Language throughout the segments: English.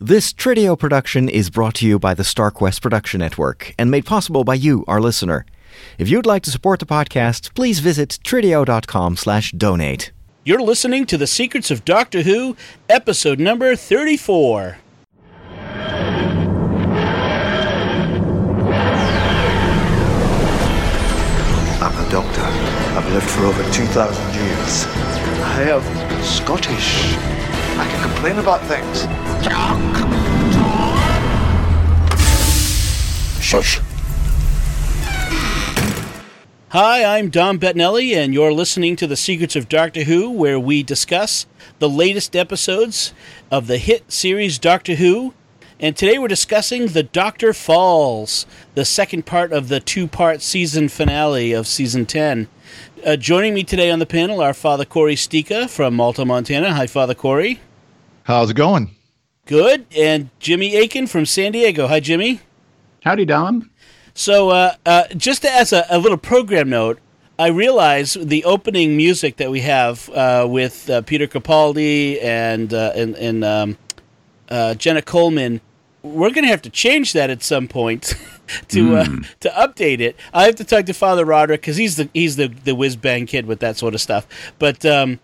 This Trideo production is brought to you by the StarQuest Production Network and made possible by you, our listener. If you'd like to support the podcast, please visit trideo.com slash donate. You're listening to The Secrets of Doctor Who, episode number 34. I'm a doctor. I've lived for over 2,000 years. I have Scottish. I can complain about things. Shush. Hi, I'm Dom Bettinelli, and you're listening to The Secrets of Doctor Who, where we discuss the latest episodes of the hit series Doctor Who. And today we're discussing The Doctor Falls, the second part of the two part season finale of season 10. Uh, joining me today on the panel are Father Corey Sticha from Malta, Montana. Hi, Father Corey. How's it going? Good. And Jimmy Akin from San Diego. Hi, Jimmy. Howdy, Dom. So, uh, uh, just as a, a, little program note, I realize the opening music that we have uh, with uh, Peter Capaldi and uh, and, and um, uh, Jenna Coleman, we're going to have to change that at some point to mm. to update it. I have to talk to Father Roderick because he's the he's the the whiz bang kid with that sort of stuff. But um,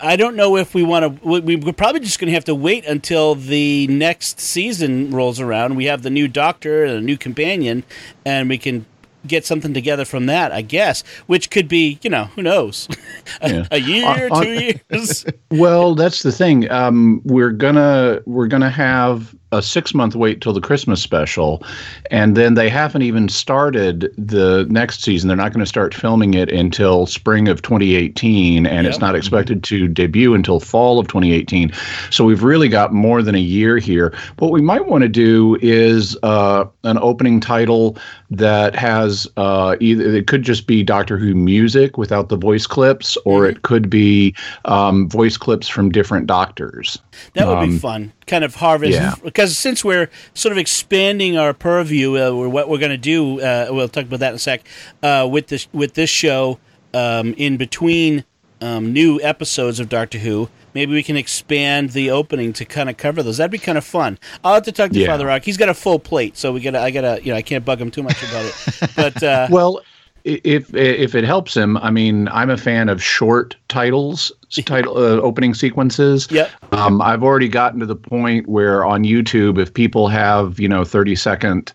I don't know if we want to. We're probably just going to have to wait until the next season rolls around. We have the new Doctor and a new companion, and we can get something together from that, I guess. Which could be, you know, who knows, a, yeah. a, year, uh, two years. well, that's the thing. Um, we're gonna we're gonna have a six month wait till the Christmas special, and then they haven't even started the next season. They're not going to start filming it until spring of 2018, and yep. it's not expected to debut until fall of 2018. So we've really got more than a year here. What we might want to do is uh, an opening title that has uh, either it could just be Doctor Who music without the voice clips, or mm-hmm. it could be um, voice clips from different doctors. That would um, be fun. Kind of harvest yeah. because since we're sort of expanding our purview, uh, what we're going to do, uh, we'll talk about that in a sec. Uh, with this with this show, um, in between um, new episodes of Doctor Who, maybe we can expand the opening to kind of cover those. That'd be kind of fun. I'll have to talk to yeah. Father Rock. He's got a full plate, so we got I gotta you know I can't bug him too much about it. But uh, well, if if it helps him, I mean, I'm a fan of short titles, title uh, opening sequences. Yep. Um, I've already gotten to the point where on YouTube, if people have you know 30 second,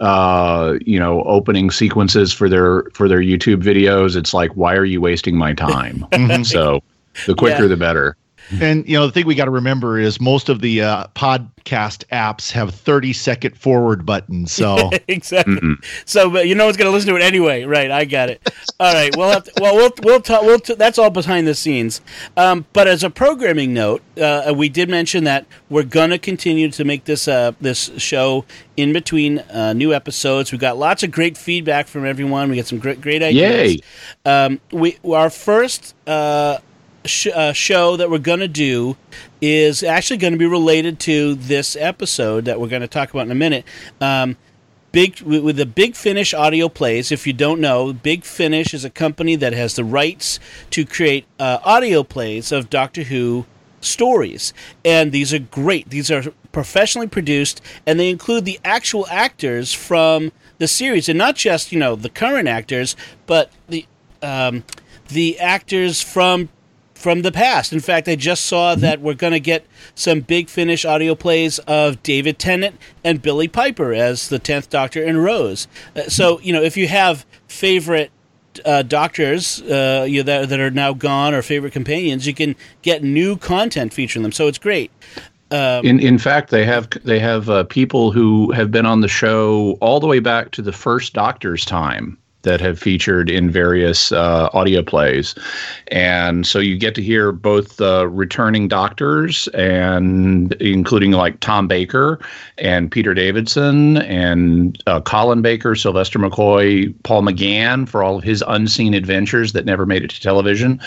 uh, you know, opening sequences for their for their YouTube videos, it's like, why are you wasting my time? so, the quicker yeah. the better. And you know the thing we got to remember is most of the uh, podcast apps have 30 second forward buttons. So exactly. Mm-mm. So but you know it's going to listen to it anyway, right? I got it. All right. We'll have to, well we'll we'll talk. We'll t- that's all behind the scenes. Um, but as a programming note, uh, we did mention that we're going to continue to make this uh, this show in between uh, new episodes. We got lots of great feedback from everyone. We got some great great ideas. Yay! Um, we our first uh, sh- uh, show that we're going to do is actually going to be related to this episode that we're going to talk about in a minute. Um, Big with the Big Finish audio plays. If you don't know, Big Finish is a company that has the rights to create uh, audio plays of Doctor Who stories, and these are great. These are professionally produced, and they include the actual actors from the series, and not just you know the current actors, but the um, the actors from from the past. In fact, I just saw that we're going to get some big finish audio plays of David Tennant and Billie Piper as the 10th Doctor and Rose. Uh, so, you know, if you have favorite uh, doctors uh, you that, that are now gone or favorite companions, you can get new content featuring them. So it's great. Um, in in fact, they have they have uh, people who have been on the show all the way back to the first Doctor's time that have featured in various uh, audio plays. And so you get to hear both the returning doctors and including like Tom Baker and Peter Davidson and uh, Colin Baker, Sylvester McCoy, Paul McGann for all of his unseen adventures that never made it to television,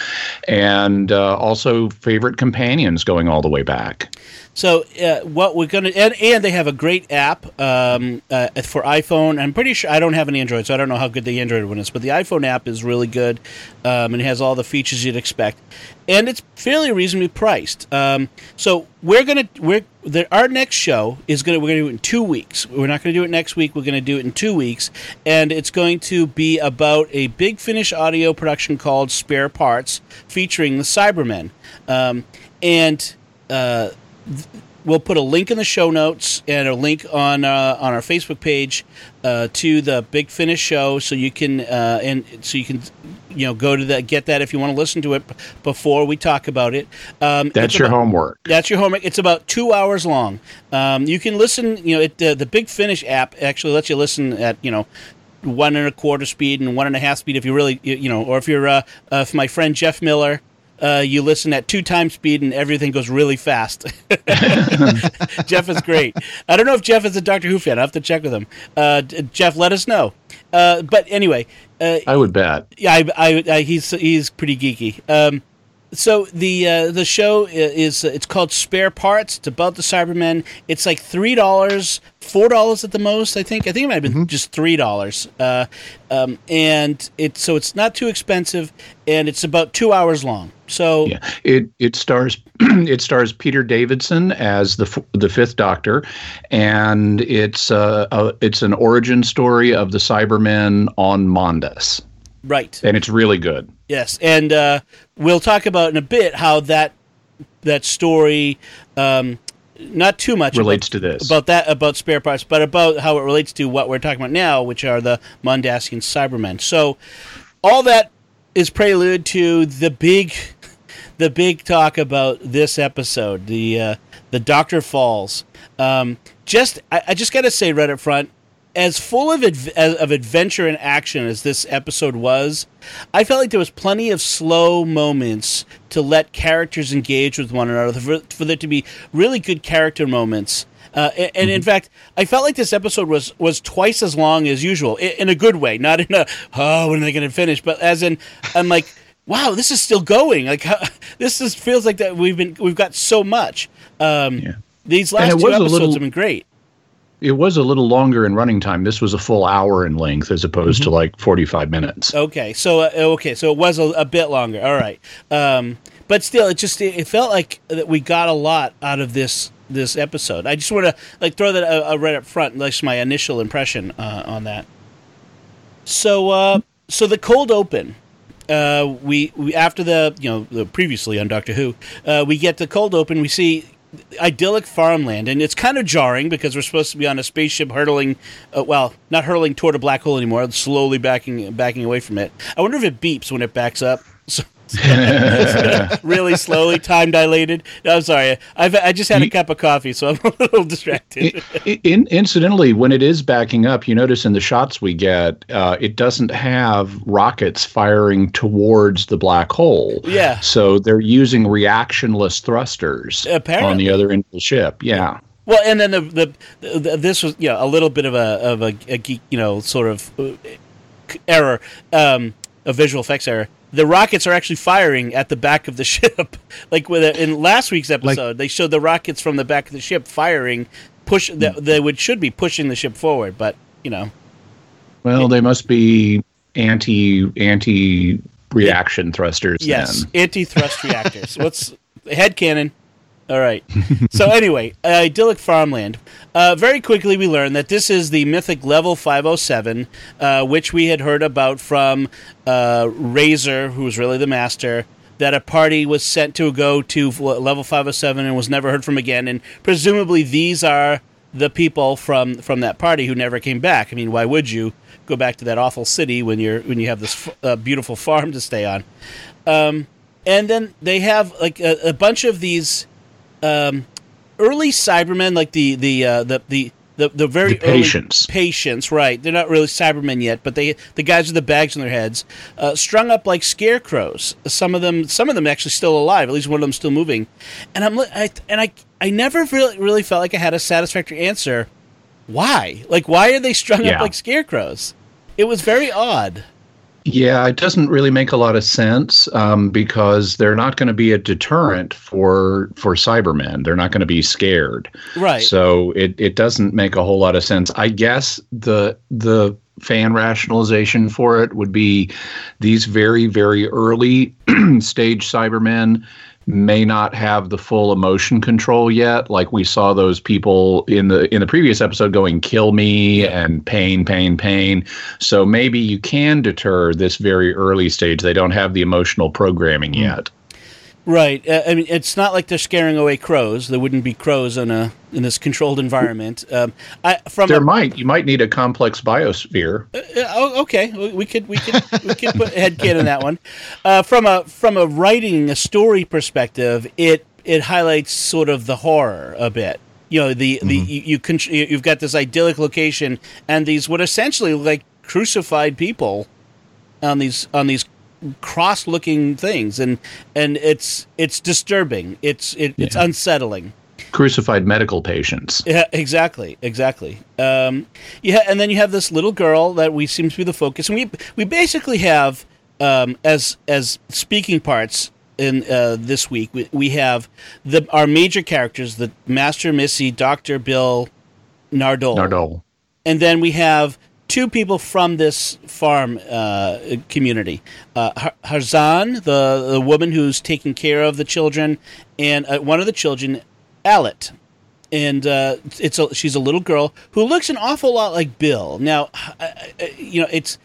and uh, also favorite companions going all the way back. So uh, what we're gonna and, and they have a great app um, uh, for iPhone. I'm pretty sure I don't have an Android, so I don't know how good the Android one is, but the iPhone app is really good um, and it has all the features you'd expect, and it's fairly reasonably priced. Um, so we're gonna we're the, our next show is gonna we're gonna do it in two weeks. We're not gonna do it next week. We're gonna do it in two weeks, and it's going to be about a big Finish audio production called Spare Parts, featuring the Cybermen, um, and. Uh, we'll put a link in the show notes and a link on uh, on our Facebook page uh, to the Big Finish show, so you can uh, and so you can you know go to that get that if you want to listen to it before we talk about it. Um, that's your about, homework. That's your homework. It's about two hours long. Um, you can listen. You know, it, the Big Finish app actually lets you listen at you know one and a quarter speed and one and a half speed if you really you know, or if you're uh, uh, if my friend Jeff Miller uh, you listen at two times speed and everything goes really fast. Jeff is great. I don't know if Jeff is a Doctor Who fan. I have to check with him. Uh, Jeff, let us know. Uh, but anyway, uh, I would bet. Yeah, I, I, I, he's he's pretty geeky. Um, so the uh, the show is it's called Spare Parts. It's about the Cybermen. It's like three dollars, four dollars at the most. I think. I think it might have been mm-hmm. just three dollars. Uh, um, and it's so it's not too expensive, and it's about two hours long. So yeah, it it stars it stars Peter Davidson as the the Fifth Doctor, and it's uh, a, it's an origin story of the Cybermen on Mondas. Right. And it's really good. Yes, and uh, we'll talk about in a bit how that that story, um, not too much relates about, to this about that about spare parts, but about how it relates to what we're talking about now, which are the Mondasian Cybermen. So, all that is prelude to the big, the big talk about this episode, the uh, the Doctor Falls. Um, just I, I just got to say right up front, as full of adv- of adventure and action as this episode was, I felt like there was plenty of slow moments to let characters engage with one another for, for there to be really good character moments. Uh, and, and mm-hmm. in fact, I felt like this episode was was twice as long as usual in, in a good way, not in a oh when are they going to finish, but as in I'm like wow this is still going like how, this is feels like that we've been we've got so much. Um, yeah. These last two episodes little, have been great it was a little longer in running time. This was a full hour in length as opposed mm-hmm. to like 45 minutes. Okay. So, uh, okay. So it was a, a bit longer. All right. Um, but still, it just, it, felt like that we got a lot out of this, this episode. I just want to like throw that uh, uh, right up front. That's my initial impression uh, on that. So, uh, so the cold open, uh, we, we after the you know the previously on Doctor Who, uh, we get the cold open. We see idyllic farmland, and it's kind of jarring because we're supposed to be on a spaceship hurtling, uh, well, not hurtling toward a black hole anymore, slowly backing backing away from it. I wonder if it beeps when it backs up. Really slowly, time dilated. No, I'm sorry. I've, I just had a cup of coffee, so I'm a little distracted. in, incidentally, when it is backing up, you notice in the shots we get, uh, it doesn't have rockets firing towards the black hole. Yeah. So they're using reactionless thrusters Apparently. on the other end of the ship. Yeah. Well, and then the, the, the this was you know a little bit of a of a, a you know sort of uh, error, um, a visual effects error the rockets are actually firing at the back of the ship. like with a, in last week's episode, like, they showed the rockets from the back of the ship firing, push that they would should be pushing the ship forward, but you know. Well, it, they must be anti anti reaction thrusters. Yes, anti thrust reactors. What's head canon? All right. so anyway, uh, idyllic farmland. Uh, very quickly, we learn that this is the mythic level 507, uh, which we had heard about from uh, Razor, who was really the master. That a party was sent to go to level 507 and was never heard from again, and presumably these are the people from from that party who never came back. I mean, why would you go back to that awful city when you're when you have this uh, beautiful farm to stay on? Um, and then they have like a, a bunch of these um, early Cybermen, like the the uh, the the the, the very the patients. Patients right. They're not really cybermen yet but they the guys with the bags on their heads uh, strung up like scarecrows. Some of them some of them actually still alive at least one of them still moving. And i'm I, and i i never really really felt like i had a satisfactory answer. Why? Like why are they strung yeah. up like scarecrows? It was very odd Yeah, it doesn't really make a lot of sense um, because they're not going to be a deterrent for for Cybermen. They're not going to be scared, Right. So it, it doesn't make a whole lot of sense. I guess the the fan rationalization for it would be these very very early stage Cybermen may not have the full emotion control yet. Like we saw those people in the in the previous episode going kill me and pain pain pain. So maybe you can deter this very early stage. They don't have the emotional programming hmm. yet Right. Uh, I mean, it's not like they're scaring away crows. There wouldn't be crows in a in this controlled environment. Um, I from there a, might you might need a complex biosphere Uh, oh, okay, we we could we could we could put head kid in that one. Uh, from a from a writing a story perspective, it it highlights sort of the horror a bit. You know, the the you, you con- you've got this idyllic location and these what essentially like crucified people on these on these cross looking things and and it's it's disturbing it's it, it's unsettling crucified medical patients yeah, exactly, exactly. Um, yeah, and then you have this little girl that we seem to be the focus, and we we basically have um, as as speaking parts in uh, this week. We, we have the our major characters: the Master Missy, Doctor Bill, Nardole, Nardole. and then we have two people from this farm uh, community: uh, Har- Harzan, the the woman who's taking care of the children, and uh, one of the children, Alet. And uh, it's a, she's a little girl who looks an awful lot like Bill. Now, I- I- you know, it's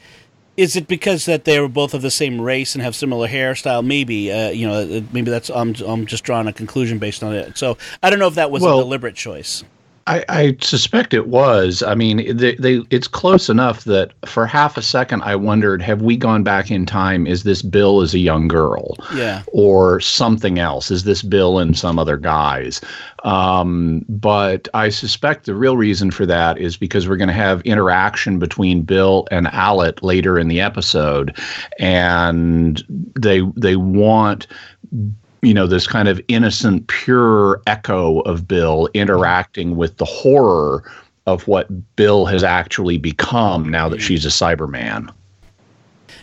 is it because that they were both of the same race and have similar hairstyle? Maybe, uh, you know, uh, maybe that's I'm I'm just drawing a conclusion based on it. So I don't know if that was Well- a deliberate choice. I, I suspect it was. I mean, they, they, it's close enough that for half a second I wondered, have we gone back in time? Is this Bill as a young girl? Yeah. Or something else? Is this Bill and some other guys? Um, but I suspect the real reason for that is because we're going to have interaction between Bill and Alet later in the episode, and they they want you know this kind of innocent pure echo of bill interacting with the horror of what bill has actually become now that she's a cyberman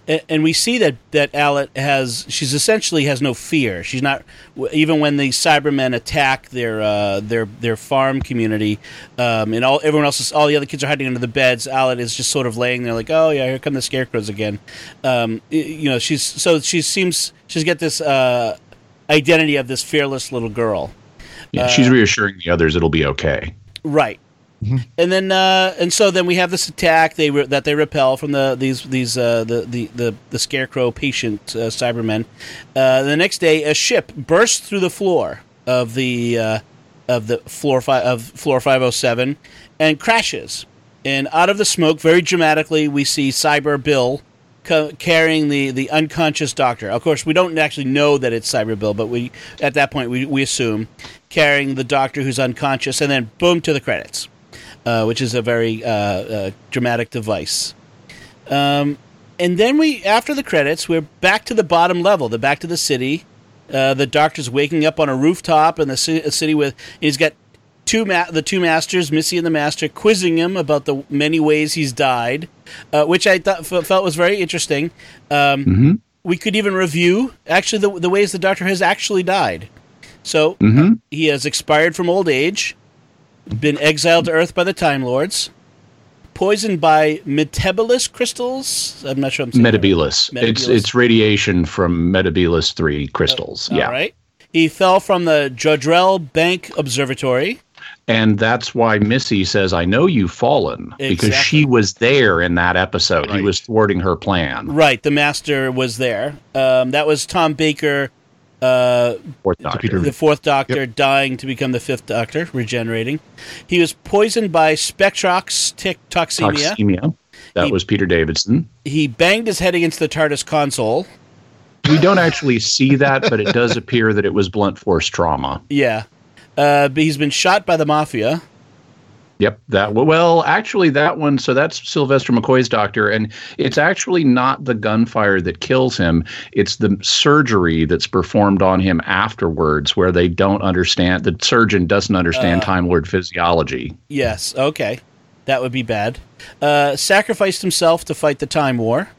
and we see that that Alet has she's essentially has no fear. She's not even when the Cybermen attack their uh, their their farm community, um, and all everyone else is all the other kids are hiding under the beds. Alet is just sort of laying there like, oh yeah, here come the scarecrows again. Um, you know, she's so she seems she's got this uh, identity of this fearless little girl. yeah, she's reassuring the others it'll be okay Right. And then, uh, and so then we have this attack they re- that they repel from the these these uh, the, the the the scarecrow patient uh, Cybermen. Uh, the next day, a ship bursts through the floor of the uh, of the floor five of floor five hundred seven and crashes. And out of the smoke, very dramatically, we see Cyber Bill co- carrying the, the unconscious doctor. Of course, we don't actually know that it's Cyber Bill, but we at that point we, we assume carrying the doctor who's unconscious, and then boom to the credits, uh, which is a very uh, uh, dramatic device. Um, and then we, after the credits, we're back to the bottom level. The back to the city. Uh, the doctor's waking up on a rooftop in the city with. He's got two ma- the two masters, Missy and the Master, quizzing him about the many ways he's died, uh, which I thought f- felt was very interesting. Um, We could even review actually the, the ways the Doctor has actually died. So he has expired from old age, been exiled to Earth by the Time Lords, poisoned by Metebelis crystals. I'm not sure I'm saying right. It's it's radiation from Metebelis three crystals. yeah, All right. He fell from the Jodrell Bank Observatory. And that's why Missy says, "I know you've fallen," because she was there in that episode. He was thwarting her plan. Right, the Master was there. Um, that was Tom Baker, uh, Fourth Doctor. The Fourth Doctor, dying to become the Fifth Doctor, regenerating. He was poisoned by Spectrox tic- toxemia. Toxemia. That He- was Peter Davidson. He banged his head against the TARDIS console. We don't actually see that, but it does appear that it was blunt force trauma. Yeah. Uh, but he's been shot by the Mafia. Yep, that well, actually, that one. So that's Sylvester McCoy's doctor, and it's actually not the gunfire that kills him. It's the surgery that's performed on him afterwards, where they don't understand. The surgeon doesn't understand Time Lord physiology. Yes, okay. That would be bad. Uh, sacrificed himself to fight the Time War.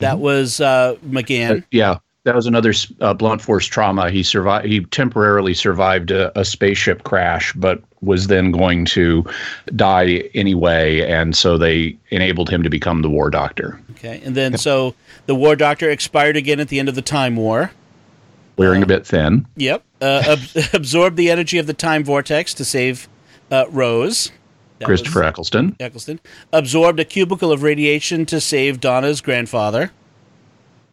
That was uh, McGann. Uh, yeah, that was another uh, blunt force trauma. He survived. He temporarily survived a, a, spaceship crash, but was then going to die anyway, and so they enabled him to become the War Doctor. Okay, and then so the War Doctor expired again at the end of the Time War. Wearing uh, a bit thin. Yep. Uh, ab- absorbed the energy of the time vortex to save uh, Rose. That Christopher Eccleston. Eccleston absorbed a cubicle of radiation to save Donna's grandfather.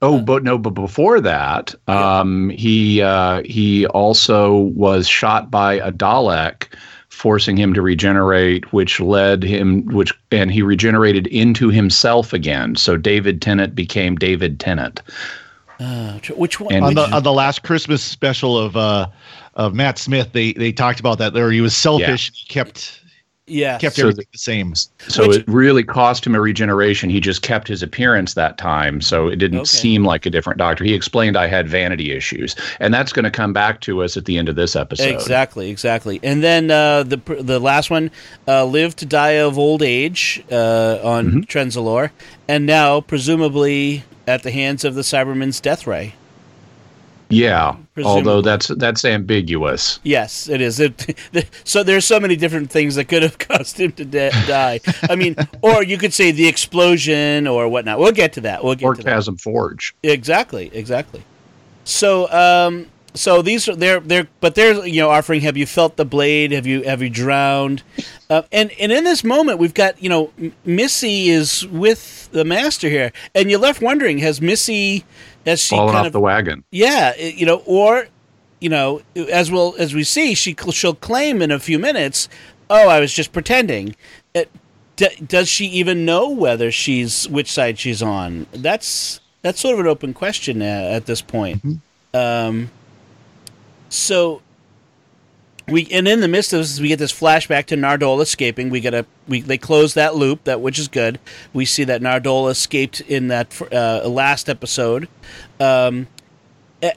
Oh, but no, but before that, um, he uh, he also was shot by a Dalek, forcing him to regenerate, which led him, which and he regenerated into himself again. So David Tennant became David Tennant. Uh, which one? And on the on the last Christmas special of uh, of Matt Smith, they they talked about that. There, he was selfish. Yeah. He kept yeah, kept so everything the same. So Which, it really cost him a regeneration. He just kept his appearance that time, so it didn't okay. seem like a different doctor. He explained I had vanity issues, and that's going to come back to us at the end of this episode. Exactly, exactly. And then uh, the the last one, uh, lived to die of old age uh, on mm-hmm. Trenzalore, and now presumably at the hands of the Cybermen's death ray. Yeah, Presumably. although that's that's ambiguous. Yes, it is. It, so there's so many different things that could have caused him to de- die. I mean, or you could say the explosion or whatnot. We'll get to that. We'll get or to Chasm that. Forge. Exactly, exactly. So, um, so these are they're they're but they're you know offering. Have you felt the blade? Have you have you drowned? Uh, and and in this moment, we've got you know Missy is with the master here, and you're left wondering: Has Missy as she fallen off of, the wagon. Yeah, you know, or you know, as well as we see, she she'll claim in a few minutes, "Oh, I was just pretending." It, d- does she even know whether she's which side she's on? That's that's sort of an open question uh, at this point. Mm-hmm. Um, so we and in the midst of this, we get this flashback to Nardole escaping. We get a we they close that loop that which is good. We see that Nardole escaped in that uh, last episode. Um,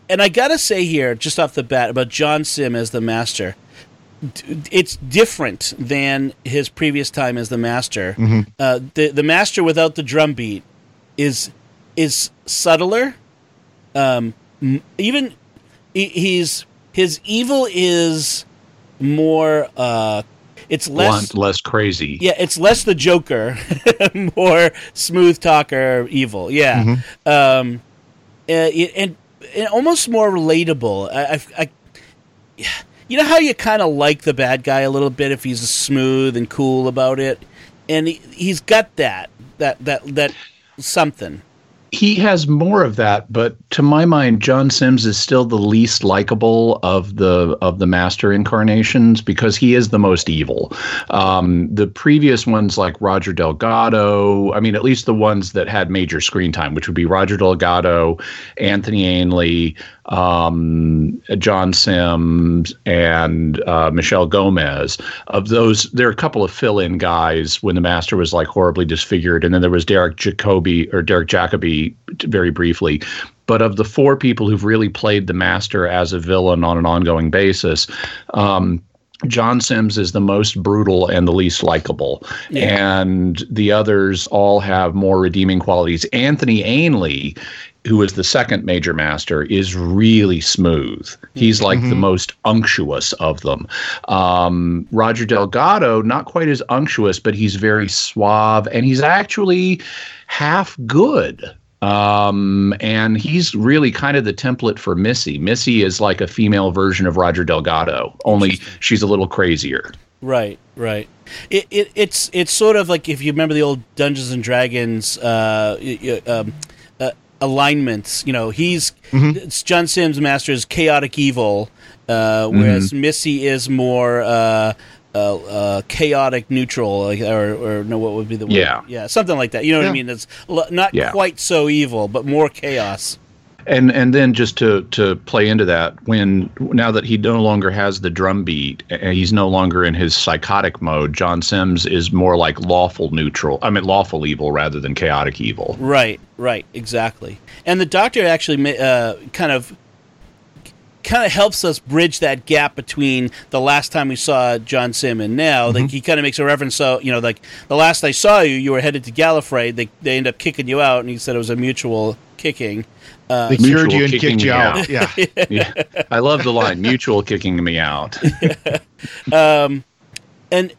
and I gotta say here, just off the bat, about John Simm as the master, it's different than his previous time as the master. Mm-hmm. Uh, the the master without the drum beat is is subtler. Um, even he's his evil is more uh it's less Blunt, less crazy. Yeah, it's less the Joker, more smooth talker evil. Yeah, mm-hmm. um, uh, and, and, almost more relatable. I, I, I you know how you kind of like the bad guy a little bit if he's smooth and cool about it, and he, he's got that that that that something he has more of that, but to my mind, John Sims is still the least likable of the of the master incarnations because he is the most evil. Um, the previous ones, like Roger Delgado, I mean, at least the ones that had major screen time, which would be Roger Delgado, Anthony Ainley, um, John Sims and uh, Michelle Gomez. Of those, there are a couple of fill-in guys when the Master was like horribly disfigured, and then there was Derek Jacobi or Derek Jacobi very briefly. But of the four people who've really played the Master as a villain on an ongoing basis. Um, John Sims is the most brutal and the least likable. Yeah. And the others all have more redeeming qualities. Anthony Ainley who is the second major master, is really smooth. He's like mm-hmm. the most unctuous of them. Um, Roger Delgado, not quite as unctuous, but he's very suave and he's actually half good. Um, and he's really kind of the template for Missy. Missy is like a female version of Roger Delgado, only she's a little crazier. Right, right. It, it it's it's sort of like if you remember the old Dungeons and Dragons uh, um, alignments. You know, he's mm-hmm. John Sims masters chaotic evil, uh, whereas mm-hmm. Missy is more uh, uh, uh chaotic neutral, like, or, or no, what would be the word? Yeah, yeah, something like that. You know what I mean? It's not yeah. quite so evil, but more chaos and and then just to to play into that when now that he no longer has the drum beat and he's no longer in his psychotic mode john sims is more like lawful neutral i mean lawful evil rather than chaotic evil. Right right exactly. And the doctor actually uh, kind of kind of helps us bridge that gap between the last time we saw John Simm and now. Like mm-hmm. he kind of makes a reference. So you know, like the last I saw you, you were headed to Gallifrey. They they end up kicking you out, and he said it was a mutual kicking. they um, cured you and kicking kicked you me out. out. Yeah. yeah. I love the line mutual kicking me out. Um, and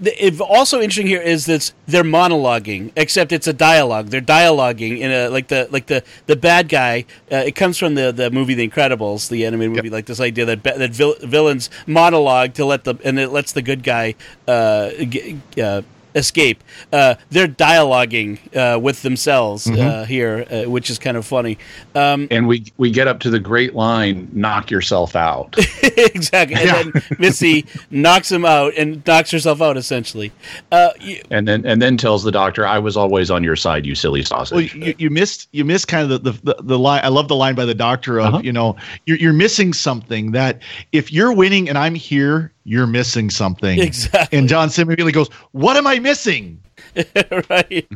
the, also interesting here is that they're monologuing, except it's a dialogue. They're dialoguing in a like the like the the bad guy. Uh, it comes from the the movie The Incredibles, the animated movie. Like this idea that that vil- villains monologue to let the and it lets the good guy uh, g- uh, escape. Uh, they're dialoguing uh, with themselves uh, here, uh, which is kind of funny. Um, And we we get up to the great line, knock yourself out. exactly. And then Missy knocks him out and knocks herself out essentially. Uh, you, and then and then tells the doctor, I was always on your side, you silly sausage. Well, you, you missed you missed kind of the, the, the, the line. I love the line by the doctor of Uh-huh. you know you're you're missing something that if you're winning and I'm here, you're missing something. Exactly. And John Simm immediately goes, "What am I missing?" right.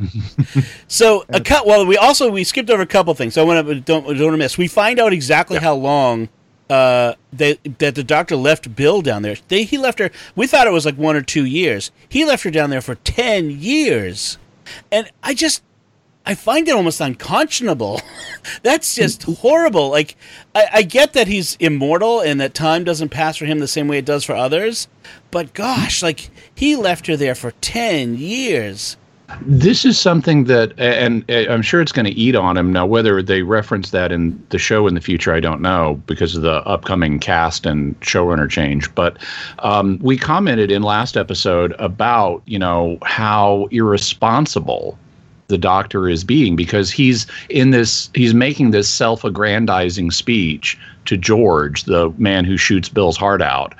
so a cut. Well, we also we skipped over a couple things. So I want to don't don't want to miss. We find out exactly how long uh, they, that the doctor left Bill down there. They, he left her. We thought it was like one or two years. He left her down there for ten years, and I just I find it almost unconscionable. That's just horrible. Like, I, I get that he's immortal and that time doesn't pass for him the same way it does for others, but gosh, like he left her there for ten years. This is something that, and, and I'm sure it's going to eat on him. Now, whether they reference that in the show in the future, I don't know because of the upcoming cast and showrunner change. But um, we commented in last episode about, you know, how irresponsible the doctor is being because he's in this he's making this self-aggrandizing speech to George the man who shoots Bill's heart out.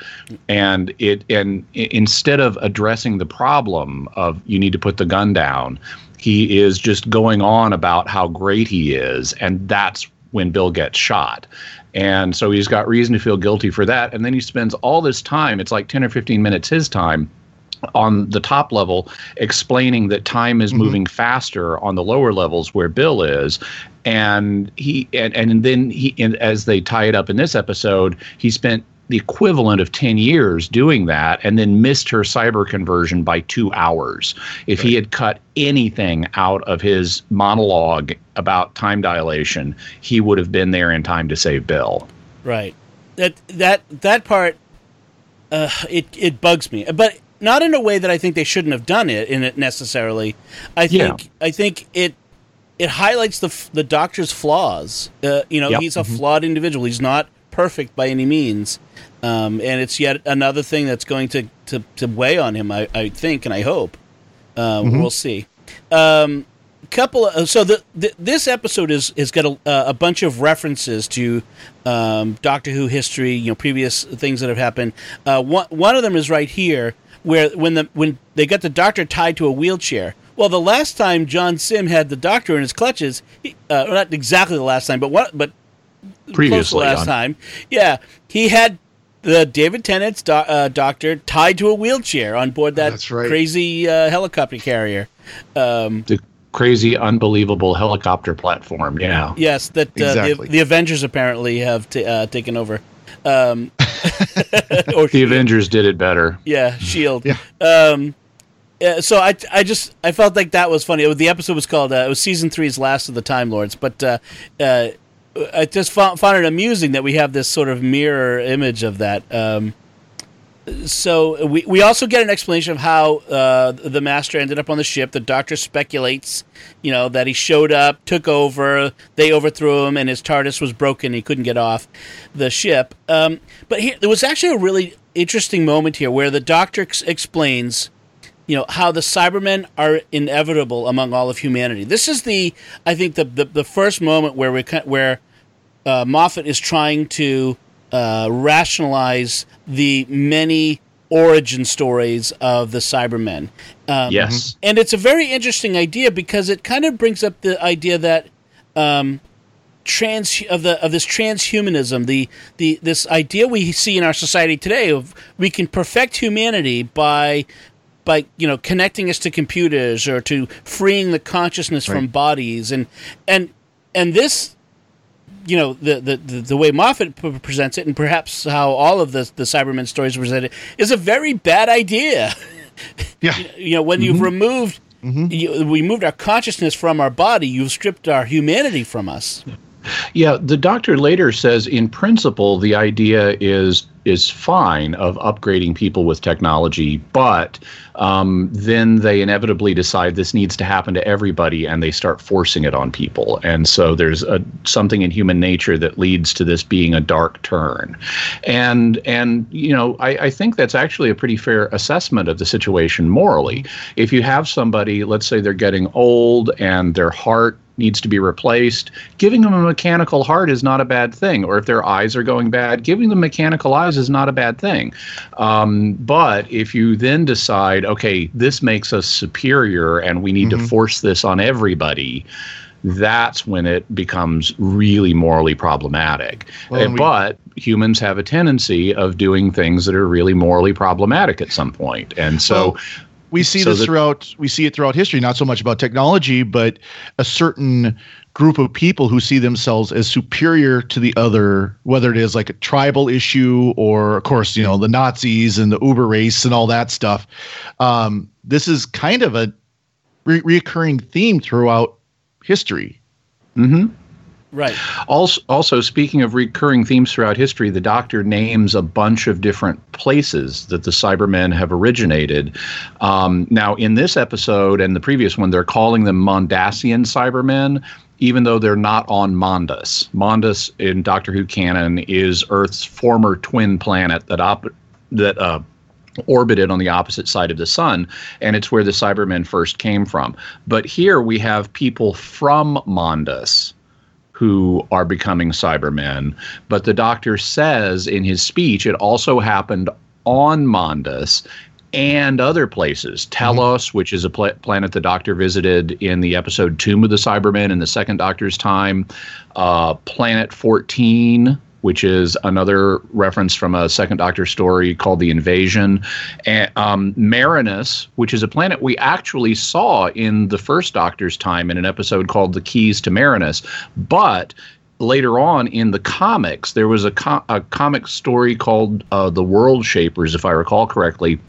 And it and instead of addressing the problem of you need to put the gun down he is just going on about how great he is and that's when Bill gets shot. And so he's got reason to feel guilty for that. And then he spends all this time it's like 10 or 15 minutes his time on the top level explaining that time is moving faster on the lower levels where Bill is. And he and, and then he and as they tie it up in this episode he spent the equivalent of 10 years doing that and then missed her cyber conversion by 2 hours. If he had cut anything out of his monologue about time dilation he would have been there in time to save Bill. Right. That that that part uh, it it bugs me, but not in a way that I think they shouldn't have done it in it necessarily. I think Yeah. I think it it highlights the the doctor's flaws. Uh, you know, Yep. he's a flawed individual. He's not perfect by any means, um, and it's yet another thing that's going to to, to weigh on him. I, I think and I hope. Uh, We'll see. Um, couple of, so the, the this episode is has got a, uh, a bunch of references to um, Doctor Who history, you know, previous things that have happened. Uh, one one of them is right here, where when the when they got the Doctor tied to a wheelchair. Well, the last time John Simm had the Doctor in his clutches, he, uh, not exactly the last time, but what, but close to previously last on- time, yeah, he had the David Tennant's do- uh, Doctor tied to a wheelchair on board that That's right. crazy uh, helicopter carrier. Um, the crazy unbelievable helicopter platform yeah Yes, that uh, Exactly. the, the Avengers apparently have t- uh, taken over. Um, or the Avengers did it better yeah, Shield. Yeah. Um, yeah, so I, I just I felt like that was funny. It was- the episode was called uh, it was season three's Last of the Time Lords, but uh, uh, I just found, found it amusing that we have this sort of mirror image of that. Um, so we, we also get an explanation of how uh, the master ended up on the ship. The doctor speculates, you know, that he showed up, took over, they overthrew him, and his TARDIS was broken. He couldn't get off the ship. Um, but here, there was actually a really interesting moment here where the doctor ex- explains, you know, how the Cybermen are inevitable among all of humanity. This is the, I think, the the, the first moment where we where uh, Moffat is trying to uh, rationalize the many origin stories of the Cybermen. Um, yes. And it's a very interesting idea because it kind of brings up the idea that um, trans of the of this transhumanism, the the this idea we see in our society today of we can perfect humanity by by you know connecting us to computers or to freeing the consciousness from bodies. And and and this you know the, the the way Moffat p- presents it, and perhaps how all of the the Cybermen stories presented, is a very bad idea. Yeah. you know, when you've mm-hmm. removed. Mm-hmm. You, we moved our consciousness from our body. You've stripped our humanity from us. Yeah, the doctor later says, in principle, the idea is is fine of upgrading people with technology, but um, then they inevitably decide this needs to happen to everybody, and they start forcing it on people. And so there's a, something in human nature that leads to this being a dark turn. And and you know, I, I think that's actually a pretty fair assessment of the situation morally. If you have somebody, let's say they're getting old and their heart needs to be replaced. Giving them a mechanical heart is not a bad thing. Or if their eyes are going bad, giving them mechanical eyes is not a bad thing. Um, but if you then decide, okay, this makes us superior and we need to force this on everybody, that's when it becomes really morally problematic. Well, we- but humans have a tendency of doing things that are really morally problematic at some point. And so. Well, we see So this that- throughout we see it throughout history not so much about technology but a certain group of people who see themselves as superior to the other whether it is like a tribal issue or of course you know the nazis and the uber race and all that stuff. Um, this is kind of a re- reoccurring theme throughout history Right. Also, also, speaking of recurring themes throughout history, the Doctor names a bunch of different places that the Cybermen have originated. Um, now, in this episode and the previous one, they're calling them Mondasian Cybermen, even though they're not on Mondas. Mondas in Doctor Who canon is Earth's former twin planet that op- that uh, orbited on the opposite side of the sun, and it's where the Cybermen first came from. But here we have people from Mondas who are becoming Cybermen. But the doctor says in his speech it also happened on Mondas and other places. Telos, which is a pla- planet the doctor visited in the episode Tomb of the Cybermen in the second doctor's time, uh, Planet 14. Which is another reference from a second Doctor story called The Invasion. And um, Marinus, which is a planet we actually saw in the first Doctor's time in an episode called The Keys to Marinus. But later on in the comics, there was a, co- a comic story called uh, The World Shapers, if I recall correctly,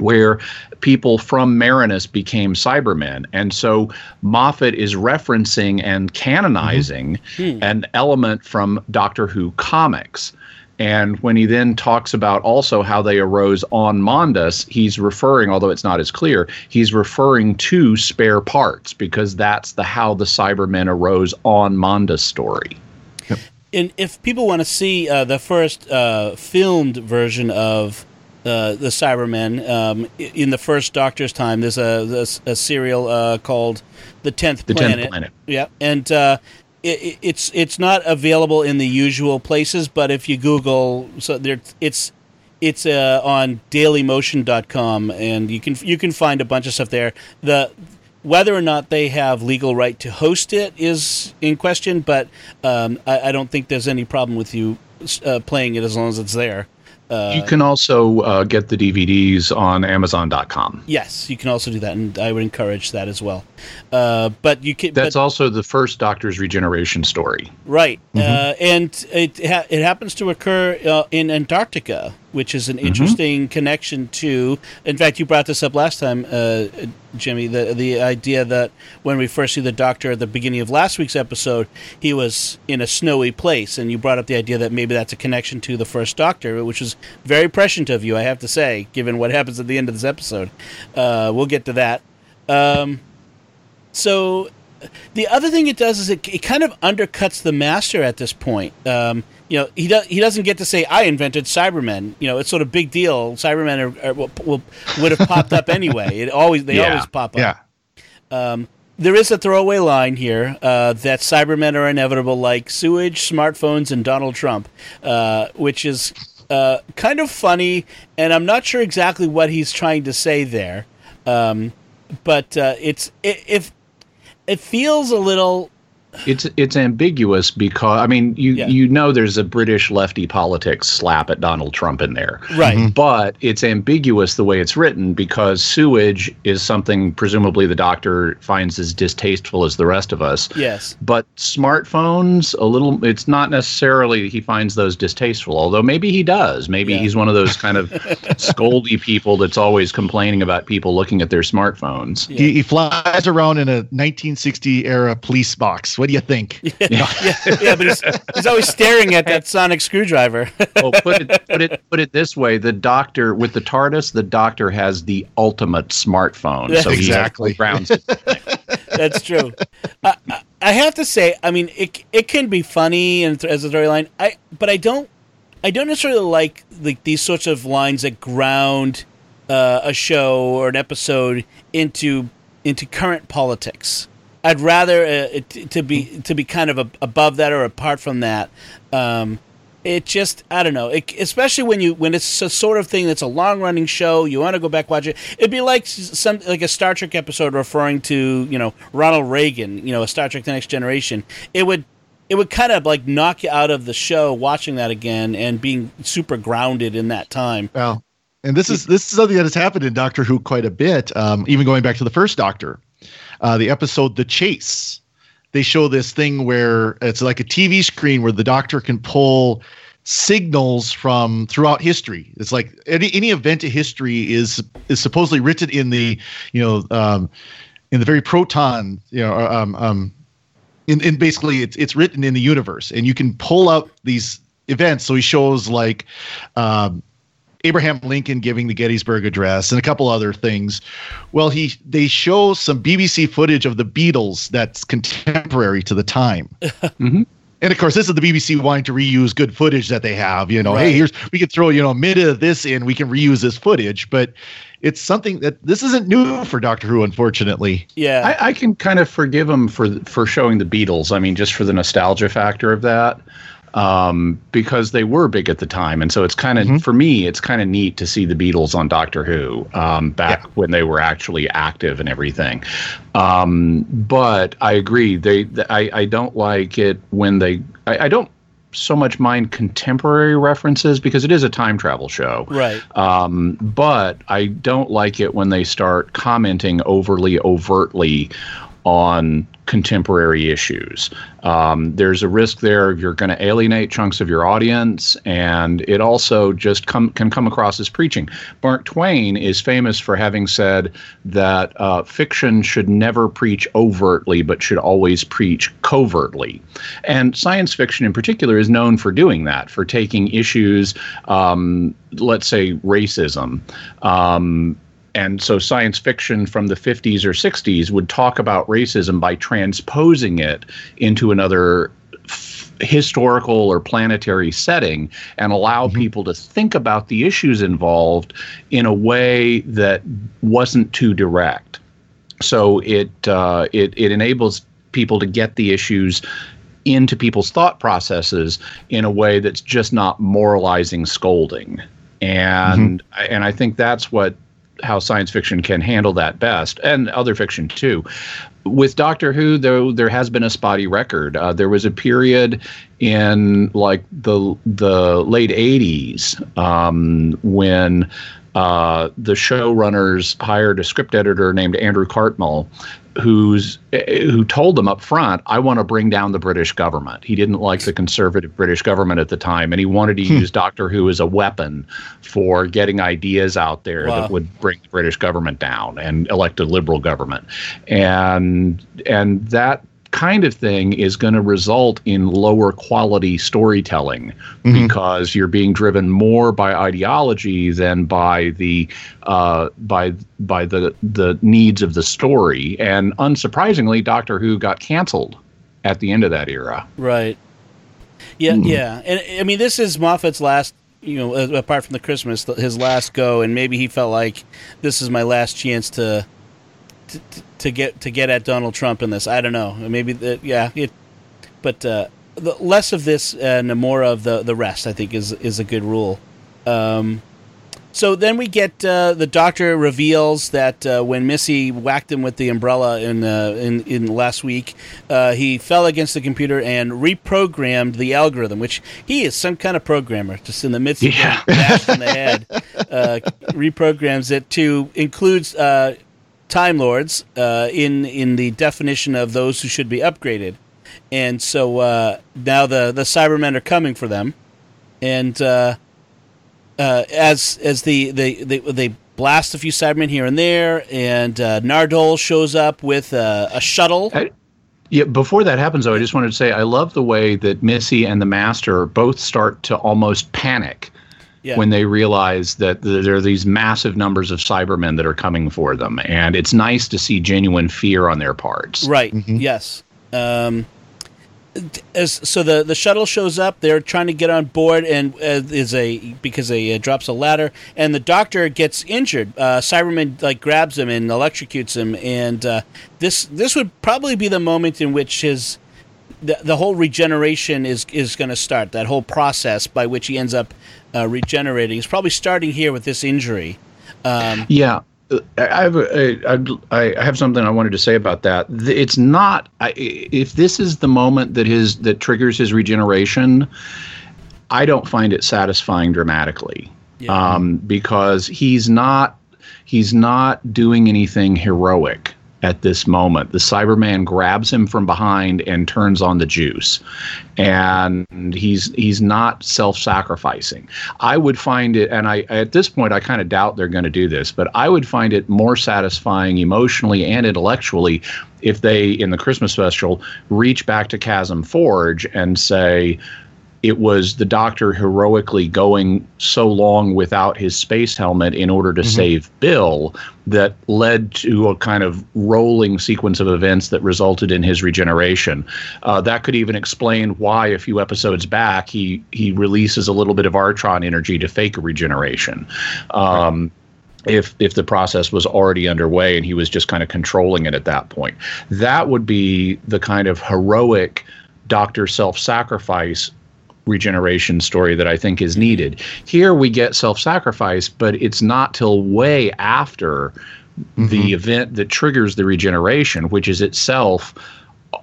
where people from Marinus became Cybermen. And so Moffat is referencing and canonizing an element from Doctor Who comics. And when he then talks about also how they arose on Mondas, he's referring, although it's not as clear, he's referring to spare parts because that's the how the Cybermen arose on Mondas story. and if people want to see uh, the first uh, filmed version of uh, the Cybermen um, in the first Doctor's time, there's a, there's a serial uh, called The Tenth The 10th Planet. Planet. Yeah, and uh, it, it- it's it's not available in the usual places, but if you Google, so there it's it's uh, on DailyMotion.com, and you can you can find a bunch of stuff there. The whether or not they have legal right to host it is in question, but um, I, I don't think there's any problem with you uh, playing it as long as it's there. Uh, you can also uh, get the DVDs on Amazon.com. yes, you can also do that, and I would encourage that as well. Uh, but you can. That's but, also the first Doctor's regeneration story. Right, uh, and it ha- it happens to occur uh, in Antarctica, which is an interesting connection to. In fact, you brought this up last time, uh, Jimmy. The the idea that when we first see the Doctor at the beginning of last week's episode, he was in a snowy place, and you brought up the idea that maybe that's a connection to the first Doctor, which was very prescient of you, I have to say, given what happens at the end of this episode. Uh, we'll get to that. Um, so the other thing it does is it, it kind of undercuts the master at this point. Um, you know, he does he doesn't get to say I invented Cybermen. You know, it's sort of big deal. Cybermen are, are, will, would have popped up anyway. It always they Yeah. always pop up. yeah There is a throwaway line here uh, that Cybermen are inevitable, like sewage, smartphones, and Donald Trump, uh, which is uh, kind of funny, and I'm not sure exactly what he's trying to say there. Um, but uh, it's it, if it feels a little it's it's ambiguous because I mean you Yeah. you know there's a British lefty politics slap at Donald Trump in there. Right. Mm-hmm. But it's ambiguous the way it's written because sewage is something presumably the doctor finds as distasteful as the rest of us. Yes. But smartphones, a little, it's not necessarily he finds those distasteful, although maybe he does. Maybe Yeah. he's one of those kind of scoldy people that's always complaining about people looking at their smartphones. He, he flies around in a 1960 era police box. What do you think? yeah, yeah, but he's, he's always staring at that sonic screwdriver. well, put it, put it put it this way: the doctor with the TARDIS, the doctor has the ultimate smartphone. So Exactly. grounds. It That's true. I, I- I have to say, I mean, it it can be funny and th- as a storyline. I but I don't I don't necessarily like like these sorts of lines that ground uh, a show or an episode into into current politics. I'd rather uh, to be to be kind of a, above that or apart from that. Um, it just I don't know. It, especially when you when it's a sort of thing that's a long running show, you want to go back watch it. It'd be like some like a Star Trek episode referring to you know Ronald Reagan, you know, a Star Trek: The Next Generation. It would it would kind of like knock you out of the show watching that again and being super grounded in that time. Well, and this is this is something that has happened in Doctor Who quite a bit. Um, even going back to the first Doctor, uh, the episode "The Chase," they show this thing where it's like a TV screen where the Doctor can pull signals from throughout history. It's like any any event in history is is supposedly written in the you know um, in the very proton you know um, um, in, in basically it's it's written in the universe. And you can pull out these events. So he shows like um, Abraham Lincoln giving the Gettysburg Address and a couple other things. Well, he they show some BBC footage of the Beatles that's contemporary to the time. Mhm. And of course, this is the BBC wanting to reuse good footage that they have. You know, Right. hey, here's we can throw you know a minute of this in, we can reuse this footage, but it's something that this isn't new for Doctor Who, unfortunately. Yeah, I, I can kind of forgive him for for showing the Beatles. I mean, just for the nostalgia factor of that, um, because they were big at the time, and so it's kind of for me, it's kind of neat to see the Beatles on Doctor Who um, back Yeah. when they were actually active and everything. Um, but I agree, they, th I I don't like it when they I, I don't so much mind contemporary references because it is a time travel show. right. Um, but I don't like it when they start commenting overly overtly on contemporary issues. Um, there's a risk there you're going to alienate chunks of your audience, and it also just can come across as preaching. Mark Twain is famous for having said that uh, fiction should never preach overtly, but should always preach covertly. And science fiction, in particular, is known for doing that, for taking issues, um, let's say racism. Um, and so science fiction from the 50s or 60s would talk about racism by transposing it into another f- historical or planetary setting and allow people to think about the issues involved in a way that wasn't too direct. So it uh, it it enables people to get the issues into people's thought processes in a way that's just not moralizing scolding. And and I think that's what how science fiction can handle that best, and other fiction too. With Doctor Who, though, there has been a spotty record. Uh, there was a period in like the the late '80s um, when uh, the showrunners hired a script editor named Andrew Cartmel, who's eh, who told them up front, "I want to bring down the British government." He didn't like the conservative British government at the time, and he wanted to hmm. use Doctor Who as a weapon for getting ideas out there Wow. that would bring the British government down and elect a liberal government, and and that kind of thing is going to result in lower quality storytelling because you're being driven more by ideology than by the uh, by by the the needs of the story. And unsurprisingly, Doctor Who got canceled at the end of that era. Right. Yeah, yeah, and I mean, this is Moffat's last. You know, uh, apart from the Christmas, his last go, and maybe he felt like this is my last chance to, to, get to get at Donald Trump in this. I don't know. Maybe that. Yeah. It, but uh, the less of this and more of the the rest, I think, is is a good rule. Um, So then we get uh, the doctor reveals that uh, when Missy whacked him with the umbrella in uh, in, in last week, uh, he fell against the computer and reprogrammed the algorithm, which he is some kind of programmer, just in the midst of Yeah. bashed in the head, uh, reprograms it to include uh, Time Lords uh, in in the definition of those who should be upgraded, and so uh, now the the Cybermen are coming for them, and. Uh, uh, as as the they, they they blast a few Cybermen here and there, and uh, Nardole shows up with a shuttle. I- Yeah, before that happens, though, I just wanted to say I love the way that Missy and the Master both start to almost panic Yeah. when they realize that there are these massive numbers of Cybermen that are coming for them, and it's nice to see genuine fear on their parts. Right. Yes. Um, as so the the shuttle shows up, they're trying to get on board, and uh, is a because they uh, drops a ladder, and the doctor gets injured. Uh, Cyberman like grabs him and electrocutes him, and uh, this this would probably be the moment in which his the, the whole regeneration is is going to start. That whole process by which he ends up uh, regenerating is probably starting here with this injury. Um, Yeah. I have a, I, I have something I wanted to say about that. It's not I, if this is the moment that his that triggers his regeneration. I don't find it satisfying dramatically, Yeah. um, because he's not he's not doing anything heroic at this moment. The Cyberman grabs him from behind and turns on the juice, and he's he's not self-sacrificing. I would find it, and I at this point I kind of doubt they're going to do this, but I would find it more satisfying emotionally and intellectually if they in the Christmas special reach back to Chasm Forge and say it was the doctor heroically going so long without his space helmet in order to save Bill that led to a kind of rolling sequence of events that resulted in his regeneration. Uh, that could even explain why a few episodes back he he releases a little bit of Artron energy to fake a regeneration. Um, if if the process was already underway and he was just kind of controlling it at that point. That would be the kind of heroic doctor self-sacrifice regeneration story that I think is needed. Here we get self-sacrifice, but it's not till way after mm-hmm. the event that triggers the regeneration, which is itself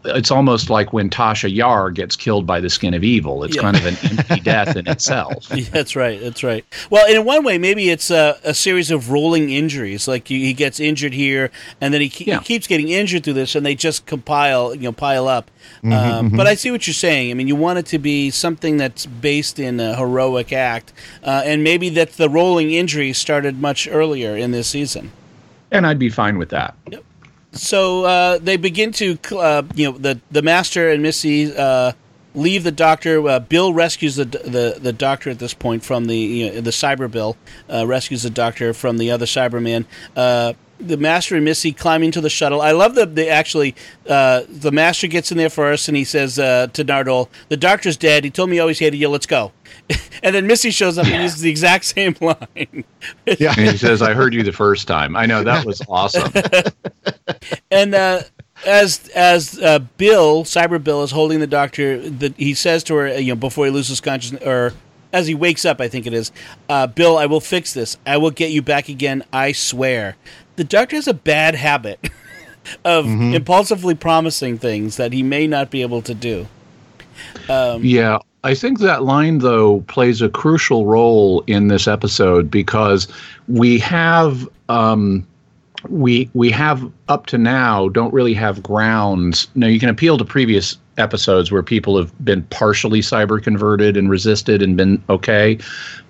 it's almost like when Tasha Yar gets killed by the skin of evil. It's Yeah. kind of an empty death in itself. Yeah, that's right. That's right. Well, in one way, maybe it's a, a series of rolling injuries. Like he he gets injured here, and then he, ke- Yeah. he keeps getting injured through this, and they just compile, you know, pile up. um, But I see what you're saying. I mean, you want it to be something that's based in a heroic act, uh, and maybe that the rolling injuries started much earlier in this season. And I'd be fine with that. So uh, they begin to, uh, you know, the the master and Missy uh, leave the doctor. Uh, Bill rescues the, the the doctor at this point from the you know, the Cyber Bill uh, rescues the doctor from the other Cyberman. The master and Missy climbing into the shuttle. I love the, they actually uh, the master gets in there first and he says uh, to Nardole, "The doctor's dead. He told me he always hated you. Let's go." and then Missy shows up and uses the exact same line. Yeah. And he says, I heard you the first time. I know that was awesome. and uh, as as uh, Bill Cyber Bill is holding the doctor, the, he says to her, you know, before he loses consciousness, or as he wakes up, I think it is, uh, Bill, I will fix this. I will get you back again. I swear. The doctor has a bad habit of impulsively promising things that he may not be able to do. Yeah, I think that line though plays a crucial role in this episode because we have um, we we have up to now don't really have grounds. Now you can appeal to previous episodes where people have been partially cyber converted and resisted and been okay,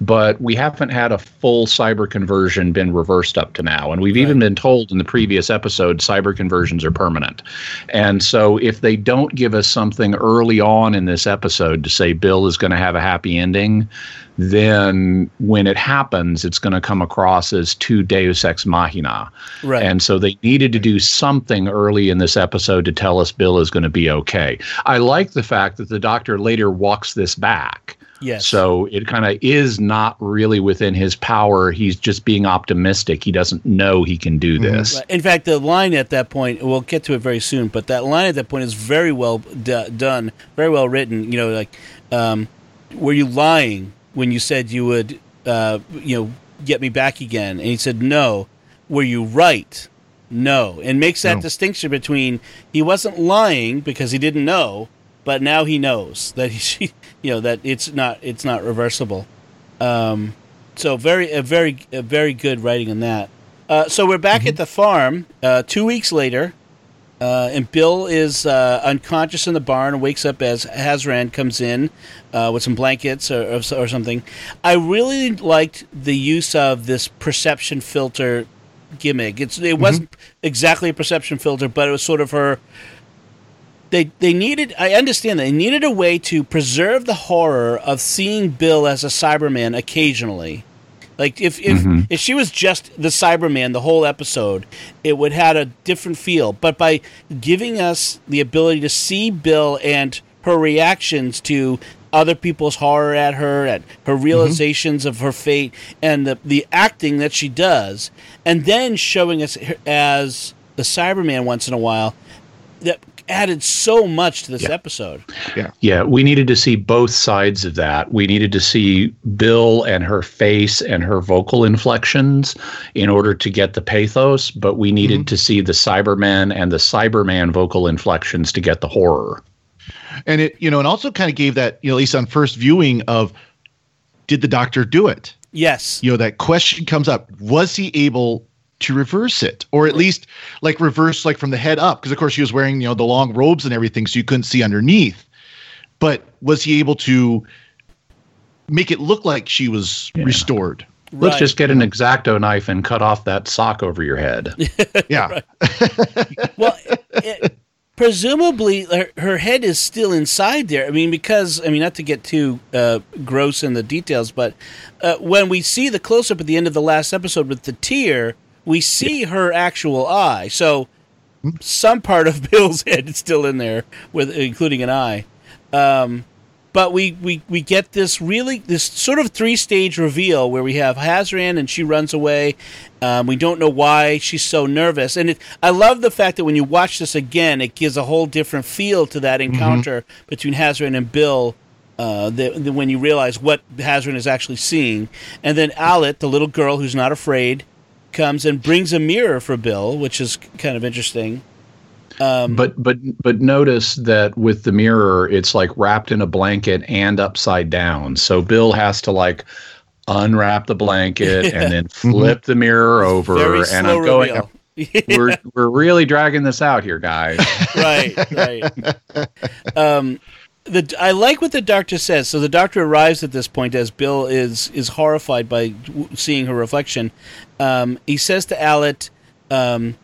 but we haven't had a full cyber conversion been reversed up to now. And we've even been told in the previous episode cyber conversions are permanent. And so if they don't give us something early on in this episode to say Bill is going to have a happy ending, then when it happens, it's going to come across as too Deus ex machina. Right. And so they needed to do something early in this episode to tell us Bill is going to be okay. I like the fact that the doctor later walks this back. Yes. So it kind of is not really within his power. He's just being optimistic. He doesn't know he can do this. In fact, the line at that point, we'll get to it very soon, but that line at that point is very well d- done, very well written. You know, like, um, were you lying when you said you would, uh, you know, get me back again?" And he said, "No." Were you right? No. And makes that No. distinction between he wasn't lying because he didn't know, but now he knows that he, you know, that it's not it's not reversible. Um, so very a very a very good writing on that. Uh, so we're back at the farm uh, two weeks later, uh, and Bill is uh, unconscious in the barn and wakes up as Hazran comes in uh, with some blankets or, or, or something. I really liked the use of this perception filter gimmick. It's it mm-hmm. wasn't exactly a perception filter, but it was sort of her. They they needed. I understand they needed a way to preserve the horror of seeing Bill as a Cyberman occasionally. Like if if mm-hmm. if she was just the Cyberman the whole episode, it would have a different feel. But by giving us the ability to see Bill and her reactions to other people's horror at her, at her mm-hmm. realizations of her fate, and the the acting that she does, and then showing us as the Cyberman once in a while, that added so much to this episode. Yeah, we needed to see both sides of that. We needed to see Bill and her face and her vocal inflections in order to get the pathos, but we needed mm-hmm. to see the Cyberman and the Cyberman vocal inflections to get the horror. And it you know and also kind of gave that you know at least on first viewing of did the doctor do it? Yes. you know that question comes up. Was he able to reverse it? Or at least like reverse like from the head up? Because of course she was wearing you know the long robes and everything so you couldn't see underneath. But was he able to make it look like she was restored? Let's Right. just get an exacto knife and cut off that sock over your head. yeah. Well, it, presumably her, her head is still inside there. I mean, because I mean, not to get too uh, gross in the details, but uh, when we see the close up at the end of the last episode with the tear, we see her actual eye. So some part of Bill's head is still in there, with including an eye. Um, but we, we, we get this really this sort of three stage reveal where we have Hazran and she runs away. Um, we don't know why she's so nervous, and it, I love the fact that when you watch this again, it gives a whole different feel to that encounter between Hazran and Bill. Uh, the, the, when you realize what Hazran is actually seeing, and then Alit, the little girl who's not afraid, comes and brings a mirror for Bill, which is kind of interesting. But but but notice that with the mirror, it's like wrapped in a blanket and upside down. So Bill has to like unwrap the blanket and then flip the mirror over. Very and I'm going. reveal. We're we're really dragging this out here, guys. right, right. Um, the I like what the doctor says. So the doctor arrives at this point as Bill is is horrified by w- seeing her reflection. Um, he says to Alit, um,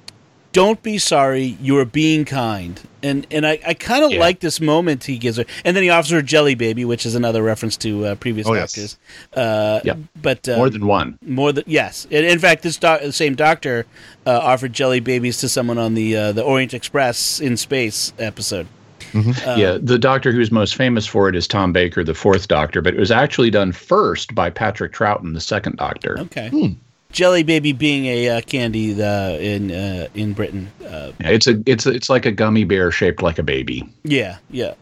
"Don't be sorry. You are being kind." And and I, I kind of Yeah. like this moment he gives her. And then he offers her Jelly Baby, which is another reference to uh, previous Oh, yes. Uh, Yep. But uh, More than one. more than yes. In, in fact, this doc, the same doctor uh, offered jelly babies to someone on the uh, the Orient Express in space episode. yeah, the doctor who's most famous for it is Tom Baker, the fourth doctor, but it was actually done first by Patrick Troughton, the second doctor. Okay. Jelly baby being a uh, candy uh, in uh, in Britain. Uh, Yeah, It's a it's it's like a gummy bear shaped like a baby. yeah, yeah.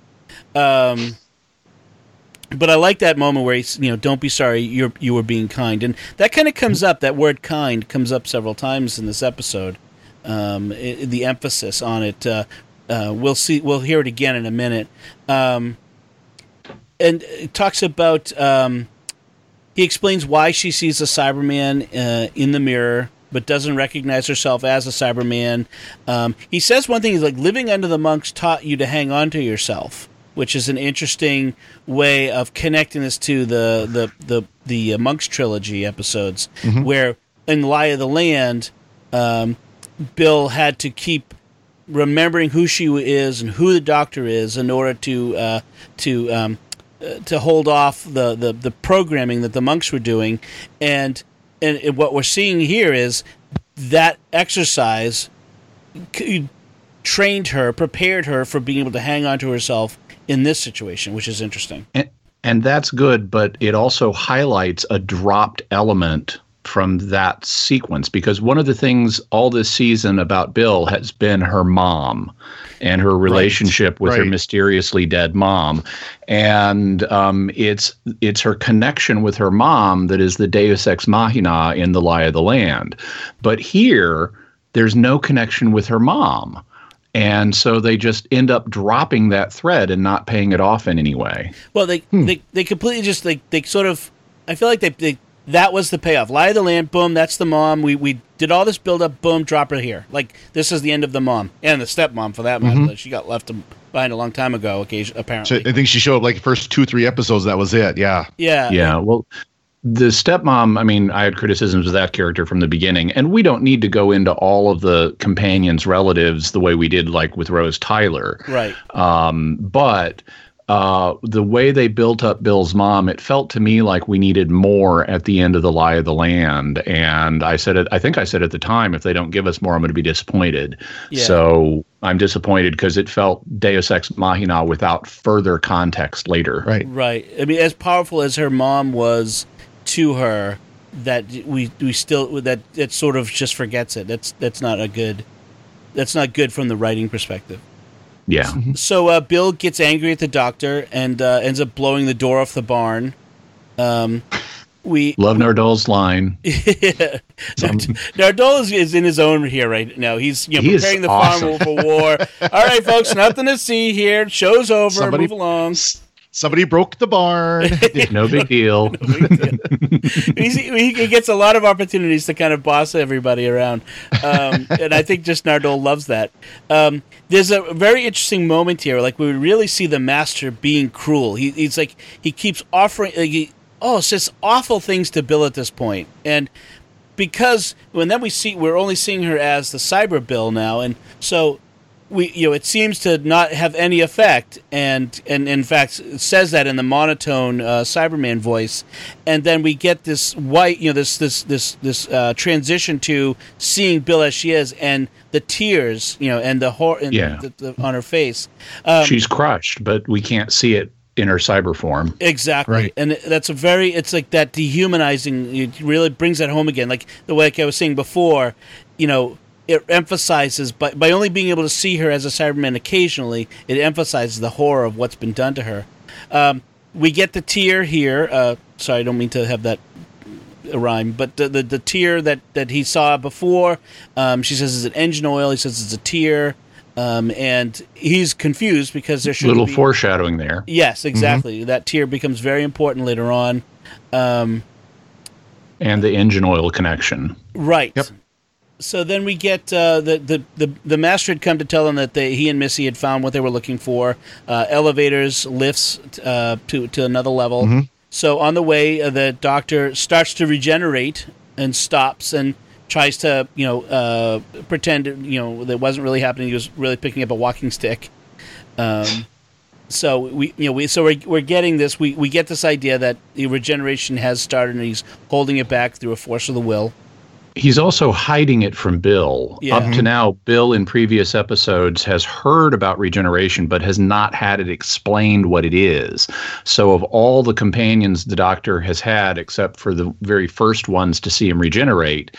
Um, but I like that moment where he's, you know, don't be sorry, you're you were being kind, and that kind of comes up. That word "kind" comes up several times in this episode. Um, i the emphasis on it. Uh, uh, we'll see. We'll hear it again in a minute. Um, and it talks about. Um, he explains why she sees a Cyberman uh, in the mirror, but doesn't recognize herself as a Cyberman. Um, he says one thing: he's like, "Living under the monks taught you to hang on to yourself," which is an interesting way of connecting this to the the the the uh, monks trilogy episodes, where in Lie of the Land, um, Bill had to keep remembering who she is and who the doctor is in order to uh, to um, to hold off the, the, the programming that the monks were doing, and and it- what we're seeing here is that exercise c- trained her, prepared her for being able to hang on to herself in this situation, which is interesting. And, and that's good, but it also highlights a dropped element from that sequence because one of the things all this season about Bill has been her mom and her relationship with her mysteriously dead mom, and um, it's it's her connection with her mom that is the Deus ex machina in the Lie of the Land, but here there's no connection with her mom. And so they just end up dropping that thread and not paying it off in any way. Well, they they, they completely just like they sort of. I feel like they, they that was the payoff. Lie of the land, boom, that's the mom. We we did all this build up, boom, drop her here. Like this is the end of the mom and the stepmom for that matter. She got left behind a long time ago. Occasion So apparently. I think she showed up like the first two, three episodes. That was it. Yeah. yeah. Yeah, well, the stepmom, I mean, I had criticisms of that character from the beginning, and we don't need to go into all of the companions' relatives the way we did, like with Rose Tyler. Right. Um, but uh, the way they built up Bill's mom, it felt to me like we needed more at the end of the Lie of the Land. And I said it. I think I said at the time, if they don't give us more, I'm going to be disappointed. Yeah. So I'm disappointed because it felt Deus Ex Machina without further context later. Right. Right. I mean, as powerful as her mom was to her, that we we still that it sort of just forgets it. That's that's not a good. That's not good from the writing perspective. Yeah. So uh, Bill gets angry at the doctor and uh, ends up blowing the door off the barn. Um, we Love Nardole's line. Nardole is, is in his own here right now. He's you know He preparing the awesome. farm for war. All right, folks, nothing to see here. Show's over. Somebody- Move along. Somebody broke the barn. No big deal. He's, he, he gets a lot of opportunities to kind of boss everybody around, um, and I think just Nardole loves that. Um, there's a very interesting moment here, like we really see the master being cruel. He, he's like he keeps offering, like he, oh, says awful things to Bill at this point, and because when then we see we're only seeing her as the cyber Bill now, and so we you know it seems to not have any effect and and in fact it says that in the monotone uh, cyberman voice and then we get this white you know this this this this uh, transition to seeing bill as she is and the tears you know and the horror Yeah. the, the, on her face um, She's crushed, but we can't see it in her cyber form. Exactly, Right. and that's a very it's like that dehumanizing. It really brings that home again, like the way like I was saying before. You know, it emphasizes by by only being able to see her as a Cyberman occasionally, it emphasizes the horror of what's been done to her. Um, we get the tear here. Uh, sorry, I don't mean to have that rhyme, but the the, the tear that that he saw before. Um, she says it's an engine oil. He says it's a tear. Um, and he's confused because there should Little be foreshadowing there. Yes, exactly. That tear becomes very important later on. Um, And the engine oil connection. right. Yep. So then we get uh, the, the the the master had come to tell them that they, he and Missy had found what they were looking for: uh, elevators, lifts uh, to to another level. So on the way, uh, the doctor starts to regenerate and stops and tries to you know uh, pretend you know that wasn't really happening. He was really picking up a walking stick. Um, so we you know we so we're, we're getting this we, we get this idea that the regeneration has started and he's holding it back through a force of the will He's also hiding it from Bill. Yeah. Up to now, Bill in previous episodes has heard about regeneration, but has not had it explained what it is. So, of all the companions the doctor has had, except for the very first ones to see him regenerate,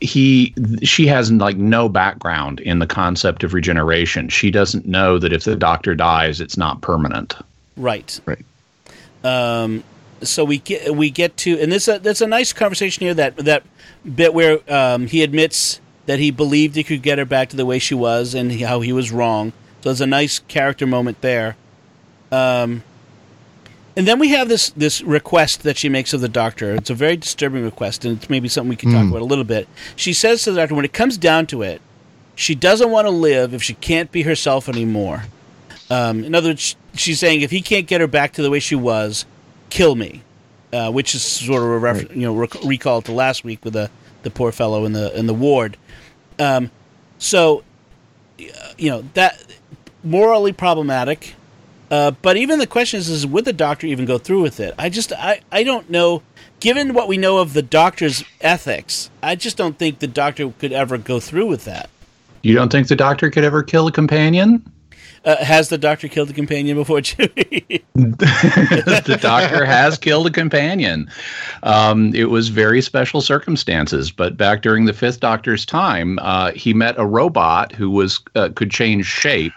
he she has like no background in the concept of regeneration. She doesn't know that if the doctor dies, it's not permanent. right Right. um so we get we get to and this uh, that's a nice conversation here that that bit where um, he admits that he believed he could get her back to the way she was and he, how he was wrong so there's a nice character moment there um and then we have this this request that she makes of the doctor. It's a very disturbing request, and it's maybe something we can talk about a little bit. She says to the doctor, when it comes down to it, she doesn't want to live if she can't be herself anymore. Um, in other words, she's saying if he can't get her back to the way she was, kill me, uh, which is sort of a ref- you know rec- recall to last week with the the poor fellow in the in the ward. Um, so, uh, you know that morally problematic. Uh, but even the question is, is would the doctor even go through with it? I just I, I don't know. Given what we know of the doctor's ethics, I just don't think the doctor could ever go through with that. You don't think the doctor could ever kill a companion? Uh, has the doctor killed a companion before, Jimmy? the doctor has killed a companion. Um, it was very special circumstances, but back during the fifth doctor's time, uh, he met a robot who was uh, could change shape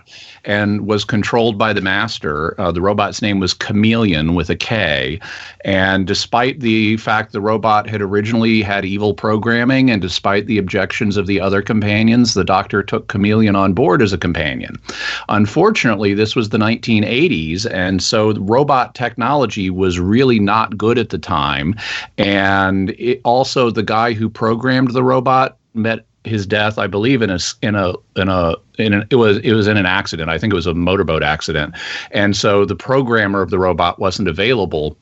and was controlled by the master. Uh, the robot's name was Kamelion with a K. And despite the fact the robot had originally had evil programming, and despite the objections of the other companions, the doctor took Kamelion on board as a companion. Unfortunately, this was the 1980s, and so robot technology was really not good at the time. And it, also, the guy who programmed the robot met his death, I believe, in a in a in a in an, it was it was in an accident. I think it was a motorboat accident, and so the programmer of the robot wasn't available.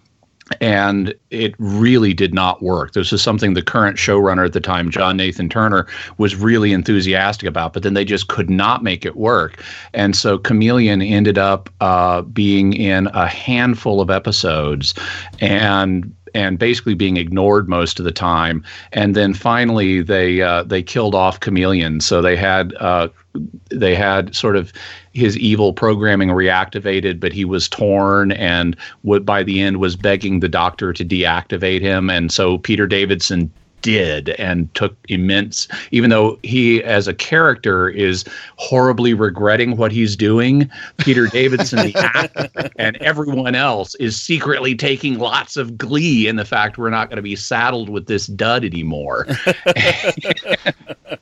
And it really did not work. This is something the current showrunner at the time, John Nathan Turner, was really enthusiastic about, but then they just could not make it work. And so Kamelion ended up uh, being in a handful of episodes, and and basically being ignored most of the time. And then finally, they uh, they killed off Kamelion. So they had uh, they had sort of his evil programming reactivated, but he was torn and would by the end was begging the doctor to deactivate him. And so Peter Davison did and took immense even though he as a character is horribly regretting what he's doing peter davison the actor and everyone else is secretly taking lots of glee in the fact we're not going to be saddled with this dud anymore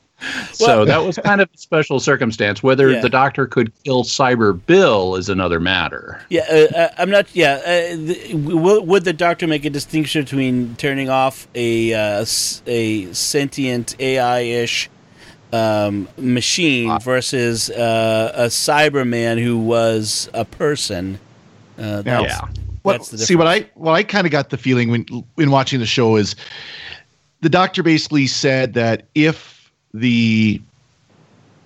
so that was kind of a special circumstance. Whether yeah. the doctor could kill Cyber Bill is another matter. Yeah, uh, uh I'm not. Yeah, uh, the, would the doctor make a distinction between turning off a uh, a sentient AI ish um, machine uh, versus uh, a Cyberman who was a person? Uh, now, yeah. What, see what I what I kind of got the feeling when in watching the show is the doctor basically said that if the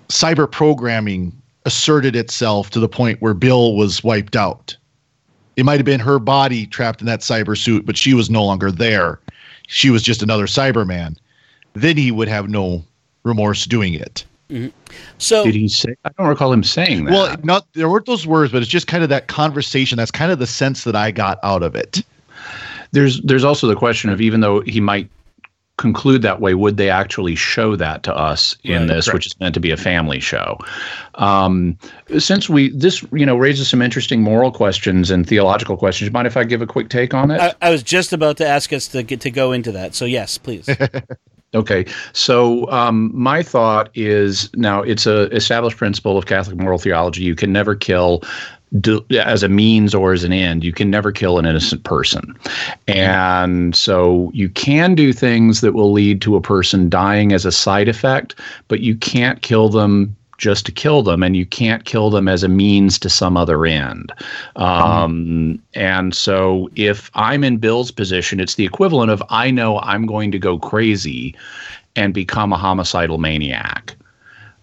cyber programming asserted itself to the point where Bill was wiped out. It might have been her body trapped in that cyber suit, but she was no longer there. She was just another Cyberman. Then he would have no remorse doing it. Mm-hmm. So did he say? I don't recall him saying that. Well, not there weren't those words, but it's just kind of that conversation. That's kind of the sense that I got out of it. There's there's also the question of even though he might conclude that way, would they actually show that to us in right, this, correct. which is meant to be a family show? Um, since we this you know raises some interesting moral questions and theological questions, mind if I give a quick take on it? I, I was just about to ask us to get to go into that, so yes, please. Okay, so um, my thought is now it's a established principle of Catholic moral theology. You can never kill as a means or as an end. You can never kill an innocent person. And so you can do things that will lead to a person dying as a side effect, but you can't kill them just to kill them, and you can't kill them as a means to some other end. Um, And so, if I'm in Bill's position, it's the equivalent of I know I'm going to go crazy and become a homicidal maniac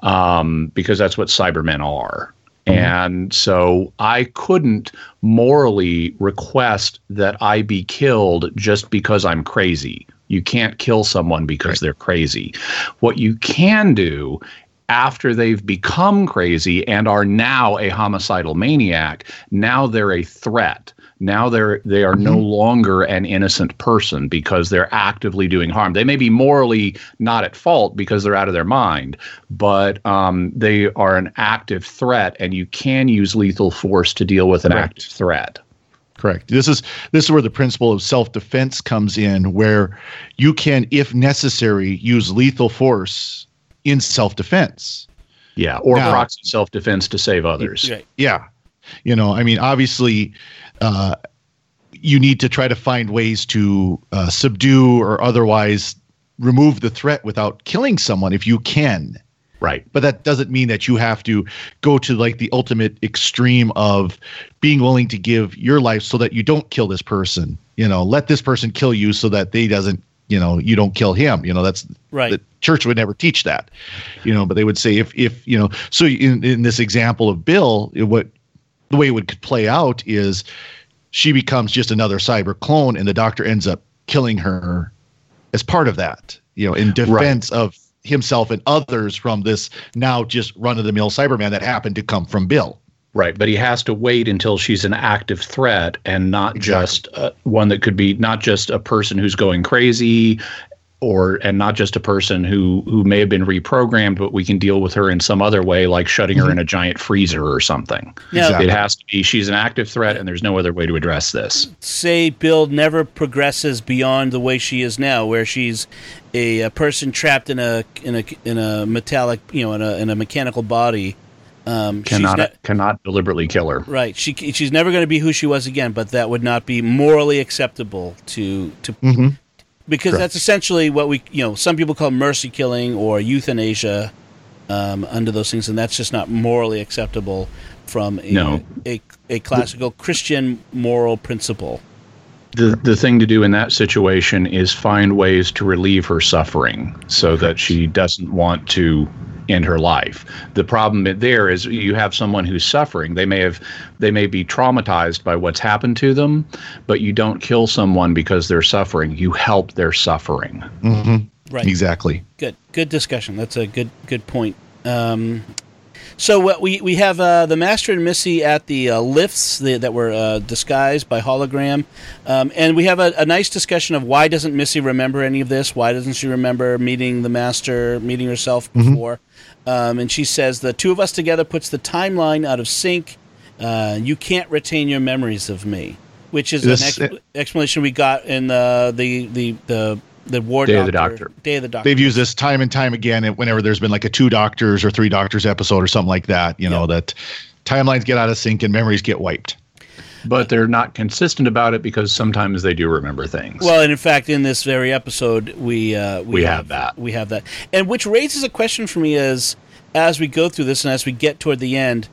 um, because that's what Cybermen are. Mm-hmm. And so I couldn't morally request that I be killed just because I'm crazy. You can't kill someone because right. they're crazy. What you can do after they've become crazy and are now a homicidal maniac, now they're a threat now they're they are mm-hmm. no longer an innocent person because they're actively doing harm. They may be morally not at fault because they're out of their mind, but um, they are an active threat, and you can use lethal force to deal with an Correct. active threat. Correct. This is this is where the principle of self-defense comes in, where you can, if necessary, use lethal force in self-defense. Yeah, or now, proxy self-defense to save others. Yeah, you know, I mean, obviously, uh, you need to try to find ways to uh, subdue or otherwise remove the threat without killing someone if you can. Right. But that doesn't mean that you have to go to like the ultimate extreme of being willing to give your life so that you don't kill this person. You know, let this person kill you so that they doesn't, you know, you don't kill him. You know, that's right. The church would never teach that. You know, but they would say if if, you know, so in in this example of Bill, what the way it would play out is she becomes just another cyber clone and the doctor ends up killing her as part of that you know in defense right. of himself and others from this now just run of the mill cyberman that happened to come from bill Right, but he has to wait until she's an active threat and not Exactly. just uh, one that could be not just a person who's going crazy or and not just a person who who may have been reprogrammed but we can deal with her in some other way like shutting her in a giant freezer or something. Now, Exactly. It has to be she's an active threat and there's no other way to address this. say Bill never progresses beyond the way she is now, where she's a, a person trapped in a in a in a metallic, you know, in a in a mechanical body. Um, she's Cannot ne- cannot deliberately kill her. right. She she's never going to be who she was again, but that would not be morally acceptable to to Mhm. Because that's essentially what we you know some people call mercy killing or euthanasia um, under those things, and that's just not morally acceptable from a No. a, a classical Christian moral principle. the the thing to do in that situation is find ways to relieve her suffering so that she doesn't want to end her life. The problem there is you have someone who's suffering. They may have they may be traumatized by what's happened to them, but you don't kill someone because they're suffering. You help their suffering. Right. Exactly. Good, good discussion. That's a good, good point. Um, so what we we have uh, the Master and Missy at the uh, lifts the, that were uh, disguised by hologram, um, and we have a, a nice discussion of why doesn't Missy remember any of this? Why doesn't she remember meeting the Master, meeting herself before? Um, and she says the two of us together puts the timeline out of sync. Uh, you can't retain your memories of me, which is This- an ex- explanation we got in the the the the, the war Day of the doctor, Doctor. Day of the Doctor. They've used this time and time again whenever there's been like a two doctors or three doctors episode or something like that, you know, that timelines get out of sync and memories get wiped. But they're not consistent about it because sometimes they do remember things. Well, and in fact, in this very episode, we uh, We have that. We have that, and which raises a question for me: is as we go through this and as we get toward the end,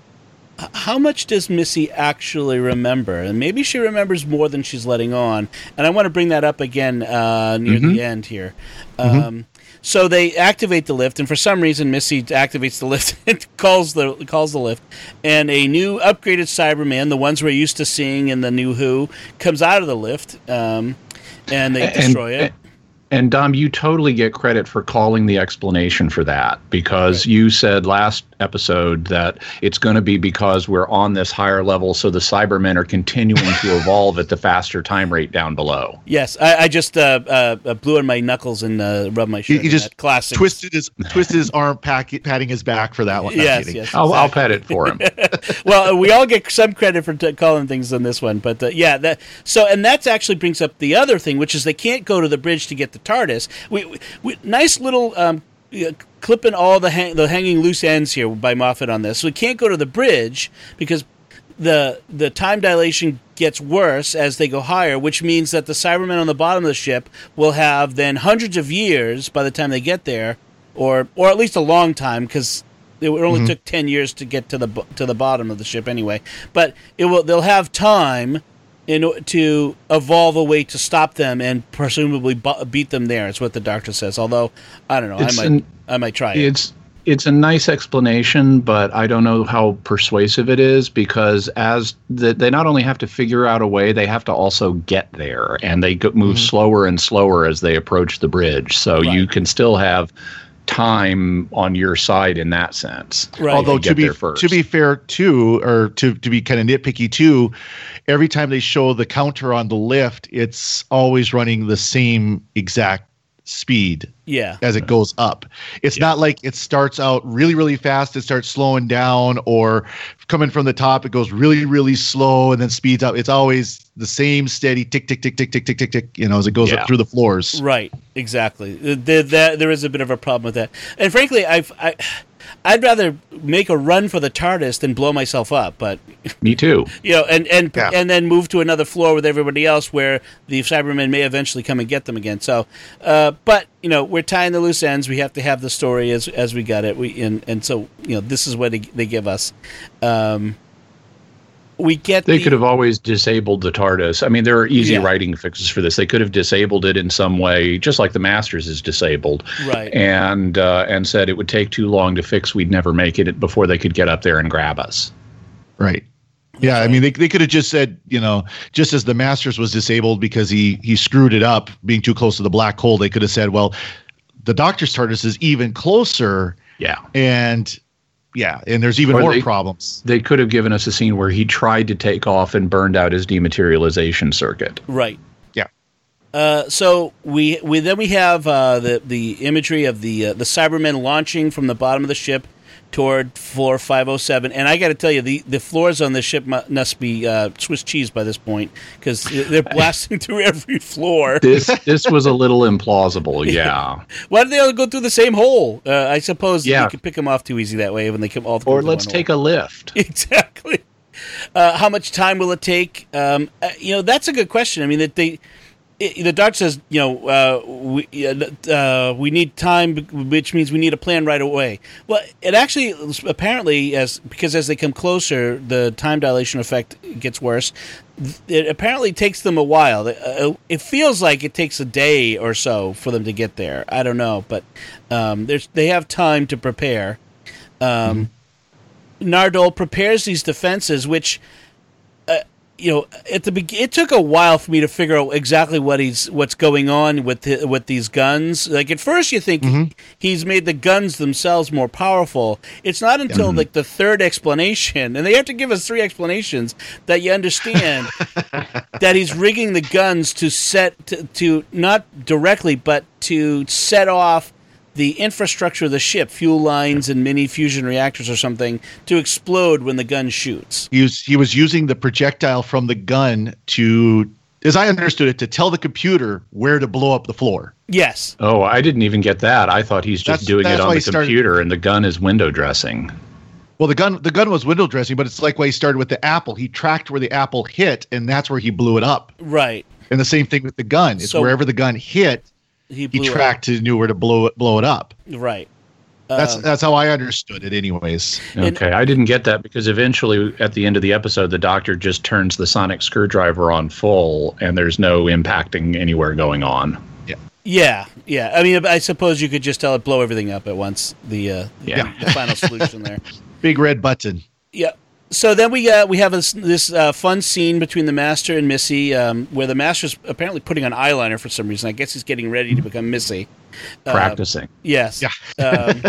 how much does Missy actually remember? And maybe she remembers more than she's letting on. And I want to bring that up again uh, near Mm-hmm. the end here. Um, so they activate the lift, and for some reason, Missy activates the lift and calls the calls the lift, and a new upgraded Cyberman, the ones we're used to seeing in the new Who, comes out of the lift, um, and they And- destroy it. And Dom, you totally get credit for calling the explanation for that because you said last episode that it's going to be because we're on this higher level, so the Cybermen are continuing to evolve at the faster time rate down below. Yes, I, I just uh, uh, uh, blew on my knuckles and uh, rubbed my He, shirt. he in just that classic. twisted his twisted his arm, pack, patting his back for that one. I'm Yes, kidding. yes. I'll, I'll exactly. pet it for him. well, we all get some credit for t- calling things on this one, but uh, yeah, that so and that actually brings up the other thing, which is they can't go to the bridge to get the TARDIS. We, we, we nice little um, uh, clipping all the hang, the hanging loose ends here by Moffat on this. So we can't go to the bridge because the the time dilation gets worse as they go higher, which means that the Cybermen on the bottom of the ship will have then hundreds of years by the time they get there, or or at least a long time because it only took ten years to get to the to the bottom of the ship anyway. But it will they'll have time in o- to evolve a way to stop them and presumably bu- beat them there. Is what the doctor says. Although I don't know, It's I might an- I might try it. It's it's a nice explanation, but I don't know how persuasive it is because as the, they not only have to figure out a way, they have to also get there, and they go, move mm-hmm. slower and slower as they approach the bridge. So you can still have time on your side in that sense. Right. Although to be to be fair too, or to to be kind of nitpicky too, every time they show the counter on the lift, it's always running the same exact speed yeah. as it goes up. It's not like it starts out really, really fast, it starts slowing down, or coming from the top, it goes really, really slow and then speeds up. It's always the same steady tick, tick, tick, tick, tick, tick, tick, tick, you know, as it goes Yeah. up through the floors. Right, exactly. There, there, there is a bit of a problem with that, and frankly, I've, I, I'd rather make a run for the TARDIS than blow myself up. But Me too. you know, and and Yeah. and then move to another floor with everybody else, where the Cybermen may eventually come and get them again. So, uh, but you know, we're tying the loose ends. We have to have the story as as we got it. We and and so you know, this is what they, they give us. Um, we get They the- could have always disabled the TARDIS. I mean, there are easy Yeah. writing fixes for this. They could have disabled it in some way, just like the Masters is disabled, right. and uh, and said it would take too long to fix. We'd never make it before they could get up there and grab us. Right. Yeah, I mean, they, they could have just said, you know, just as the Masters was disabled because he he screwed it up being too close to the black hole, they could have said, well, the Doctor's TARDIS is even closer, Yeah, and yeah, and there's even Or more they- problems. They could have given us a scene where he tried to take off and burned out his dematerialization circuit. Right. Yeah. Uh, so we we then we have uh, the the imagery of the uh, the Cybermen launching from the bottom of the ship toward floor 507 and i got to tell you the, the floors on this ship must be uh, swiss cheese by this point because they're blasting through every floor This this was a little implausible. Yeah. why did they all go through the same hole uh, i suppose Yeah. you could pick them off too easy that way when they come all Or let's take a lift. exactly. Uh, how much time will it take? Um, uh, you know, that's a good question. I mean, that they. It, the doc says, you know, uh, we uh, uh, we need time, which means we need a plan right away. Well, it actually apparently as because as they come closer, the time dilation effect gets worse. It apparently takes them a while. Uh, It feels like it takes a day or so for them to get there. I don't know, but um, there's they have time to prepare. Um, Nardole prepares these defenses, which, uh, you know, at the be- it took a while for me to figure out exactly what he's what's going on with the, with these guns. Like at first, you think mm-hmm. he's made the guns themselves more powerful. It's not until mm-hmm. like the third explanation, and they have to give us three explanations that you understand that he's rigging the guns to set to, to not directly, but to set off the infrastructure of the ship, fuel lines and mini fusion reactors or something, to explode when the gun shoots. He was he was using the projectile from the gun to, as I understood it, to tell the computer where to blow up the floor. Yes. Oh, I didn't even get that. I thought he's just That's- doing that's it on the he started- computer and the gun is window dressing. Well, the gun the gun was window dressing, but it's like why he started with the apple. He tracked where the apple hit, and that's where he blew it up. Right. And the same thing with the gun. It's So- wherever the gun hit, He, he blew it tracked to knew where to blow it blow it up. up. Right. That's Um, that's how I understood it, anyways. And- Okay, I didn't get that because eventually at the end of the episode, the doctor just turns the sonic screwdriver on full and there's no impacting anywhere going on. yeah. Yeah. Yeah. I mean, I suppose you could just tell it blow everything up at once. The uh, Yeah. the final solution there. Big red button. Yeah. So then we uh, we have this, this uh, fun scene between the master and Missy, um, where the master's apparently putting on eyeliner for some reason. I guess he's getting ready to become Missy. Uh, Practicing. Yes. Yeah. um,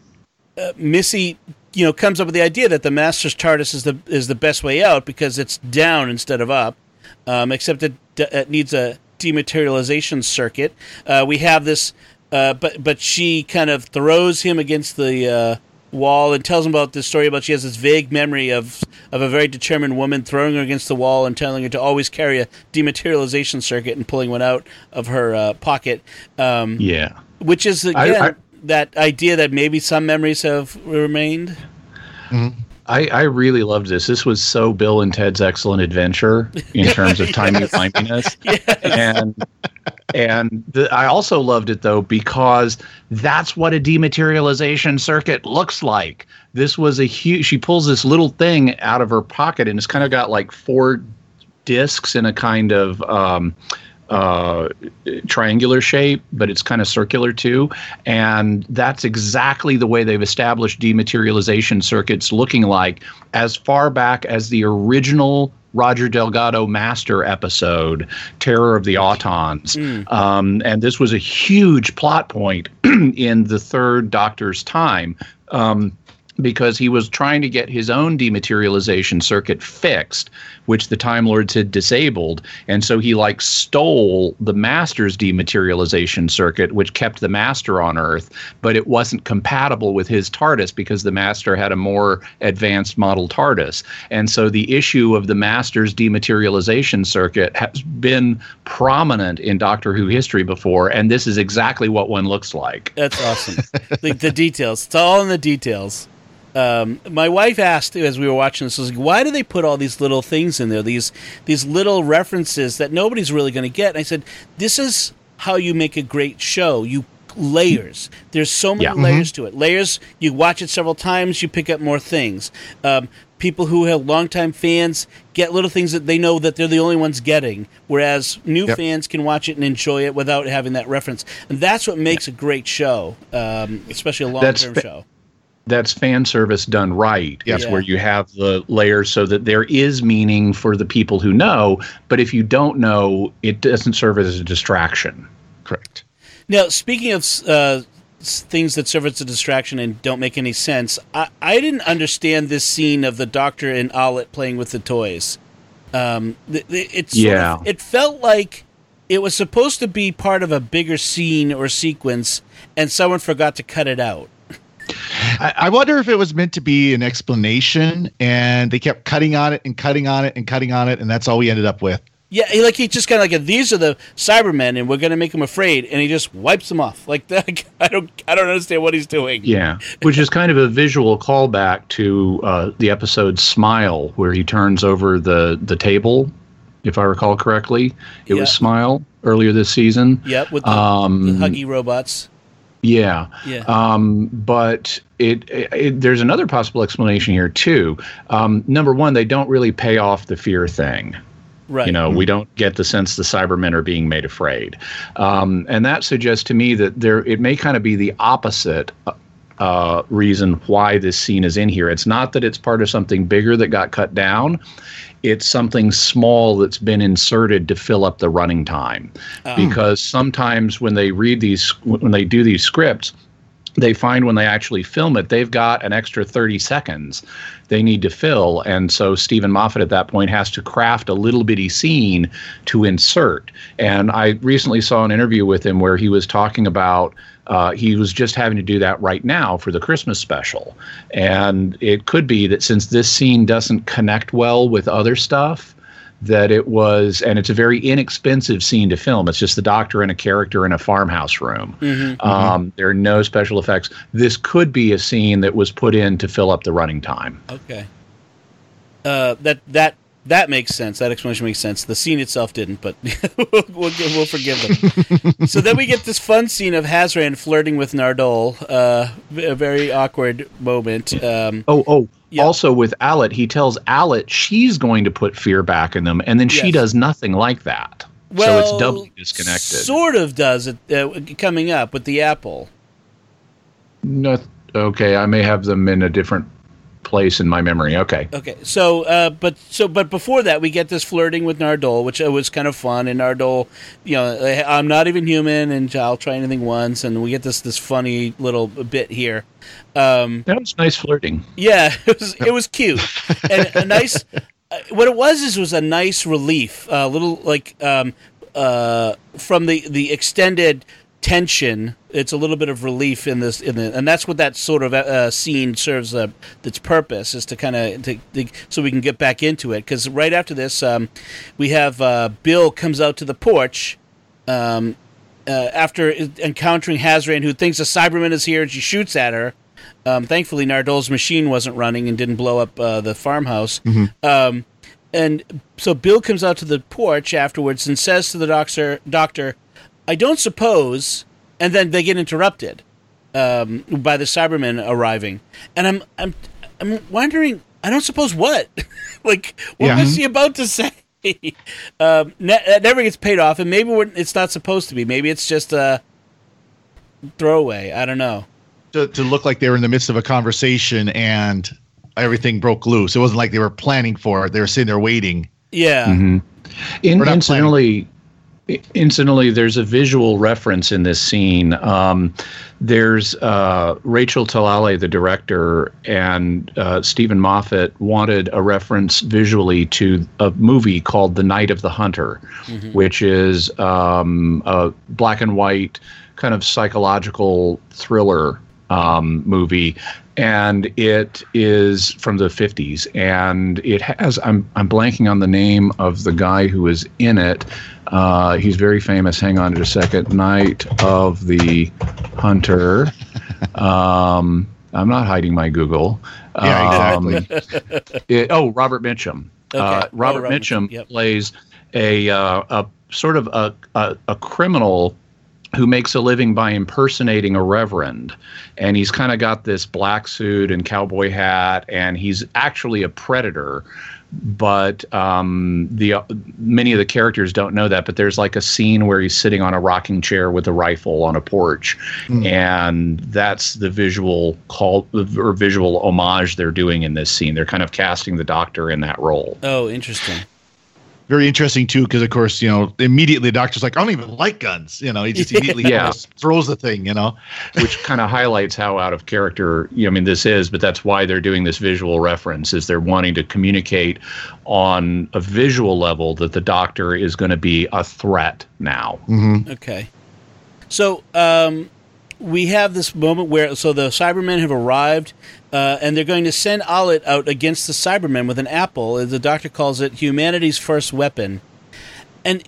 uh, Missy, you know, comes up with the idea that the master's TARDIS is the is the best way out because it's down instead of up. Um, except it, it needs a dematerialization circuit. Uh, we have this, uh, but but she kind of throws him against the uh, wall and tells him about this story about she has this vague memory of of a very determined woman throwing her against the wall and telling her to always carry a dematerialization circuit and pulling one out of her uh, pocket. Um, Yeah. which is again I- that idea that maybe some memories have remained. I, I really loved this. This was so Bill and Ted's Excellent Adventure in terms of timey wimeyness. And and the, I also loved it though because that's what a dematerialization circuit looks like. This was a huge. She pulls this little thing out of her pocket and it's kind of got like four discs in a kind of um, uh, triangular shape, but it's kind of circular too. And that's exactly the way they've established dematerialization circuits looking like as far back as the original Roger Delgado Master episode, Terror of the Autons. Um, and this was a huge plot point in the third Doctor's time. Um, because he was trying to get his own dematerialization circuit fixed, which the Time Lords had disabled. And so he like stole the Master's dematerialization circuit, which kept the Master on Earth, but it wasn't compatible with his TARDIS because the Master had a more advanced model TARDIS. And so the issue of the Master's dematerialization circuit has been prominent in Doctor Who history before, and this is exactly what one looks like. That's awesome. the, the details. It's all in the details. Um, my wife asked as we were watching this, was like, why do they put all these little things in there? These these little references that nobody's really going to get. And I said, this is how you make a great show. You layers. There's so many Yeah. layers to it. Layers. You watch it several times, you pick up more things. Um, people who have longtime fans get little things that they know that they're the only ones getting, whereas new Yep. fans can watch it and enjoy it without having that reference. And that's what makes a great show, um, especially a long-term show. That's fan service done right. It's Yeah. where you have the layers so that there is meaning for the people who know, but if you don't know, it doesn't serve as a distraction. Correct. Now, speaking of uh, things that serve as a distraction and don't make any sense. I, I didn't understand this scene of the Doctor and Alit playing with the toys. Um, th- th- it's sort Yeah. of- it felt like it was supposed to be part of a bigger scene or sequence, and someone forgot to cut it out. I, I wonder if it was meant to be an explanation, and they kept cutting on it and cutting on it and cutting on it, and that's all we ended up with. Yeah, he, like he just kind of like these are the Cybermen, and we're gonna make them afraid, and he just wipes them off. Like that, I don't, I don't understand what he's doing. Yeah, which is kind of a visual callback to uh, the episode "Smile," where he turns over the the table. If I recall correctly, it Yeah. was "Smile" earlier this season. Yep, with the, Um, the huggy robots. Yeah. Yeah. Um, but it, it, there's another possible explanation here too. Um, number one, they don't really pay off the fear thing. Right. You know, we don't get the sense the Cybermen are being made afraid, um, and that suggests to me that there it may kind of be the opposite. Uh, reason why this scene is in here. It's not that it's part of something bigger that got cut down. It's something small that's been inserted to fill up the running time. Because sometimes when they read these, when they do these scripts, they find when they actually film it, they've got an extra 30 seconds they need to fill. And so Steven Moffat at that point has to craft a little bitty scene to insert. And I recently saw an interview with him where he was talking about uh, he was just having to do that right now for the Christmas special. And it could be that since this scene doesn't connect well with other stuff, that it was, and it's a very inexpensive scene to film. It's just the doctor and a character in a farmhouse room. Um, there are no special effects. This could be a scene that was put in to fill up the running time. Okay. Uh, that that that makes sense. That explanation makes sense. The scene itself didn't, but we'll, we'll, we'll forgive them. so then we get this fun scene of Hazran flirting with Nardole. Uh, a very awkward moment. Um, Oh, oh. Yeah. Also, with Alit, he tells Alit she's going to put fear back in them, and then she Yes. does nothing like that. well, so it's doubly disconnected. Sort of does it uh, coming up with the apple. no, okay, I may have them in a different place in my memory. Okay. Okay, so uh, but so but before that, we get this flirting with Nardole, which uh, was kind of fun. And Nardole, you know, I'm not even human, and I'll try anything once. And we get this this funny little bit here. Um, That was nice flirting. yeah, it was it was cute and a nice. Uh, what it was is was a nice relief, a little like um, uh, from the the extended tension. It's a little bit of relief in this, in the, and that's what that sort of uh, scene serves uh, its purpose is to kind of so we can get back into it. Because right after this, um, we have uh, Bill comes out to the porch. Um, uh, after encountering Hazran, who thinks a Cyberman is here, and she shoots at her. Um, thankfully, Nardole's machine wasn't running and didn't blow up uh, the farmhouse. Um, and so Bill comes out to the porch afterwards and says to the doctor, "Doctor, I don't suppose." And then they get interrupted um, by the Cybermen arriving, and I'm I'm I'm wondering. I don't suppose what, like, what Yeah. was he about to say? um, ne- that never gets paid off, and maybe we're, it's not supposed to be. Maybe it's just a throwaway. I don't know. To, to look like they were in the midst of a conversation and everything broke loose. It wasn't like they were planning for it. They were sitting there waiting. Yeah. In, We're not incidentally, i- incidentally, there's a visual reference in this scene. Um, there's uh, Rachel Talalay, the director, and uh, Steven Moffat wanted a reference visually to a movie called The Night of the Hunter, which is um, a black and white kind of psychological thriller um, movie, and it is from the 50s, and it has I'm I'm blanking on the name of the guy who is in it. Uh, he's very famous. Hang on just a second. Night of the Hunter. um, I'm not hiding my Google. Yeah, Um, it- oh, Robert Mitchum. Okay. Uh, Oh, Robert Robert Mitchum Mitchum, yep. plays a uh, a sort of a, a a criminal who makes a living by impersonating a reverend and he's kind of got this black suit and cowboy hat and he's actually a predator but um, the uh, many of the characters don't know that but there's like a scene where he's sitting on a rocking chair with a rifle on a porch. And that's the visual call or visual homage they're doing in this scene. They're kind of casting the doctor in that role. Oh, interesting. Very interesting too, because of course, you know, immediately the doctor's like, I don't even like guns. You know, he just immediately Yeah. yeah. throws the thing. You know, which kind of highlights how out of character you know, I mean this is, but that's why they're doing this visual reference is they're wanting to communicate on a visual level that the doctor is going to be a threat now. Okay. So um, we have this moment where so the Cybermen have arrived, uh, and they're going to send Alit out against the Cybermen with an apple. The Doctor calls it humanity's first weapon. And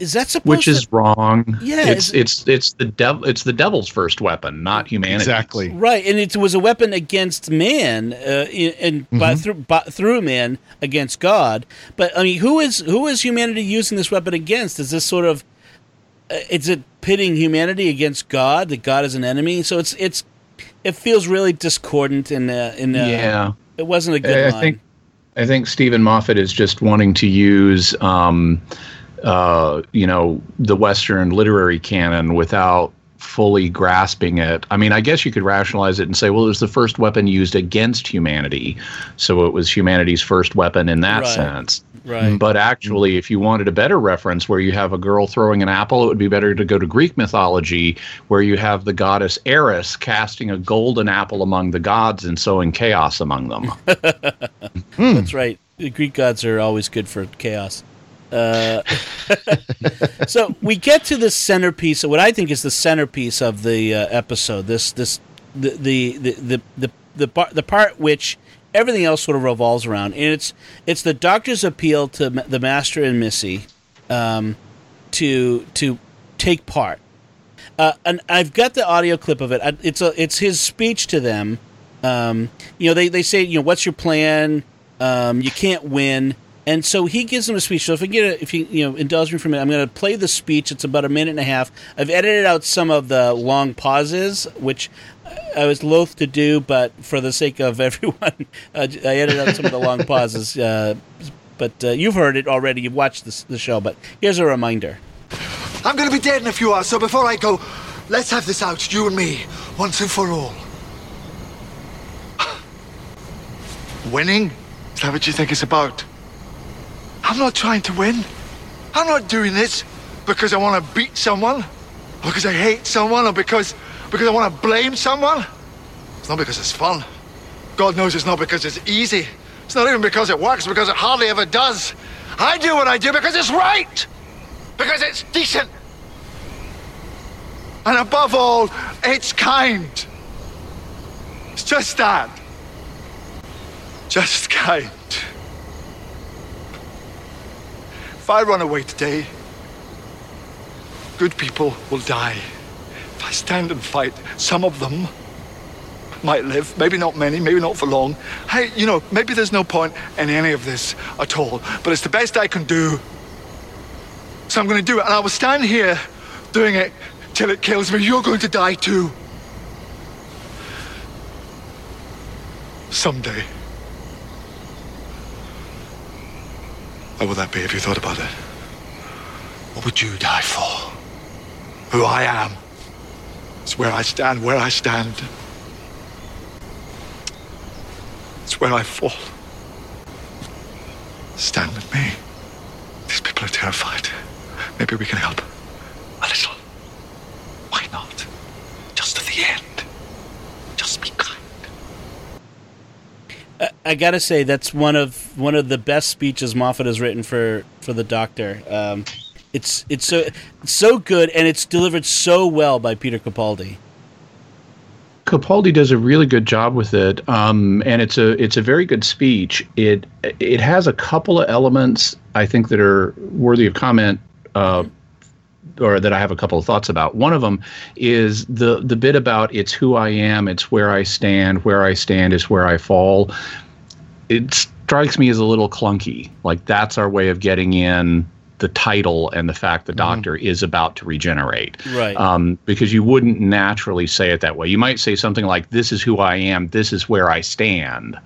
is that supposed to be Which is to wrong. Yeah, it's it's- it's it's the devil. It's the devil's first weapon, not humanity. exactly. right? And it was a weapon against man, uh, in- and by, through by, through man against God. But I mean, who is who is humanity using this weapon against? Is this sort of is it pitting humanity against God? That God is an enemy. So it's it's it feels really discordant in uh, in uh, Yeah. It wasn't a good I line. think I think Steven Moffat is just wanting to use, um, uh, you know, the Western literary canon without fully grasping it. I mean, I guess you could rationalize it and say, well, it was the first weapon used against humanity, so it was humanity's first weapon in that Right. sense. Right. But actually, if you wanted a better reference where you have a girl throwing an apple, it would be better to go to Greek mythology, where you have the goddess Eris casting a golden apple among the gods and sowing chaos among them. That's right. The Greek gods are always good for chaos. Uh, so we get to the centerpiece, what I think is the centerpiece of the uh, episode. This this the the the the the, the, part, the part which everything else sort of revolves around, and it's it's the Doctor's appeal to the Master and Missy um, to to take part. Uh, and I've got the audio clip of it. It's a it's his speech to them. Um, you know, they, they say, you know, what's your plan? Um, you can't win. And so he gives them a speech. So if I get a, if you you know indulge me for a minute, I'm going to play the speech. It's about a minute and a half. I've edited out some of the long pauses, which I was loath to do, but for the sake of everyone, uh, I edited out some of the long pauses. Uh, but uh, you've heard it already. You've watched this, the show. But here's a reminder. I'm gonna be dead in a few hours, so before I go, let's have this out, you and me, once and for all. Winning? Is that what you think it's about? I'm not trying to win. I'm not doing this because I want to beat someone, or because I hate someone, or because because I want to blame someone. It's not because it's fun. God knows it's not because it's easy. It's not even because it works, because it hardly ever does. I do what I do because it's right because it's decent. And above all, it's kind. It's just that. Just kind. If I run away today, good people will die. If I stand and fight, some of them might live. Maybe not many, maybe not for long. Hey, you know, maybe there's no point in any of this at all, but it's the best I can do. So I'm going to do it, and I will stand here doing it till it kills me. You're going to die too. Someday. What would that be if you thought about it? What would you die for? Who I am. It's where I stand, where I stand. It's where I fall. Stand with me. These people are terrified. Maybe we can help. A little. Why not? Just to the end. Just be kind. I, gotta say that's one of one of the best speeches Moffat has written for for the Doctor. Um, it's it's so it's so good and it's delivered so well by Peter Capaldi. Capaldi does a really good job with it, um, and it's a it's a very good speech. It it has a couple of elements I think that are worthy of comment, uh, or that I have a couple of thoughts about. One of them is the the bit about it's who I am, it's where I stand, where I stand is where I fall. It strikes me as a little clunky. Like that's our way of getting in the title and the fact the doctor is about to regenerate Right. um, because you wouldn't naturally say it that way. You might say something like, "This is who I am. This is where I stand,"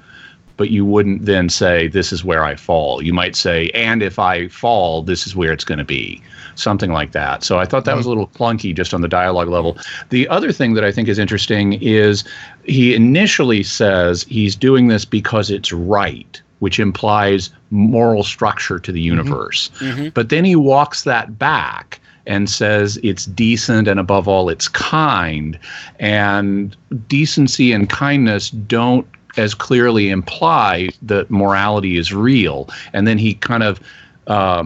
but you wouldn't then say, "This is where I fall." You might say, "And if I fall, this is where it's going to be." Something like that. So I thought that was a mm-hmm. little clunky just on the dialogue level. The other thing that I think is interesting is he initially says he's doing this because it's right which implies moral structure to the mm-hmm. universe. Mm-hmm. But then he walks that back and says it's decent and above all it's kind and decency and kindness don't as clearly imply that morality is real and then he kind of uh,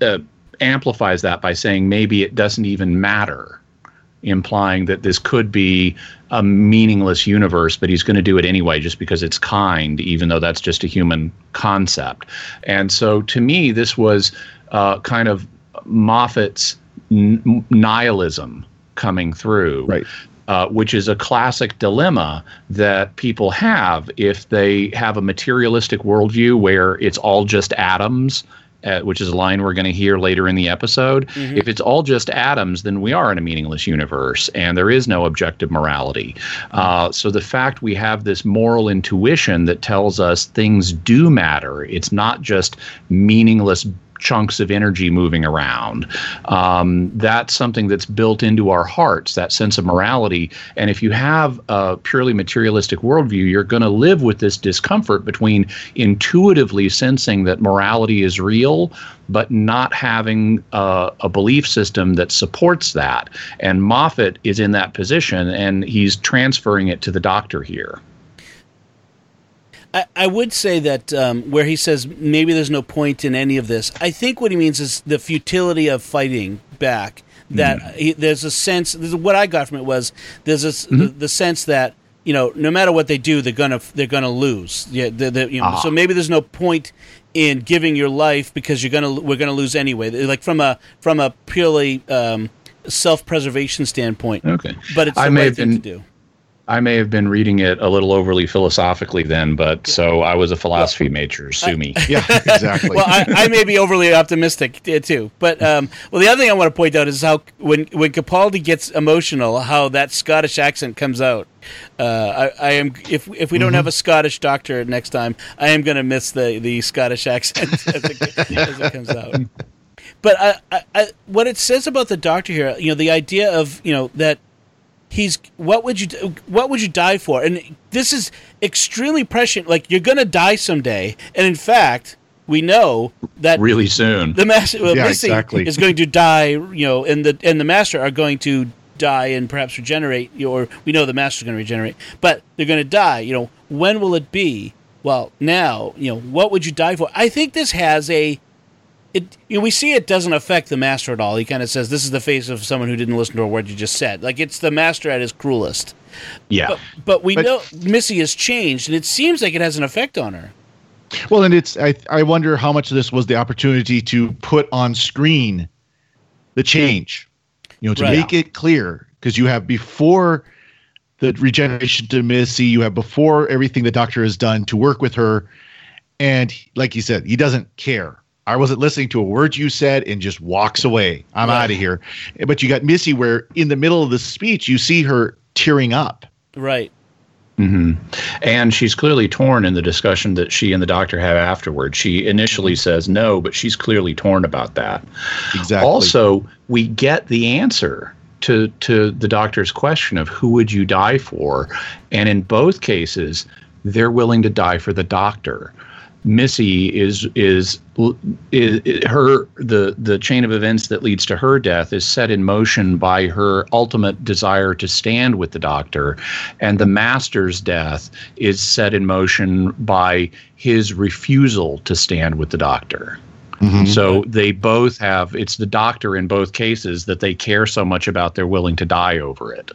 uh, amplifies that by saying maybe it doesn't even matter implying that this could be a meaningless universe, but he's going to do it anyway just because it's kind, even though that's just a human concept. And so to me, this was uh, kind of Moffat's nihilism coming through. Right. Uh, which is a classic dilemma that people have if they have a materialistic worldview where it's all just atoms uh, which is a line we're going to hear later in the episode. If it's all just atoms, then we are in a meaningless universe and there is no objective morality. Uh, so the fact we have this moral intuition that tells us things do matter, it's not just meaningless chunks of energy moving around. Um, that's something that's built into our hearts, that sense of morality. And if you have a purely materialistic worldview, you're going to live with this discomfort between intuitively sensing that morality is real, but not having a, a belief system that supports that. And Moffat is in that position, and he's transferring it to the doctor here. I, I would say that um, where he says maybe there's no point in any of this, I think what he means is the futility of fighting back. That he, there's a sense. This is what I got from it was there's a, s- the, the sense that you know no matter what they do, they're gonna they're gonna lose. Yeah, the, the, you know, so maybe there's no point in giving your life because you're gonna we're gonna lose anyway. Like from a from a purely um, self preservation standpoint. Okay. But it's the I may have thing to do. I may have been reading it a little overly philosophically then, but so I was a philosophy major. Sue me. Yeah, exactly. well, I, I may be overly optimistic too, but um, well, the other thing I want to point out is how when when Capaldi gets emotional, how that Scottish accent comes out. Uh, I, I am if if we don't have a Scottish doctor next time, I am going to miss the the Scottish accent as it, as it comes out. But I, I, I, what it says about the doctor here, you know, the idea of you know that he's what would you what would you die for? And this is extremely prescient. Like you're gonna die someday. And in fact we know that Really soon. the master well, Yeah, Missy exactly. is going to die you know and the and the master are going to die and perhaps regenerate or we know the master's going to regenerate but they're going to die you know. When will it be? Well now you know what would you die for? I think this has a it you know, we see it doesn't affect the master at all. He kind of says, "This is the face of someone who didn't listen to a word you just said." Like it's the master at his cruelest. yeah. But but we But- know Missy has changed, and it seems like it has an effect on her. Well, and it's I I wonder how much of this was the opportunity to put on screen the change, you know, to Right. make it clear because you have before the regeneration to Missy, you have before everything the doctor has done to work with her, and like you said, he doesn't care. I wasn't listening to a word you said and just walks away. I'm Right. out of here. But you got Missy where in the middle of the speech you see her tearing up. Right. hmm And she's clearly torn in the discussion that she and the doctor have afterward. She initially says no, but she's clearly torn about that. Exactly. Also, we get the answer to to the doctor's question of who would you die for, and in both cases, they're willing to die for the doctor. Missy is is, is, her the the chain of events that leads to her death is set in motion by her ultimate desire to stand with the doctor, and the master's death is set in motion by his refusal to stand with the doctor. Mm-hmm. So they both have it's the doctor in both cases that they care so much about they're willing to die over it.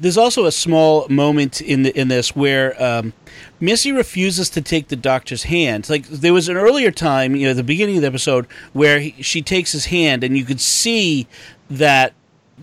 There's also a small moment in the, in this where um, Missy refuses to take the doctor's hand. Like there was an earlier time, you know, the beginning of the episode where he, she takes his hand, and you could see that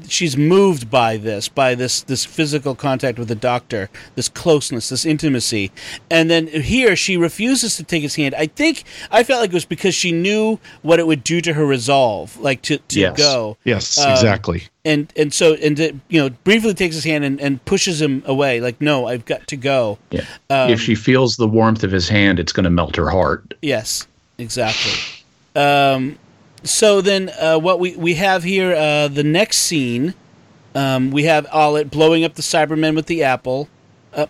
she's moved by this, by this this physical contact with the doctor, this closeness, this intimacy, and then here she refuses to take his hand. I think I felt like it was because she knew what it would do to her resolve, like to to Yes. go yes, Um, exactly. and and so and it, you know briefly takes his hand and, and pushes him away like no i've got to go Yeah. Um, if she feels the warmth of his hand, it's going to melt her heart. yes exactly um, so then uh, what we, we have here uh, the next scene um, we have Alit blowing up the cybermen with the apple uh,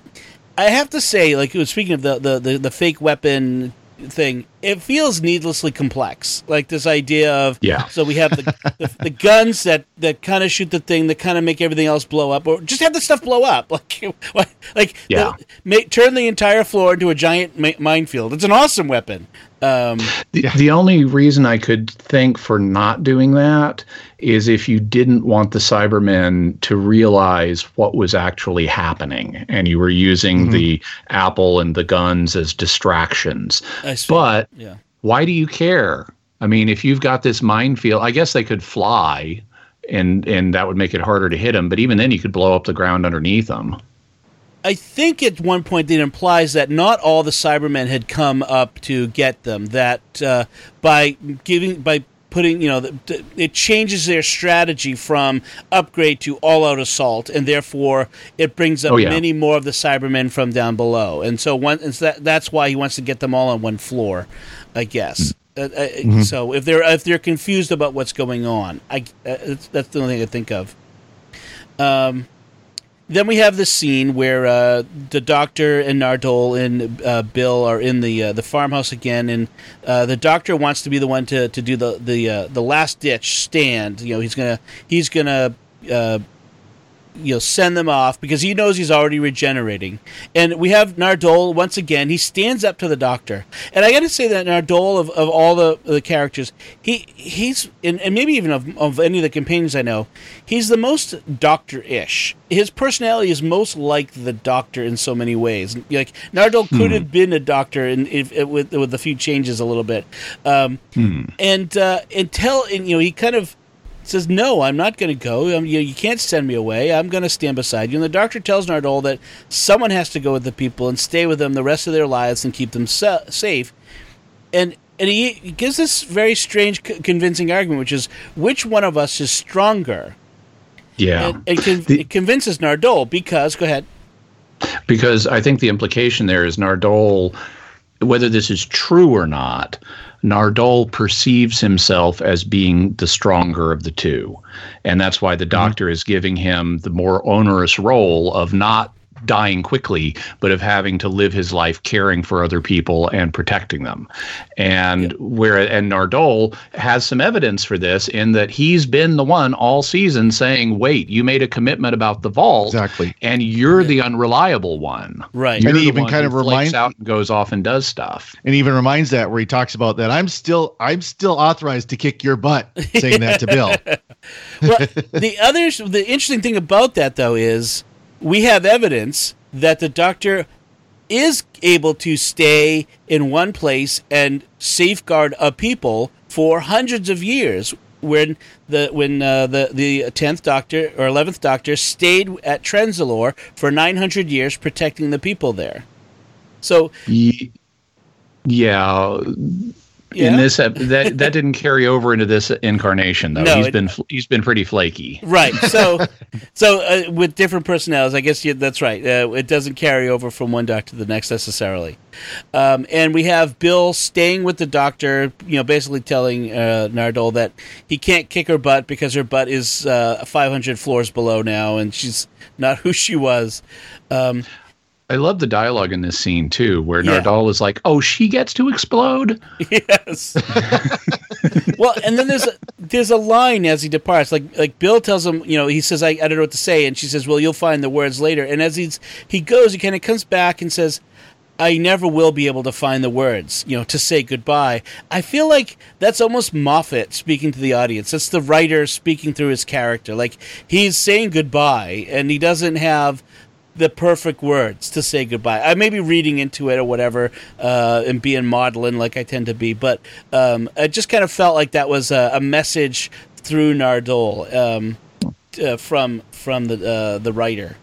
I have to say, like speaking of the the, the, the fake weapon thing, it feels needlessly complex. Like this idea of Yeah. So we have the the, the guns that that kind of shoot the thing that kind of make everything else blow up, or just have the stuff blow up. Like like Yeah. the- make, turn the entire floor into a giant ma- minefield. It's an awesome weapon. Um, The, the only reason I could think for not doing that is if you didn't want the Cybermen to realize what was actually happening and you were using the apple and the guns as distractions. I see. But yeah. why do you care? I mean, if you've got this minefield, I guess they could fly and and that would make it harder to hit them, but even then you could blow up the ground underneath them. I think at one point it implies that not all the Cybermen had come up to get them. That uh, by giving by putting you know the, it changes their strategy from upgrade to all out assault, and therefore it brings up Oh, yeah. many more of the Cybermen from down below. And so one and so that, that's why he wants to get them all on one floor, I guess. Uh, uh, So if they're if they're confused about what's going on, I uh, that's the only thing I think of. Um, then we have the scene where uh, the doctor and Nardole and uh, Bill are in the uh, the farmhouse again, and uh, the doctor wants to be the one to, to do the the uh, the last ditch stand. You know, he's gonna he's gonna uh, you know send them off because he knows he's already regenerating. And we have Nardole once again. He stands up to the doctor, and I got to say that Nardole of, of all the the characters, he he's and, and maybe even of, of any of the companions I know, he's the most doctor-ish. His personality is most like the doctor in so many ways. Like Nardole could have been a doctor, and if, if, with with a few changes a little bit, um, and uh, until and you know he kind of says, "No, I'm not going to go. Um, you, you can't send me away. I'm going to stand beside you." And the doctor tells Nardole that someone has to go with the people and stay with them the rest of their lives and keep them sa- safe. And and he, he gives this very strange, c- convincing argument, which is which one of us is stronger? Yeah. And, and con- The- it convinces Nardole because go ahead. because I think the implication there is Nardole, whether this is true or not, Nardole perceives himself as being the stronger of the two. And that's why the mm-hmm. doctor is giving him the more onerous role of not dying quickly, but of having to live his life caring for other people and protecting them. And where and Nardole has some evidence for this in that he's been the one all season saying, "Wait, you made a commitment about the vault, Exactly. and you're the unreliable one. Right. You're And he even kind of reminds remind- out and goes off and does stuff. and even reminds that where he talks about that I'm still I'm still authorized to kick your butt, saying that to Bill. well, the other the interesting thing about that though is we have evidence that the doctor is able to stay in one place and safeguard a people for hundreds of years. When the when uh, the the tenth Doctor or eleventh Doctor stayed at Trenzalore for nine hundred years, protecting the people there. So Ye- Yeah. Yeah? In this, that that didn't carry over into this incarnation though. No, he's it- been he's been pretty flaky. Right. So, so uh, with different personalities, I guess yeah, that's right. Uh, it doesn't carry over from one doctor to the next necessarily. Um, and we have Bill staying with the doctor, you know, basically telling uh, Nardole that he can't kick her butt because her butt is uh, 500 floors below now, and she's not who she was. Um, I love the dialogue in this scene too, where Yeah. Nardole is like, "Oh, she gets to explode." yes. well, and then there's a, there's a line as he departs. Like like Bill tells him, you know, he says, I, I don't know what to say, and she says, Well, you'll find the words later. And as he's he goes, he kind of comes back and says. I never will be able to find the words, you know, to say goodbye. I feel like that's almost Moffat speaking to the audience. That's the writer speaking through his character. Like he's saying goodbye, and he doesn't have the perfect words to say goodbye. I may be reading into it or whatever, uh, and being maudlin like I tend to be, but um, I just kind of felt like that was a, a message through Nardole um, uh, from from the uh, the writer.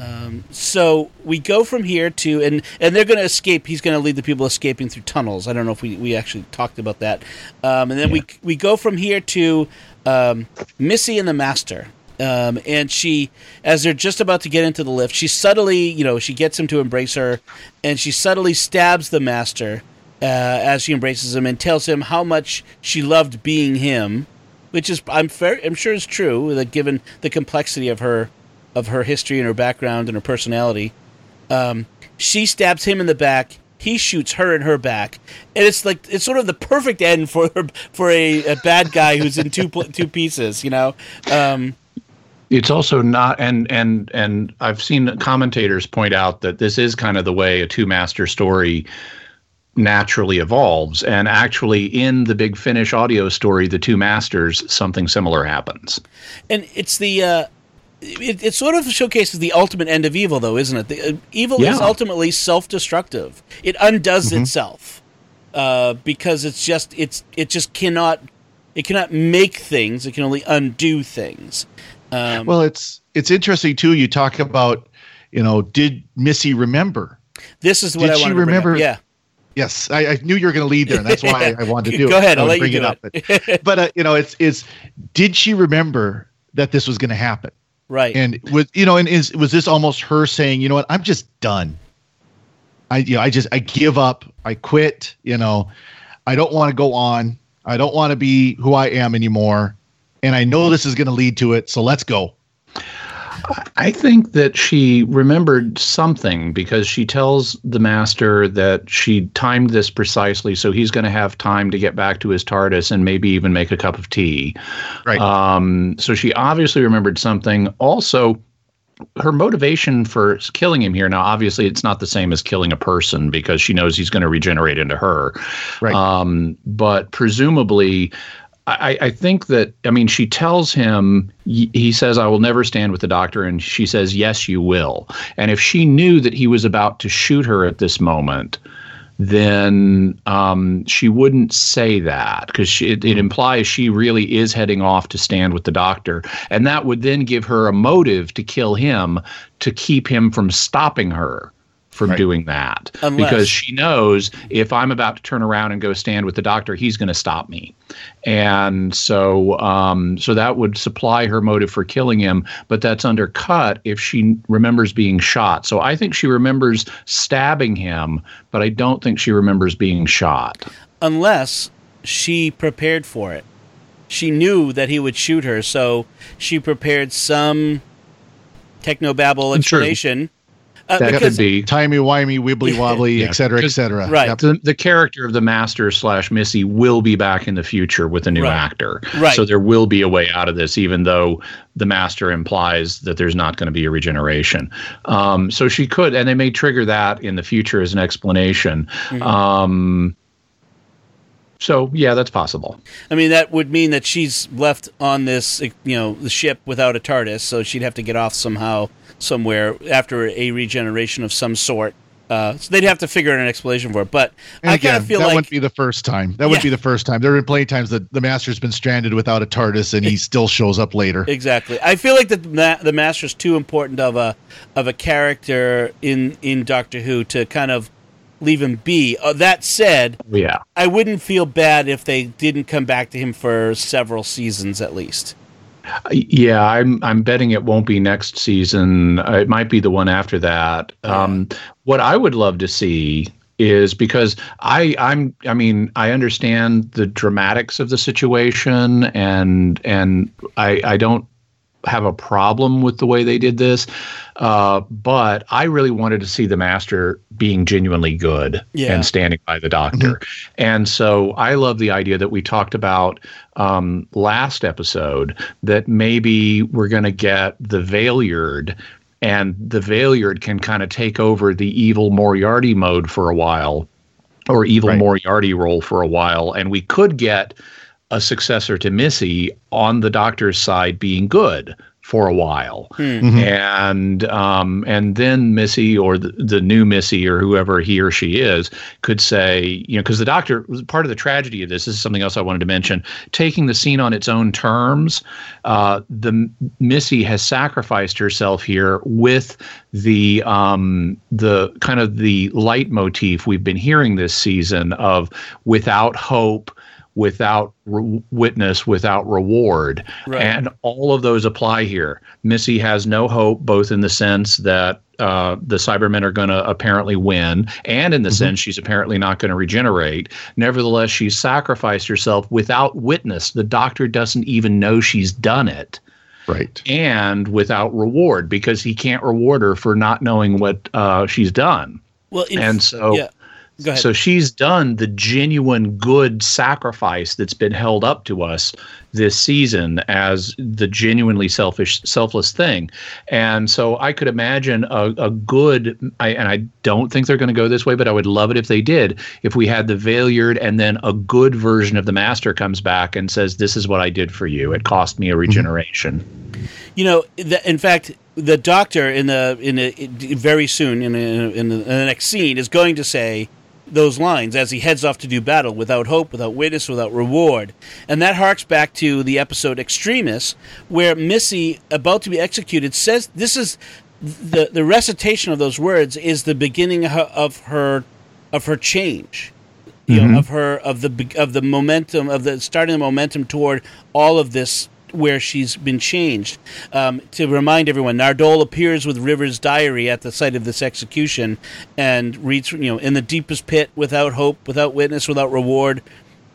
Um, so we go from here to and and they're going to escape. He's going to lead the people escaping through tunnels. I don't know if we, we actually talked about that. Um, and then we we go from here to um, Missy and the Master. Um, and she, as they're just about to get into the lift, she subtly, you know, she gets him to embrace her, and she subtly stabs the master uh, as she embraces him and tells him how much she loved being him, which is I'm fair, I'm sure is true that given the complexity of her of her history and her background and her personality. Um, she stabs him in the back. He shoots her in her back, and it's like it's sort of the perfect end for for a, a bad guy who's in two two pieces. You know, um, it's also not and and and I've seen commentators point out that this is kind of the way a two master story naturally evolves. And actually in the big finish audio story the two masters something similar happens. And it's the uh it, it sort of showcases the ultimate end of evil though isn't it? The, uh, evil Yeah. is ultimately self-destructive. It undoes itself uh because it's just it's it just cannot it cannot make things it can only undo things um, Well, it's it's interesting too. You talk about, you know, did Missy remember? this is what did i she want to bring up. remember- yeah Yes, I, I knew you were going to lead there, and that's why I wanted to do Go it. Go ahead, I'll let you bring do it it. up. But, but uh, you know, it's is did she remember that this was going to happen? right And was you know, and is was this almost her saying, you know what, I'm just done. I you know, I just I give up. I quit. You know, I don't want to go on. I don't want to be who I am anymore. And I know this is going to lead to it. So let's go. I think that she remembered something because she tells the master that she timed this precisely so he's going to have time to get back to his TARDIS and maybe even make a cup of tea. Right. Um, so she obviously remembered something. Also, her motivation for killing him here now obviously it's not the same as killing a person because she knows he's going to regenerate into her Right. um, but presumably I, I think that I mean she tells him he says I will never stand with the doctor and she says yes you will and if she knew that he was about to shoot her at this moment then um, she wouldn't say that because it, it implies she really is heading off to stand with the doctor. And that would then give her a motive to kill him to keep him from stopping her from Right. doing that. Unless- Because she knows if I'm about to turn around and go stand with the doctor, he's going to stop me. And so, um, so that would supply her motive for killing him, but that's undercut if she remembers being shot. So I think she remembers stabbing him, but I don't think she remembers being shot. unless she prepared for it. She knew that he would shoot her, so she prepared some technobabble explanation. Uh, That because, could be. Timey wimey, wibbly wobbly, Yeah, et cetera, et 'cause- cetera. Right. Yep. The, the character of the master slash Missy will be back in the future with a new Right. actor. Right. So there will be a way out of this, even though the master implies that there's not going to be a regeneration. Um, so she could, and they may trigger that in the future as an explanation. Mm-hmm. Um, so yeah, that's possible. I mean, that would mean that she's left on this, you know, the ship without a TARDIS, so she'd have to get off somehow, somewhere after a regeneration of some sort. Uh, so they'd have to figure out an explanation for it. But And I kind of feel that like wouldn't be the first time. That would Yeah. be the first time. There have been plenty of times that the master's been stranded without a TARDIS and he still shows up later. Exactly. I feel like the ma- the master's too important of a of a character in in Doctor Who to kind of leave him be. Uh, that said, Yeah. I wouldn't feel bad if they didn't come back to him for several seasons at least. Yeah, I'm I'm betting it won't be next season. Uh, It might be the one after that. Um, what I would love to see is because I I'm I mean I understand the dramatics of the situation and and I I don't have a problem with the way they did this, uh, but I really wanted to see the master being genuinely good Yeah. and standing by the doctor. And so I love the idea that we talked about um, last episode that maybe we're going to get the Valeyard and the Valeyard can kind of take over the evil Moriarty mode for a while or evil Right. Moriarty role for a while. And we could get a successor to Missy on the doctor's side being good for a while. And um, and then Missy or the, the new Missy or whoever he or she is could say, you know, because the doctor was part of the tragedy of this, this is something else I wanted to mention, taking the scene on its own terms, uh, the Missy has sacrificed herself here with the um, the kind of the leitmotif we've been hearing this season of without hope without re- witness, without reward. Right. And all of those apply here. Missy has no hope, both in the sense that uh, the Cybermen are going to apparently win, and in the sense she's apparently not going to regenerate. Nevertheless, she's sacrificed herself without witness. The doctor doesn't even know she's done it. Right. and without reward because he can't reward her for not knowing what uh, she's done. Well, And so- yeah. Go ahead. So she's done the genuine good sacrifice that's been held up to us this season as the genuinely selfish, selfless thing. And so I could imagine a, a good, I, and I don't think they're going to go this way, but I would love it if they did. If we had the Valeyard and then a good version of the Master comes back and says, This is what I did for you. It cost me a mm-hmm. regeneration. You know, the, in fact, the doctor in the in the very soon in, the, in, the, in the next scene is going to say those lines as he heads off to do battle without hope, without witness, without reward, and that harks back to the episode Extremis, where Missy, about to be executed, says this is the the recitation of those words is the beginning of her of her change. You know, mm-hmm. of her of the of the momentum of the starting the momentum toward all of this where she's been changed. Um, to remind everyone, Nardole appears with River's diary at the site of this execution and reads, you know, in the deepest pit, without hope, without witness, without reward,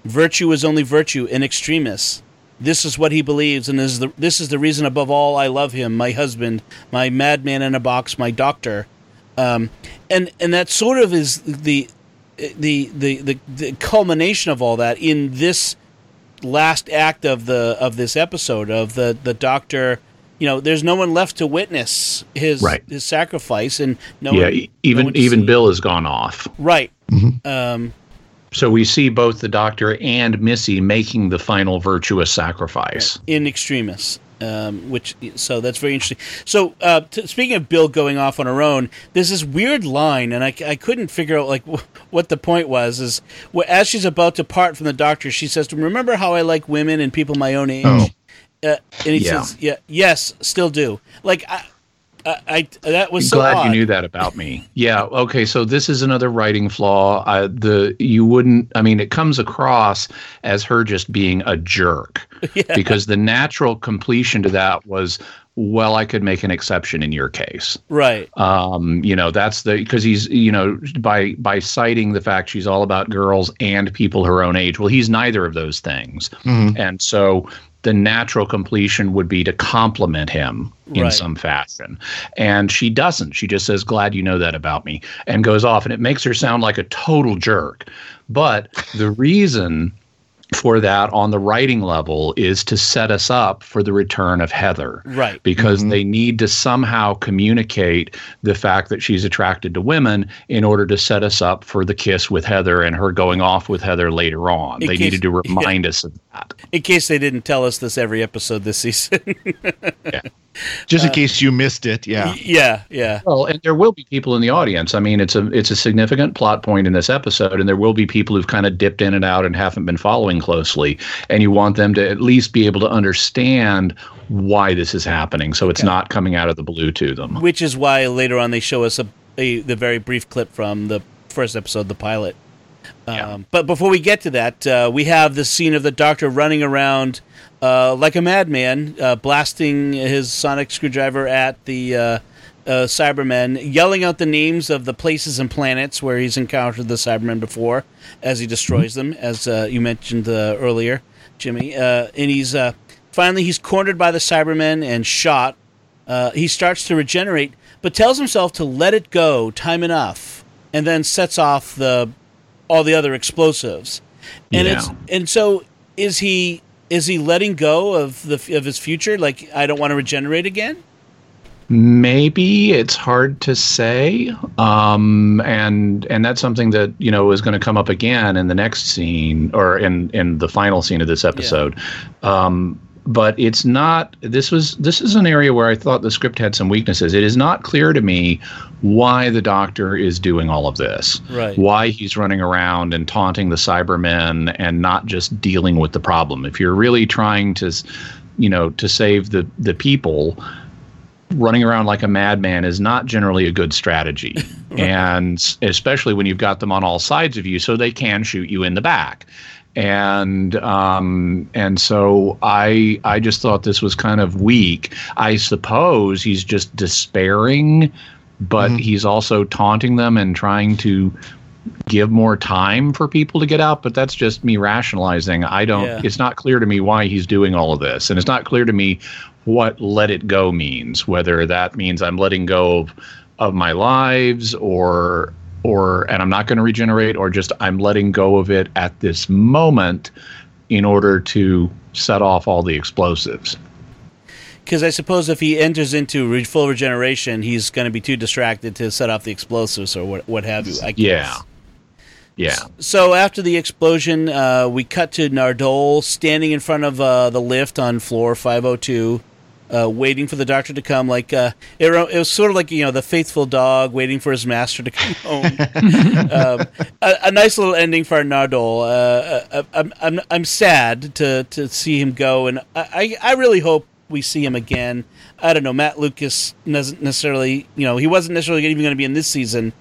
virtue is only virtue in extremis. This is what he believes, and is the, this is the reason above all I love him, my husband, my madman in a box, my doctor. Um, and and that sort of is the the, the the the culmination of all that in this last act of the of this episode of the the doctor you know there's no one left to witness his Right. his sacrifice and no yeah, one, e- no even even see. Bill has gone off. right um So we see both the doctor and Missy making the final virtuous sacrifice. in extremis um, which so that's very interesting. So uh, t- speaking of Bill going off on her own, there's this weird line, and I, I couldn't figure out like wh- what the point was. Is as she's about to part from the doctor, she says to him, "Remember how I like women and people my own age." Oh. Uh, and he Yeah. says, "Yeah, yes, still do." Like I, I, I that was so Glad odd. you knew that about me. Yeah. Okay. So this is another writing flaw. Uh, the you wouldn't. I mean, it comes across as her just being a jerk yeah. because the natural completion to that was, well, I could make an exception in your case. Right. Um, you know, that's the because he's you know by by citing the fact she's all about girls and people her own age. Well, he's neither of those things, and so the natural completion would be to compliment him in Right. some fashion. And she doesn't. She just says, "Glad you know that about me," and goes off, and it makes her sound like a total jerk. But the reason for that on the writing level is to set us up for the return of Heather Right. because mm-hmm. they need to somehow communicate the fact that she's attracted to women in order to set us up for the kiss with Heather and her going off with Heather later on. In they case- needed to remind us of that. In case they didn't tell us this every episode this season. Just in uh, case you missed it. Yeah. yeah. Yeah. Well, and there will be people in the audience. I mean, it's a it's a significant plot point in this episode, and there will be people who've kind of dipped in and out and haven't been following closely. And you want them to at least be able to understand why this is happening, so it's not coming out of the blue to them. Which is why later on they show us a, a the very brief clip from the first episode, the pilot. Um, But before we get to that, uh, we have the scene of the Doctor running around uh, like a madman, uh, blasting his sonic screwdriver at the uh, uh, Cybermen, yelling out the names of the places and planets where he's encountered the Cybermen before, as he destroys them, as uh, you mentioned uh, earlier, Jimmy. Uh, and he's uh, finally he's cornered by the Cybermen and shot. Uh, he starts to regenerate, but tells himself to let it go time enough, and then sets off the all the other explosives. And it's and so is he is he letting go of the of his future? Like I don't want to regenerate again. Maybe it's hard to say, um, and and that's something that you know is going to come up again in the next scene or in in the final scene of this episode. Um, but it's not. This was this is an area where I thought the script had some weaknesses. It is not clear to me why the Doctor is doing all of this. Right. Why he's running around and taunting the Cybermen and not just dealing with the problem. If you're really trying to, you know, to save the the people running around like a madman is not generally a good strategy. And especially when you've got them on all sides of you, so they can shoot you in the back. And um, and so I I just thought this was kind of weak. I suppose he's just despairing, but mm-hmm. he's also taunting them and trying to give more time for people to get out but that's just me rationalizing i don't Yeah. it's not clear to me why he's doing all of this and it's not clear to me what let it go means, whether that means I'm letting go of, of my lives or or and I'm not going to regenerate or just I'm letting go of it at this moment in order to set off all the explosives. Because I suppose if he enters into re- full regeneration, he's going to be too distracted to set off the explosives or what, what have you. I guess. Yeah. Yeah. So after the explosion, uh, we cut to Nardole standing in front of uh, the lift on floor 502, uh, waiting for the doctor to come. Like uh, it, it, was sort of like you know the faithful dog waiting for his master to come home. um, a, a, nice little ending for Nardole. Uh, uh, I'm, I'm I'm sad to to see him go, and I I really hope we see him again. I don't know. Matt Lucas doesn't necessarily, you know, he wasn't necessarily even going to be in this season.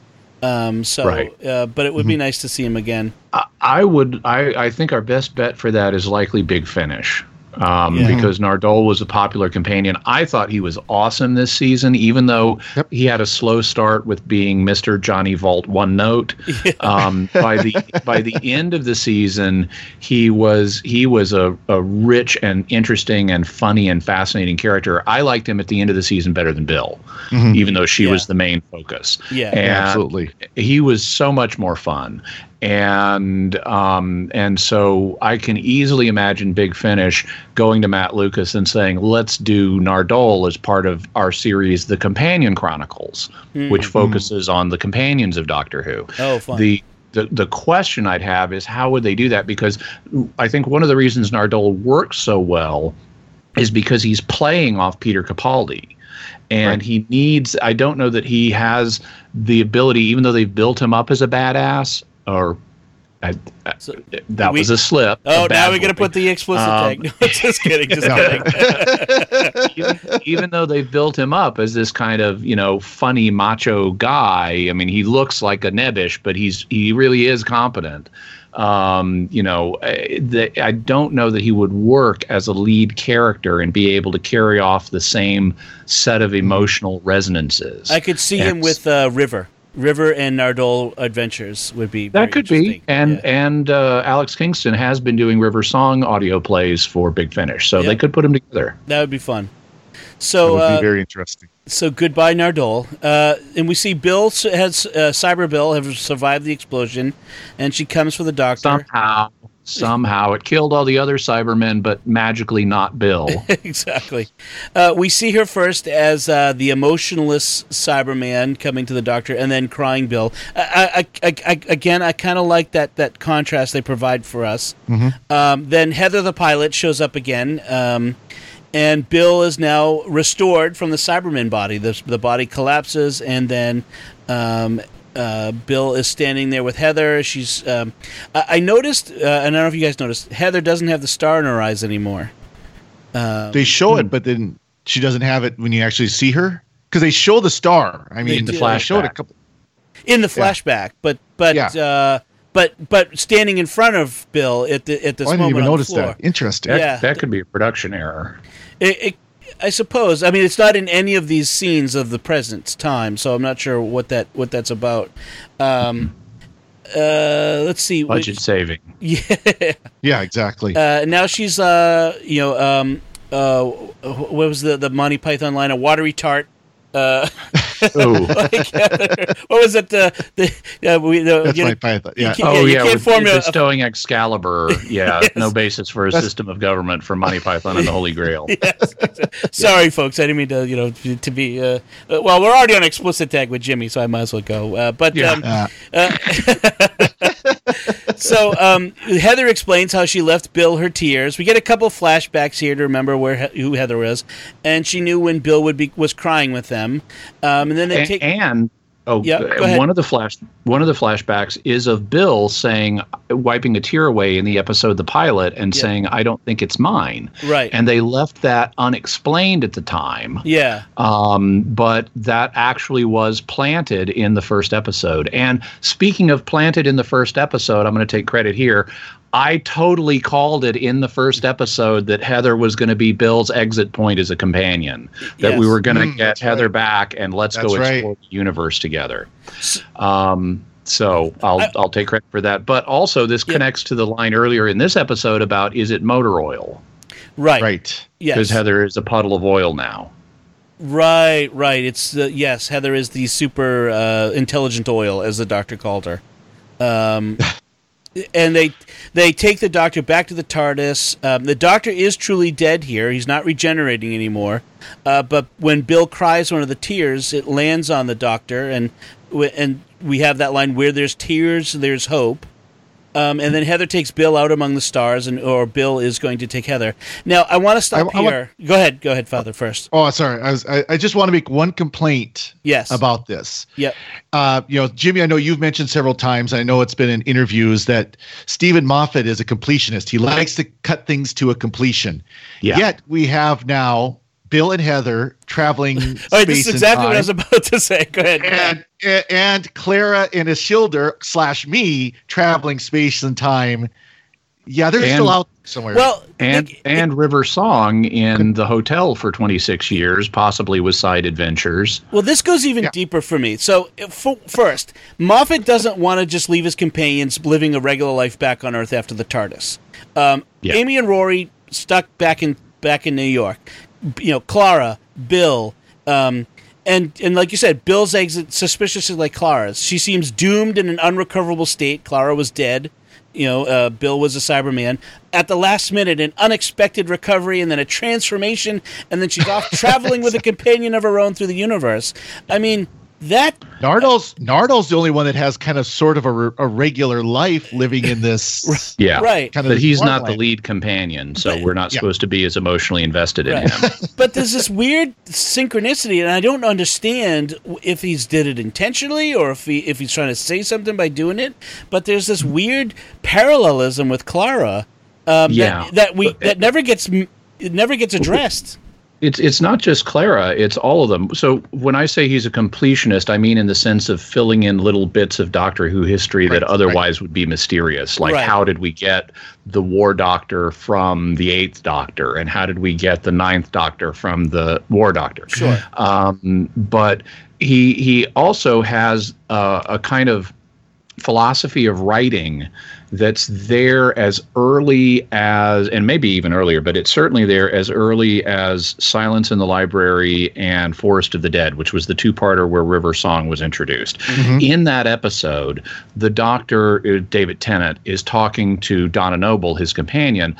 Um, so, right. uh, but it would mm-hmm. be nice to see him again. I, I would. I, I think our best bet for that is likely Big Finish um, yeah. because Nardole was a popular companion. I thought he was awesome this season, even though yep. he had a slow start with being Mister Johnny Vault one note. Yeah. Um, by the by the end of the season, he was he was a, a rich and interesting and funny and fascinating character. I liked him at the end of the season better than Bill, mm-hmm. even though she yeah. was the main focus. Yeah, and absolutely. He was so much more fun and um, and so I can easily imagine Big Finish going to Matt Lucas and saying, "Let's do Nardole as part of our series, The Companion Chronicles, mm-hmm. which focuses on the companions of Doctor Who." Oh, fun. The the, the question I'd have is how would they do that? Because I think one of the reasons Nardole works so well is because he's playing off Peter Capaldi and right. he needs i don't know that he has the ability even though they've built him up as a badass or I, I, so that we, was a slip. Oh, a now we're going to put the explicit um, tag. No, just kidding. Just kidding. even, even, though they've built him up as this kind of you know funny macho guy, I mean he looks like a nebbish, but he's he really is competent. Um, you know, eh, the, I don't know that he would work as a lead character and be able to carry off the same set of emotional resonances. I could see and him with uh, River. River and Nardole Adventures would be that could be, and yeah. and uh, Alex Kingston has been doing River Song audio plays for Big Finish, so they could put them together. That would be fun. So that would be uh, very interesting. So goodbye Nardole, uh, and we see Bill has uh, Cyber Bill have survived the explosion, and she comes for the doctor somehow somehow. It killed all the other Cybermen, but magically not Bill. exactly. Uh, we see her first as uh, the emotionless Cyberman coming to the doctor, and then crying Bill. I, I, I, I again, I kind of like that that contrast they provide for us. Mm-hmm. Um, then Heather the pilot shows up again. Um, and Bill is now restored from the Cyberman body. The, the body collapses, and then um, uh, Bill is standing there with Heather. She's. Um, I, I, noticed, uh, and I don't know if you guys noticed, Heather doesn't have the star in her eyes anymore. Um, they show it, but then she doesn't have it when you actually see her because they show the star. I mean, the flash showed a couple in the flashback, yeah. but but yeah. uh, but but standing in front of Bill at the at this oh, I didn't even notice that. Interesting. That, yeah, that could be a production error. It, it, I suppose. I mean, it's not in any of these scenes of the present time, so I'm not sure what that what that's about. Um, uh, let's see. Budget saving. Yeah. Yeah. Exactly. Uh, now she's uh, you know, um, uh, what was the the Monty Python line? A watery tart uh, like, what was it? Uh, the, uh, we, the, That's you know, my python. Yeah. oh yeah, yeah with bestowing a, Excalibur. Yeah, yes. no basis for a That's, system of government from Monty Python and the Holy Grail. Yes. Sorry, yeah. folks. I didn't mean to. You know, to, to be. Uh, uh, well, we're already on explicit tag with Jimmy, so I might as well go. Uh, but yeah. Um, so um, Heather explains how she left Bill her tears. We get a couple flashbacks here to remember where who Heather was, and she knew when Bill would be was crying with them. Um, and then they and, take and Oh, yeah, one of the flash one of the flashbacks is of Bill saying wiping a tear away in the episode the pilot and yeah. saying I don't think it's mine. Right. And they left that unexplained at the time. Yeah. Um, but that actually was planted in the first episode. And speaking of planted in the first episode, I'm going to take credit here. I totally called it in the first episode that Heather was going to be Bill's exit point as a companion. That yes. we were going to mm, get Heather right. back and let's that's go explore right. the universe together. Um, so I'll I, will take credit for that. But also, this yeah. connects to the line earlier in this episode about is it motor oil? Right. Right. Yes. Because Heather is a puddle of oil now. Right, right. It's uh, yes, Heather is the super uh, intelligent oil, as the doctor called her. Um, and they they take the doctor back to the TARDIS. Um, the doctor is truly dead here; he's not regenerating anymore. Uh, but when Bill cries one of the tears, it lands on the doctor, and and we have that line: "Where there's tears, there's hope." Um, and then Heather takes Bill out among the stars, and or Bill is going to take Heather. Now, I want to stop I- I want- here. go ahead, go ahead, Father. First, Oh, sorry. I was. I, I just want to make one complaint. Yes. About this. Yeah. Uh, you know, Jimmy, I know you've mentioned several times. I know it's been in interviews that Steven Moffat is a completionist. He likes to cut things to a completion. Yeah. Yet we have now Bill and Heather traveling All right, space this is exactly time. what I was about to say. Go ahead. and and Clara and Ashildr slash me traveling space and time. Yeah, they're And- still out somewhere. well, And like, and River Song in the hotel for 26 years, possibly with side adventures. well, this goes even Yeah. deeper for me. So, f- first, Moffat doesn't want to just leave his companions living a regular life back on Earth after the TARDIS. Um, Yeah. Amy and Rory stuck back in back in New York. You know, Clara, Bill, um, and and like you said, Bill's exit suspiciously like Clara's. She seems doomed in an unrecoverable state. Clara was dead. You know, uh, Bill was a Cyberman. At the last minute, an unexpected recovery, and then a transformation, and then she's off traveling with a companion of her own through the universe. I mean, that Nardole's Nardole's the only one that has kind of sort of a, re- a regular life living in this. Yeah. right. Kind of But he's not the lead companion, so But- we're not Yeah. supposed to be as emotionally invested in him. but there's this weird synchronicity, and I don't understand if he's did it intentionally or if he if he's trying to say something by doing it. But there's this weird parallelism with Clara um, Yeah. that, that we But- that never gets it never gets addressed. It's it's not just Clara, it's all of them. So when I say he's a completionist, I mean in the sense of filling in little bits of Doctor Who history that Right, otherwise would be mysterious. Like Right. how did we get the War Doctor from the Eighth Doctor, and how did we get the Ninth Doctor from the War Doctor? Sure. Um, but he he also has uh, a kind of philosophy of writing that's there as early as and maybe even earlier but it's certainly there as early as silence in the library and forest of the dead which was the two-parter where river song was introduced. In that episode the doctor uh, david tennant is talking to donna noble his companion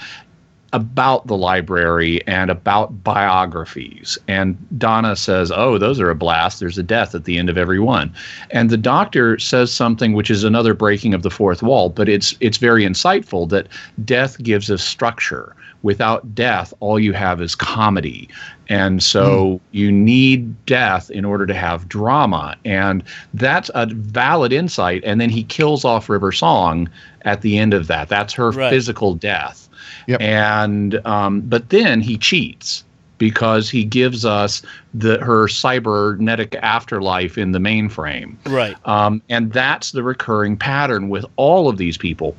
about the library and about biographies. And Donna says, Oh, those are a blast. There's a death at the end of every one. And the doctor says something which is another breaking of the fourth wall, but it's it's very insightful that death gives us structure. Without death, all you have is comedy. And so hmm. you need death in order to have drama. And that's a valid insight. And then he kills off River Song at the end of that. That's her Right. physical death. Yep. And um, but then he cheats because he gives us the her cybernetic afterlife in the mainframe. Right. Um, and that's the recurring pattern with all of these people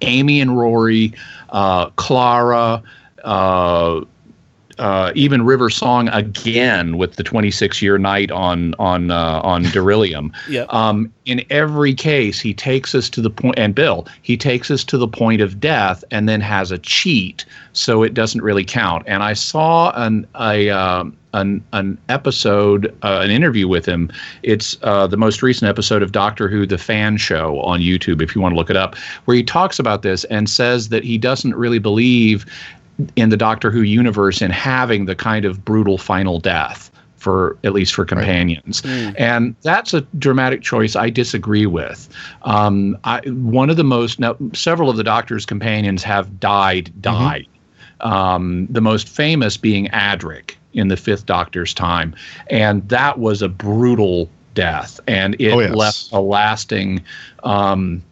Amy and Rory, uh, Clara, uh, uh, even River Song again with the 26 year night on on uh, on Darillium. Yep. Um, in every case, he takes us to the point, and Bill, he takes us to the point of death, and then has a cheat, so it doesn't really count. And I saw an a um, an an episode, uh, an interview with him. It's uh, the most recent episode of Doctor Who: The Fan Show on YouTube, if you want to look it up, where he talks about this and says that he doesn't really believe in the Doctor Who universe in having the kind of brutal final death for at least for companions, and that's a dramatic choice I disagree with. Um, I, one of the most now several of the Doctor's companions have died, died. Um, the most famous being Adric in the Fifth Doctor's time, and that was a brutal death, and it Oh, yes. left a lasting. Um,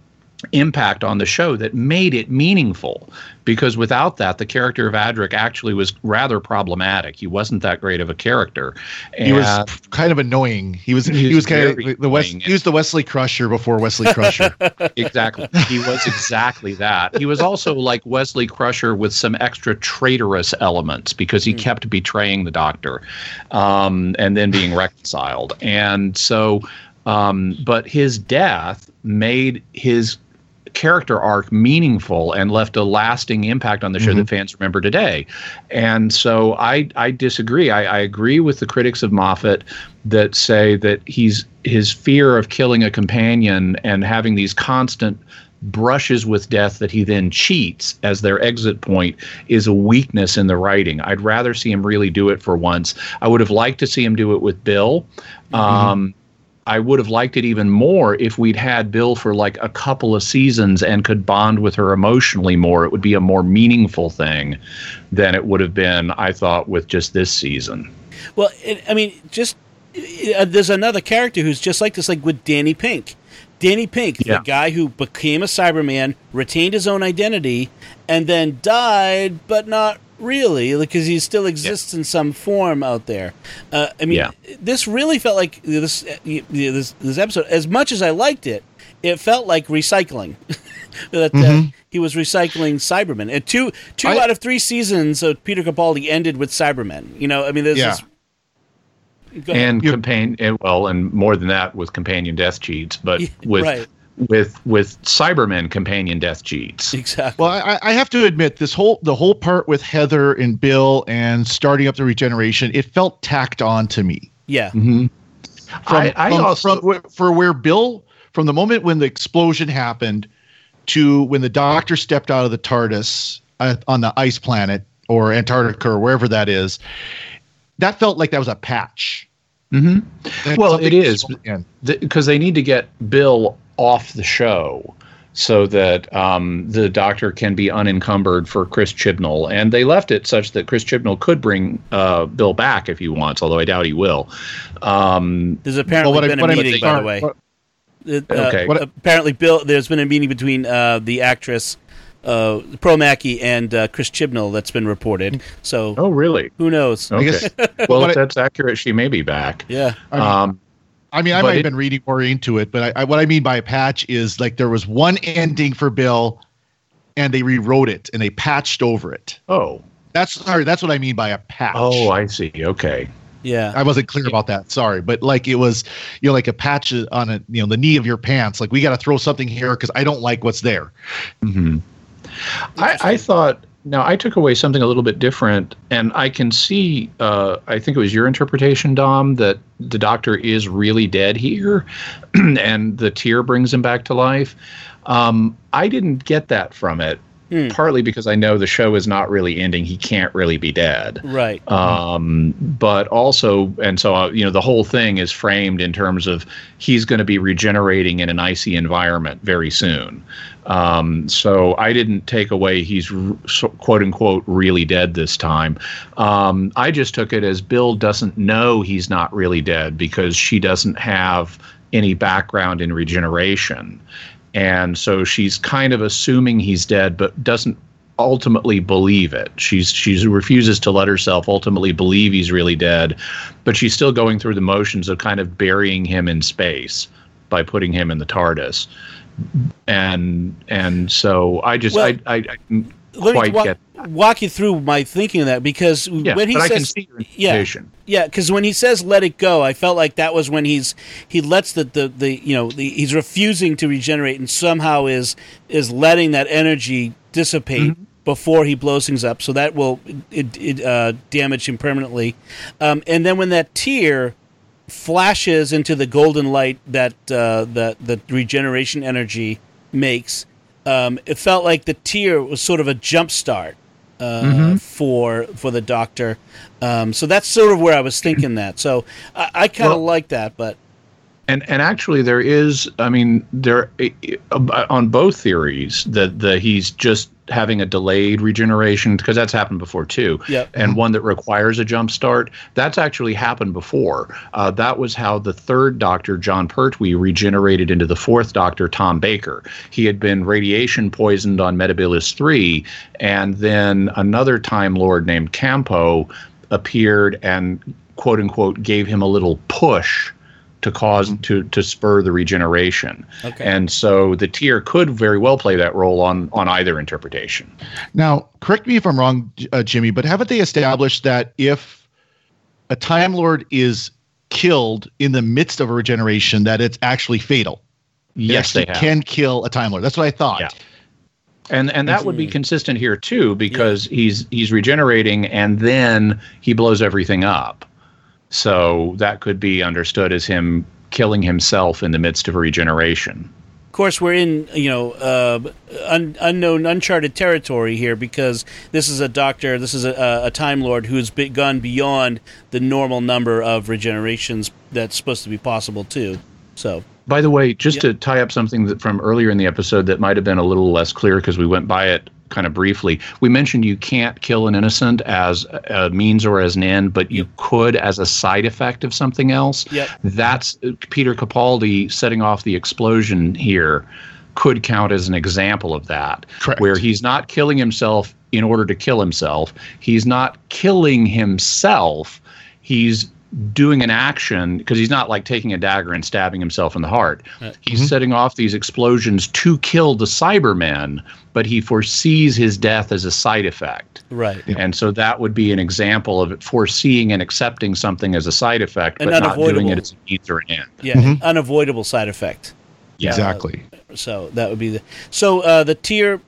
impact on the show that made it meaningful. Because without that the character of Adric actually was rather problematic. He wasn't that great of a character. He was kind of annoying. He was He he was was kind of the West. He was the Wesley Crusher before Wesley Crusher. exactly. He was exactly that. He was also like wesley crusher with some extra traitorous elements because he kept betraying the doctor um, and then being reconciled. And so um, but his death made his character arc meaningful and left a lasting impact on the show Mhm. that fans remember today. And so I I disagree. I, I agree with the critics of Moffat that say that he's his fear of killing a companion and having these constant brushes with death that he then cheats as their exit point is a weakness in the writing. I'd rather see him really do it for once. I would have liked to see him do it with Bill. Um, I would have liked it even more if we'd had Bill for like a couple of seasons and could bond with her emotionally more. It would be a more meaningful thing than it would have been, I thought, with just this season. Well, it, I mean, just uh, there's another character who's just like this, like with Danny Pink. Danny Pink, Yeah. the guy who became a Cyberman, retained his own identity, and then died, but not really, because he still exists in some form out there. Uh, I mean, Yeah. this really felt like this, uh, this this episode. As much as I liked it, it felt like recycling. that uh, he was recycling Cybermen, and two two I- out of three seasons of Peter Capaldi ended with Cybermen. You know, I mean, there's Yeah. this. Go ahead. And You- companion, and, well, and more than that with companion death cheats, but Yeah, with right. With with Cybermen companion death cheats. exactly. Well, I, I have to admit, this whole the whole part with Heather and Bill and starting up the regeneration, it felt tacked on to me. yeah. From, I, I from- also from for where Bill, from the moment when the explosion happened to when the doctor stepped out of the TARDIS uh, on the ice planet or Antarctica or wherever that is, that felt like that was a patch. Mhm. Well, it is. because they need to get Bill off the show so that um, the doctor can be unencumbered for Chris Chibnall. And they left it such that Chris Chibnall could bring uh, Bill back if he wants, although I doubt he will. Um, There's apparently Well, what I- been what I- a meeting, by the way. what- Uh, Okay. uh, apparently, Bill. There's been a meeting between uh, the actress uh, Pearl Mackie and uh, Chris Chibnall that's been reported. So oh, really? who knows? Okay. well, if that's accurate, she may be back. Yeah. I mean, Um, I mean, I But might have been reading more into it, but I, I, what I mean by a patch is like there was one ending for Bill, and they rewrote it and they patched over it. oh, That's sorry. That's what I mean by a patch. oh, I see. Okay. Yeah. I wasn't clear about that. Sorry, but like it was, you know, like a patch on a you know the knee of your pants. Like we got to throw something here because I don't like what's there. hmm I, I thought now I took away something a little bit different, and I can see. Uh, I think it was your interpretation, Dom, that the Doctor is really dead here, and the tear brings him back to life. Um, I didn't get that from it, Hmm. partly because I know the show is not really ending. He can't really be dead Right. um, but also, and so uh, you know, the whole thing is framed in terms of he's going to be regenerating in an icy environment very soon. Um, so I didn't take away he's quote unquote really dead this time. Um, I just took it as Bill doesn't know he's not really dead because she doesn't have any background in regeneration. And so she's kind of assuming he's dead, but doesn't ultimately believe it. She's she refuses to let herself ultimately believe he's really dead, but she's still going through the motions of kind of burying him in space by putting him in the TARDIS. And and so I just Well, I, I, I Let me walk, walk you through my thinking of that because yeah, when he says can see your yeah. Yeah, because when he says "let it go," I felt like that was when he's he lets the the, the you know the, he's refusing to regenerate and somehow is is letting that energy dissipate Mm-hmm. before he blows things up. So that will it, it, uh, damage him permanently. Um, and then when that tear flashes into the golden light that uh, that the regeneration energy makes, um, it felt like the tear was sort of a jump start uh, for for the doctor. Um, so that's sort of where I was thinking that. So I, I kind of Well- like that, but And and actually, there is. I mean, there on both theories that the he's just having a delayed regeneration because that's happened before too. Yep. And one that requires a jump start. That's actually happened before. Uh, that was how the third Doctor, Jon Pertwee, regenerated into the fourth Doctor, Tom Baker. He had been radiation poisoned on Metebelis three, and then another Time Lord named K'anpo appeared and quote unquote gave him a little push to cause to to spur the regeneration. Okay. And so the tear could very well play that role on on either interpretation. Now, correct me if I'm wrong, uh, Jimmy, but haven't they established that if a Time Lord is killed in the midst of a regeneration, that it's actually fatal? Yes, they actually have. can kill a Time Lord. That's what I thought. Yeah. and and that would be consistent here too because he's he's regenerating and then he blows everything up so that could be understood as him killing himself in the midst of regeneration. Of course, we're in you know uh, un- unknown, uncharted territory here because this is a doctor, this is a, a time lord who's be- gone beyond the normal number of regenerations that's supposed to be possible too. So. By the way just to tie up something that from earlier in the episode that might have been a little less clear because we went by it kind of briefly we mentioned you can't kill an innocent as a means or as an end but you could as a side effect of something else Yep. that's Peter Capaldi setting off the explosion here could count as an example of that Correct. where he's not killing himself in order to kill himself he's not killing himself he's doing an action because he's not like taking a dagger and stabbing himself in the heart uh, he's mm-hmm. setting off these explosions to kill the cybermen but he foresees his death as a side effect right, and so that would be an example of foreseeing and accepting something as a side effect, An but not doing unavoidable. it as a means or an end. yeah, an unavoidable side effect. Yeah. Exactly. So that would be the so uh, the tear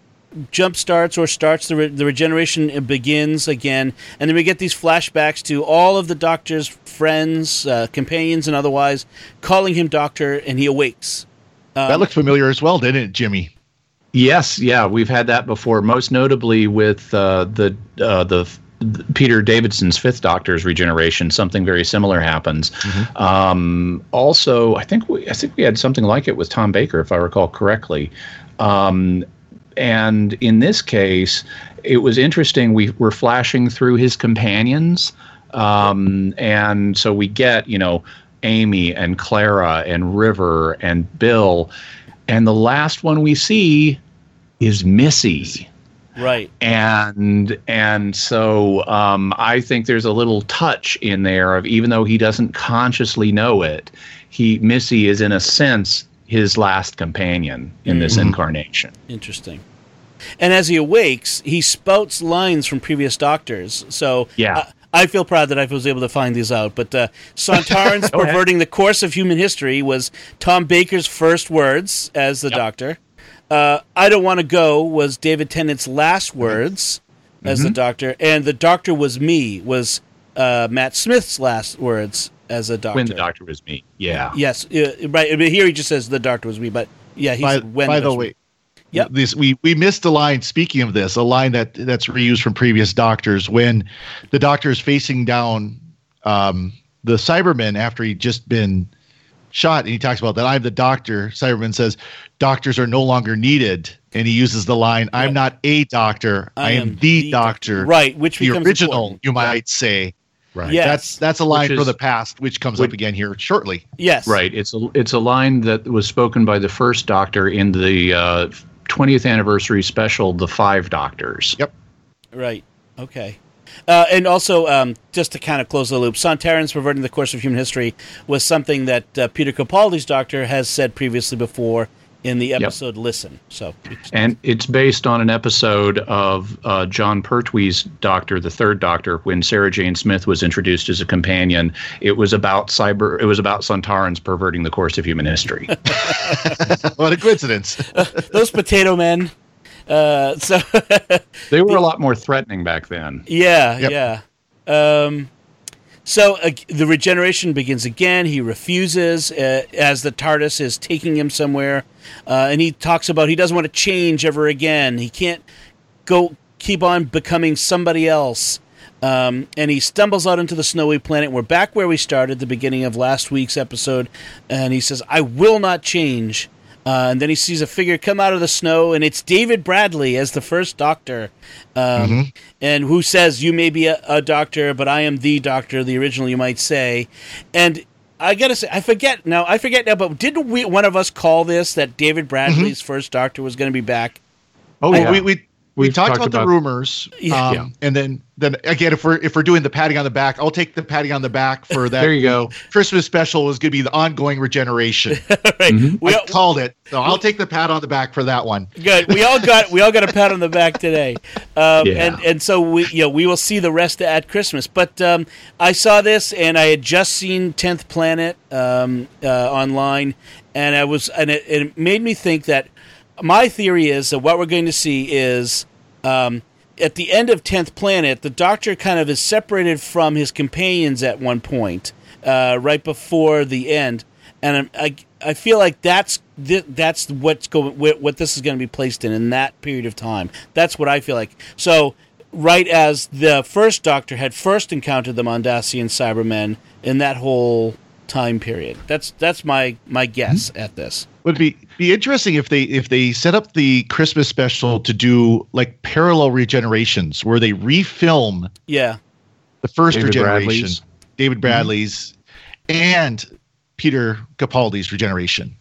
jump starts or starts the re- the regeneration begins again, and then we get these flashbacks to all of the Doctor's friends, uh, companions, and otherwise calling him Doctor, and he awakes. that looked familiar as well, didn't it, Jimmy? Yes, yeah, we've had that before. Most notably with uh, the uh, the the Peter Davison's Fifth Doctor's regeneration, something very similar happens. Um, also, I think we I think we had something like it with Tom Baker, if I recall correctly. Um, and in this case, it was interesting. We were flashing through his companions, um, and so we get you know Amy and Clara and River and Bill, and the last one we see is Missy Right. and and so um, I think there's a little touch in there of even though he doesn't consciously know it, he Missy is in a sense his last companion in this incarnation. Interesting. And as he awakes, he spouts lines from previous doctors. So Yeah. I, I feel proud that I was able to find these out. But uh, ahead. perverting the course of human history was Tom Baker's first words as the doctor. Uh, I don't want to go was David Tennant's last words as Mm-hmm. the doctor, and the doctor was me was uh, Matt Smith's last words as a doctor. When the doctor was me, yeah, Yes, uh, right. I mean, here he just says the doctor was me, but yeah, he By, said when. by the doctor- way, Yep. this we we missed a line. Speaking of this, a line that that's reused from previous doctors when the doctor is facing down um, the Cyberman after he'd just been shot, and he talks about that I'm the doctor. Cyberman says doctors are no longer needed, and he uses the line "I'm not a doctor, I, am, the, doctor." Right, which the becomes original, important. you might say. Right. Yes. That's that's a line Which from the past, which comes up again here shortly. Yes. right. It's a it's a line that was spoken by the first Doctor in the uh, 20th anniversary special, The Five Doctors. Yep. Right. Okay. Uh, and also, um, just to kind of close the loop, Sontaran's perverting the course of human history was something that uh, Peter Capaldi's doctor has said previously before in the episode "Listen." So, And it's based on an episode of uh, Jon Pertwee's Doctor, the Third Doctor, when Sarah Jane Smith was introduced as a companion. It was about cyber. It was about Sontarans perverting the course of human history. what a coincidence. those potato men. Uh, so, they were a lot more threatening back then. yeah, Yep. yeah. Um, so uh, the regeneration begins again. He refuses uh, as the TARDIS is taking him somewhere, uh, and he talks about he doesn't want to change ever again. He can't go keep on becoming somebody else. Um, and he stumbles out into the snowy planet. We're back where we started, the beginning of last week's episode. And he says, I will not change. Uh, and then he sees a figure come out of the snow, and it's David Bradley as the first doctor. Um, And who says, You may be a, a doctor, but I am the doctor, the original, you might say. And I gotta say, I forget now. I forget now, but didn't we one of us call this that David Bradley's first doctor was going to be back? Oh Well, yeah. we, we we We've talked, talked about, the rumors, Yeah. um, Yeah. and then then again, if we're if we're doing the patting on the back, I'll take the patting on the back for that. There you go. Christmas special was going to be the ongoing regeneration. right. We, I called it, so I'll take the pat on the back for that one. Good. We all got we all got a pat on the back today, um, Yeah. and and so we you know we will see the rest at Christmas. But um, I saw this and I had just seen Tenth Planet um, uh, online, and I was, and it, it made me think that my theory is that what we're going to see is um, at the end of Tenth Planet, the Doctor kind of is separated from his companions at one point, uh, right before the end, and I I feel like that's that's what's going what this is going to be placed in in that period of time. That's what I feel like. So right as the first Doctor had first encountered the Mondasian Cybermen in that whole time period. That's that's my my guess mm-hmm. at this. Would be be interesting if they if they set up the Christmas special to do like parallel regenerations where they refilm yeah the first David regeneration Bradley's. David Bradley's mm-hmm. and Peter Capaldi's regeneration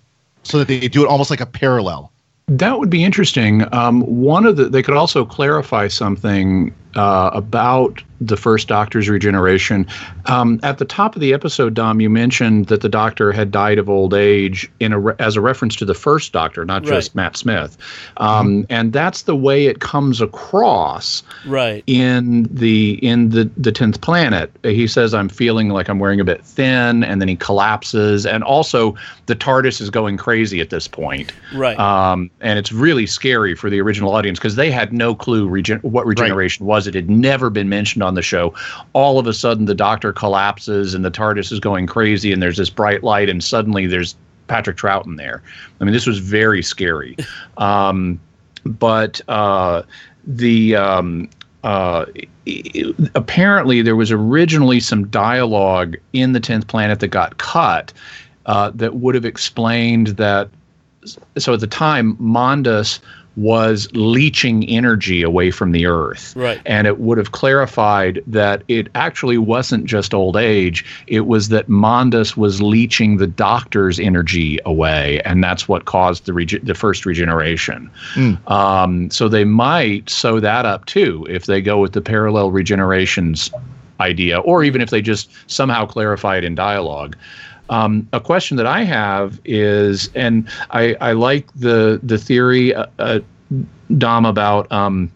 so that they do it almost like a parallel. That would be interesting. Um, one of the they could also clarify something uh, about the first Doctor's regeneration. Um, at the top of the episode, Dom, you mentioned that the Doctor had died of old age in a re- as a reference to the first Doctor, not right. just Matt Smith. Um, mm-hmm. And that's the way it comes across. Right. In the in the the tenth planet, he says, "I'm feeling like I'm wearing a bit thin," and then he collapses. And also, the TARDIS is going crazy at this point. Right. Um, and it's really scary for the original audience because they had no clue regen- what regeneration right. was. It had never been mentioned on the show. All of a sudden, the Doctor collapses and the TARDIS is going crazy, and there's this bright light, and suddenly there's Patrick Troughton there. I mean, this was very scary. Um, but uh, the um, uh, apparently there was originally some dialogue in the tenth planet that got cut uh, that would have explained that. So at the time, Mondas was leaching energy away from the earth. Right. And it would have clarified that it actually wasn't just old age, it was that Mondas was leaching the doctor's energy away, and that's what caused the rege- the first regeneration. Mm. Um, so they might sew that up too if they go with the parallel regenerations idea, or even if they just somehow clarify it in dialogue. Um, a question that I have is, and I, I like the the theory, uh, uh, Dom, about um,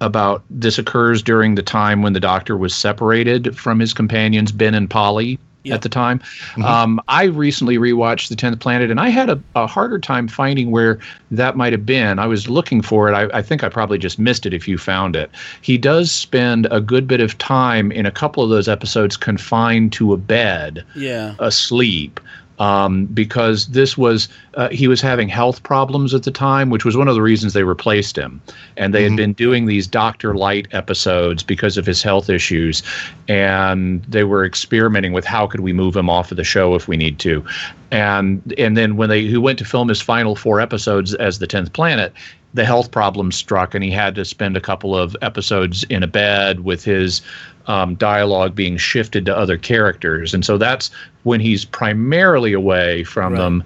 about this occurs during the time when the Doctor was separated from his companions Ben and Polly yep. at the time. Mm-hmm. Um, I recently rewatched The Tenth Planet, and I had a, a, harder time finding where that might have been. I was looking for it. I, I, think I probably just missed it if you found it. He does spend a good bit of time in a couple of those episodes confined to a bed, yeah. asleep um, because this was uh, he was having health problems at the time, which was one of the reasons they replaced him. And they mm-hmm. had been doing these Doctor Light episodes because of his health issues, and they were experimenting with how could we move him off of the show if we need to. And and then when they he went to film his final four episodes as the Tenth Planet, the health problems struck, and he had to spend a couple of episodes in a bed with his um, dialogue being shifted to other characters, and so that's when he's primarily away from right. them.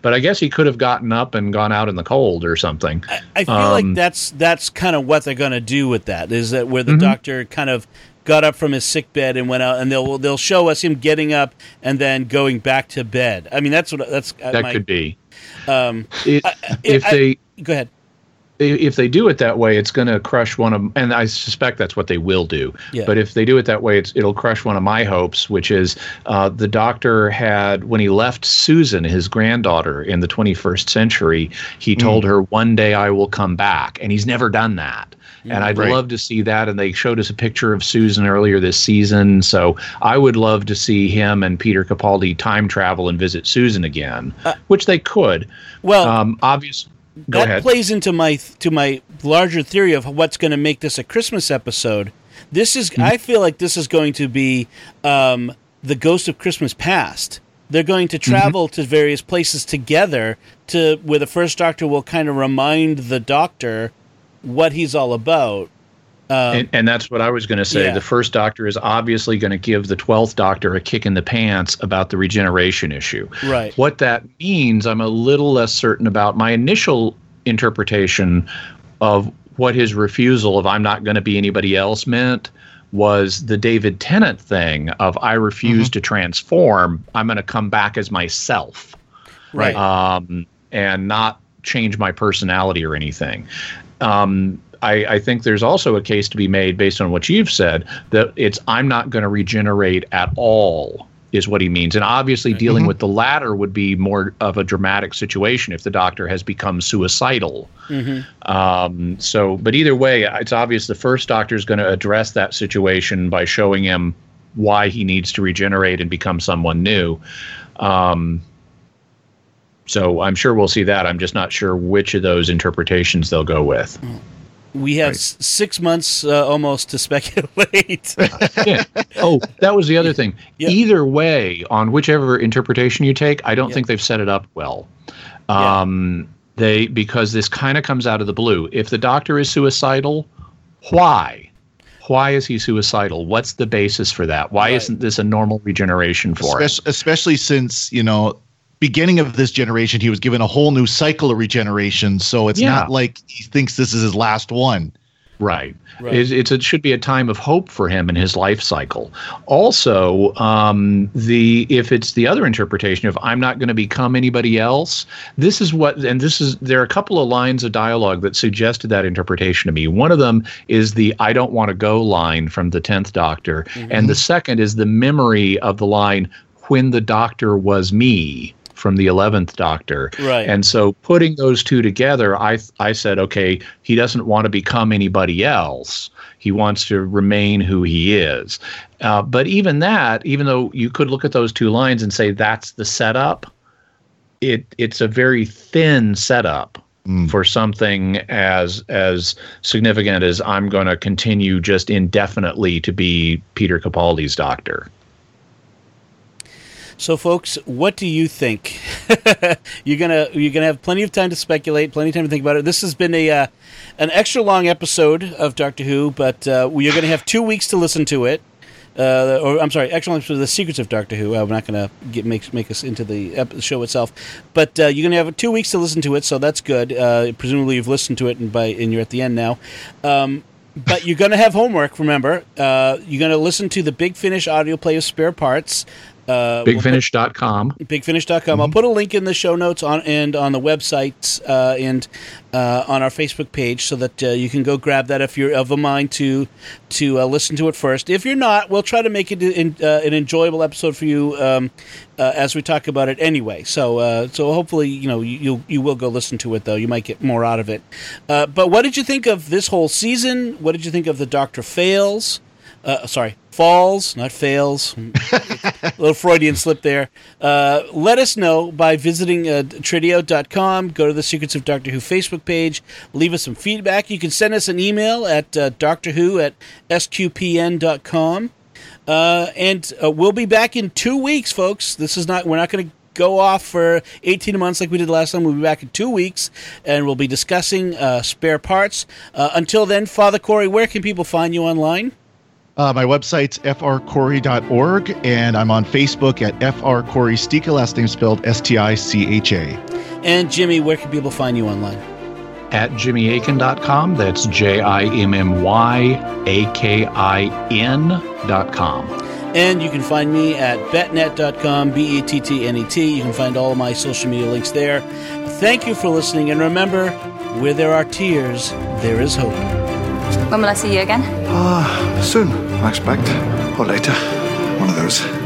But I guess he could have gotten up and gone out in the cold or something. I, I feel um, like that's that's kind of what they're going to do with that. Is that where the mm-hmm. doctor kind of got up from his sick bed and went out, and they'll they'll show us him getting up and then going back to bed. I mean, that's what that's uh, that my, could be. Um, it, I, if I, they go ahead if they do it that way, it's going to crush one of, and I suspect that's what they will do. Yeah. But if they do it that way, it'll crush one of my hopes, which is uh, the doctor had when he left Susan, his granddaughter, in the 21st century, he mm. told her, "One day I will come back," and he's never done that. And I'd right. love to see that. And they showed us a picture of Susan earlier this season, so I would love to see him and Peter Capaldi time travel and visit Susan again, uh, which they could. Well, um, obviously Go that ahead. plays into my to my larger theory of what's going to make this a Christmas episode. This is mm-hmm. I feel like this is going to be um, the Ghost of Christmas Past. They're going to mm-hmm. travel mm-hmm. to various places together to where the first Doctor will kind of remind the Doctor what he's all about. Um, and, and, that's what I was going to say. Yeah. The first doctor is obviously going to give the 12th doctor a kick in the pants about the regeneration issue. Right. What that means, I'm a little less certain about. My initial interpretation of what his refusal of I'm not going to be anybody else meant was the David Tennant thing of I refuse mm-hmm. to transform. I'm going to come back as myself. Right. Um, and not change my personality or anything. Um, I, I, think there's also a case to be made based on what you've said that it's I'm not going to regenerate at all is what he means. And obviously, dealing with the latter would be more of a dramatic situation if the doctor has become suicidal. Um, so, but either way, it's obvious the first doctor is going to address that situation by showing him why he needs to regenerate and become someone new. Um, so I'm sure we'll see that. I'm just not sure which of those interpretations they'll go with. We have s- six months uh, almost to speculate. yeah. Oh, that was the other thing. Yeah. Either way, on whichever interpretation you take, I don't Yeah. think they've set it up well. Yeah. Um, They because this kind of comes out of the blue. If the doctor is suicidal, why? Why is he suicidal? What's the basis for that? Why Right. isn't this a normal regeneration for him? especially, especially since you know beginning of this generation he was given a whole new cycle of regeneration so it's Yeah. not like he thinks this is his last one Right. Right. It's, it's it should be a time of hope for him in his life cycle. Also, um, the if it's the other interpretation of I'm not going to become anybody else, this is what and this is there are a couple of lines of dialogue that suggested that interpretation to me. One of them is the I don't want to go line from the tenth Doctor, and the second is the memory of the line when the Doctor was me from the 11th doctor. Right. and so putting those two together i i said okay he doesn't want to become anybody else. He wants to remain who he is. Uh, but even that even though you could look at those two lines and say that's the setup it it's a very thin setup for something as as significant as i'm going to continue just indefinitely to be peter capaldi's doctor So, folks, what do you think? you're gonna you're gonna have plenty of time to speculate, plenty of time to think about it. This has been a uh, an extra long episode of Doctor Who, but uh, you're gonna have two weeks to listen to it. Uh, or I'm sorry, extra long episode of the Secrets of Doctor Who. I'm not gonna get make make us into the ep- show itself, but uh, you're gonna have two weeks to listen to it, so that's good. Uh, presumably, you've listened to it, and by and you're at the end now. Um, but you're going to have homework. Remember, uh, you're going to listen to the Big Finish audio play of spare parts. Uh, we'll put- bigfinish.com bigfinish.com. I'll put a link in the show notes on and on the website uh, and uh, on our Facebook page so that uh, you can go grab that if you're of a mind to to uh, listen to it first. If you're not, we'll try to make it in, uh, an enjoyable episode for you um, uh, as we talk about it anyway. So uh, so hopefully you know you you you will go listen to it though. You might get more out of it. Uh, but what did you think of this whole season? What did you think of the Doctor fails? Uh, sorry, falls, not fails. a little Freudian slip there. Uh, let us know by visiting uh, trideo.com. Go to the Secrets of Doctor Who Facebook page. Leave us some feedback. You can send us an email at uh, Doctor Who at sqpn.com. Uh, and uh, we'll be back in two weeks, folks. This is not, we're not going to go off for 18 months like we did last time. We'll be back in two weeks and we'll be discussing uh, spare parts. Uh, until then, Father Corey, where can people find you online? Uh, my website's frcorey.org and i'm on facebook at frcoreysticha, last name spelled s-t-i-c-h-a And Jimmy, where can people find you online? at jimmyakin.com. That's J I M M Y A K I N dot com. And you can find me at bettnet.com, B E T T N E T. You can find all of my social media links there. Thank you for listening. And remember, where there are tears, there is hope. When will I see you again? Ah, soon, I expect. Or later. One of those.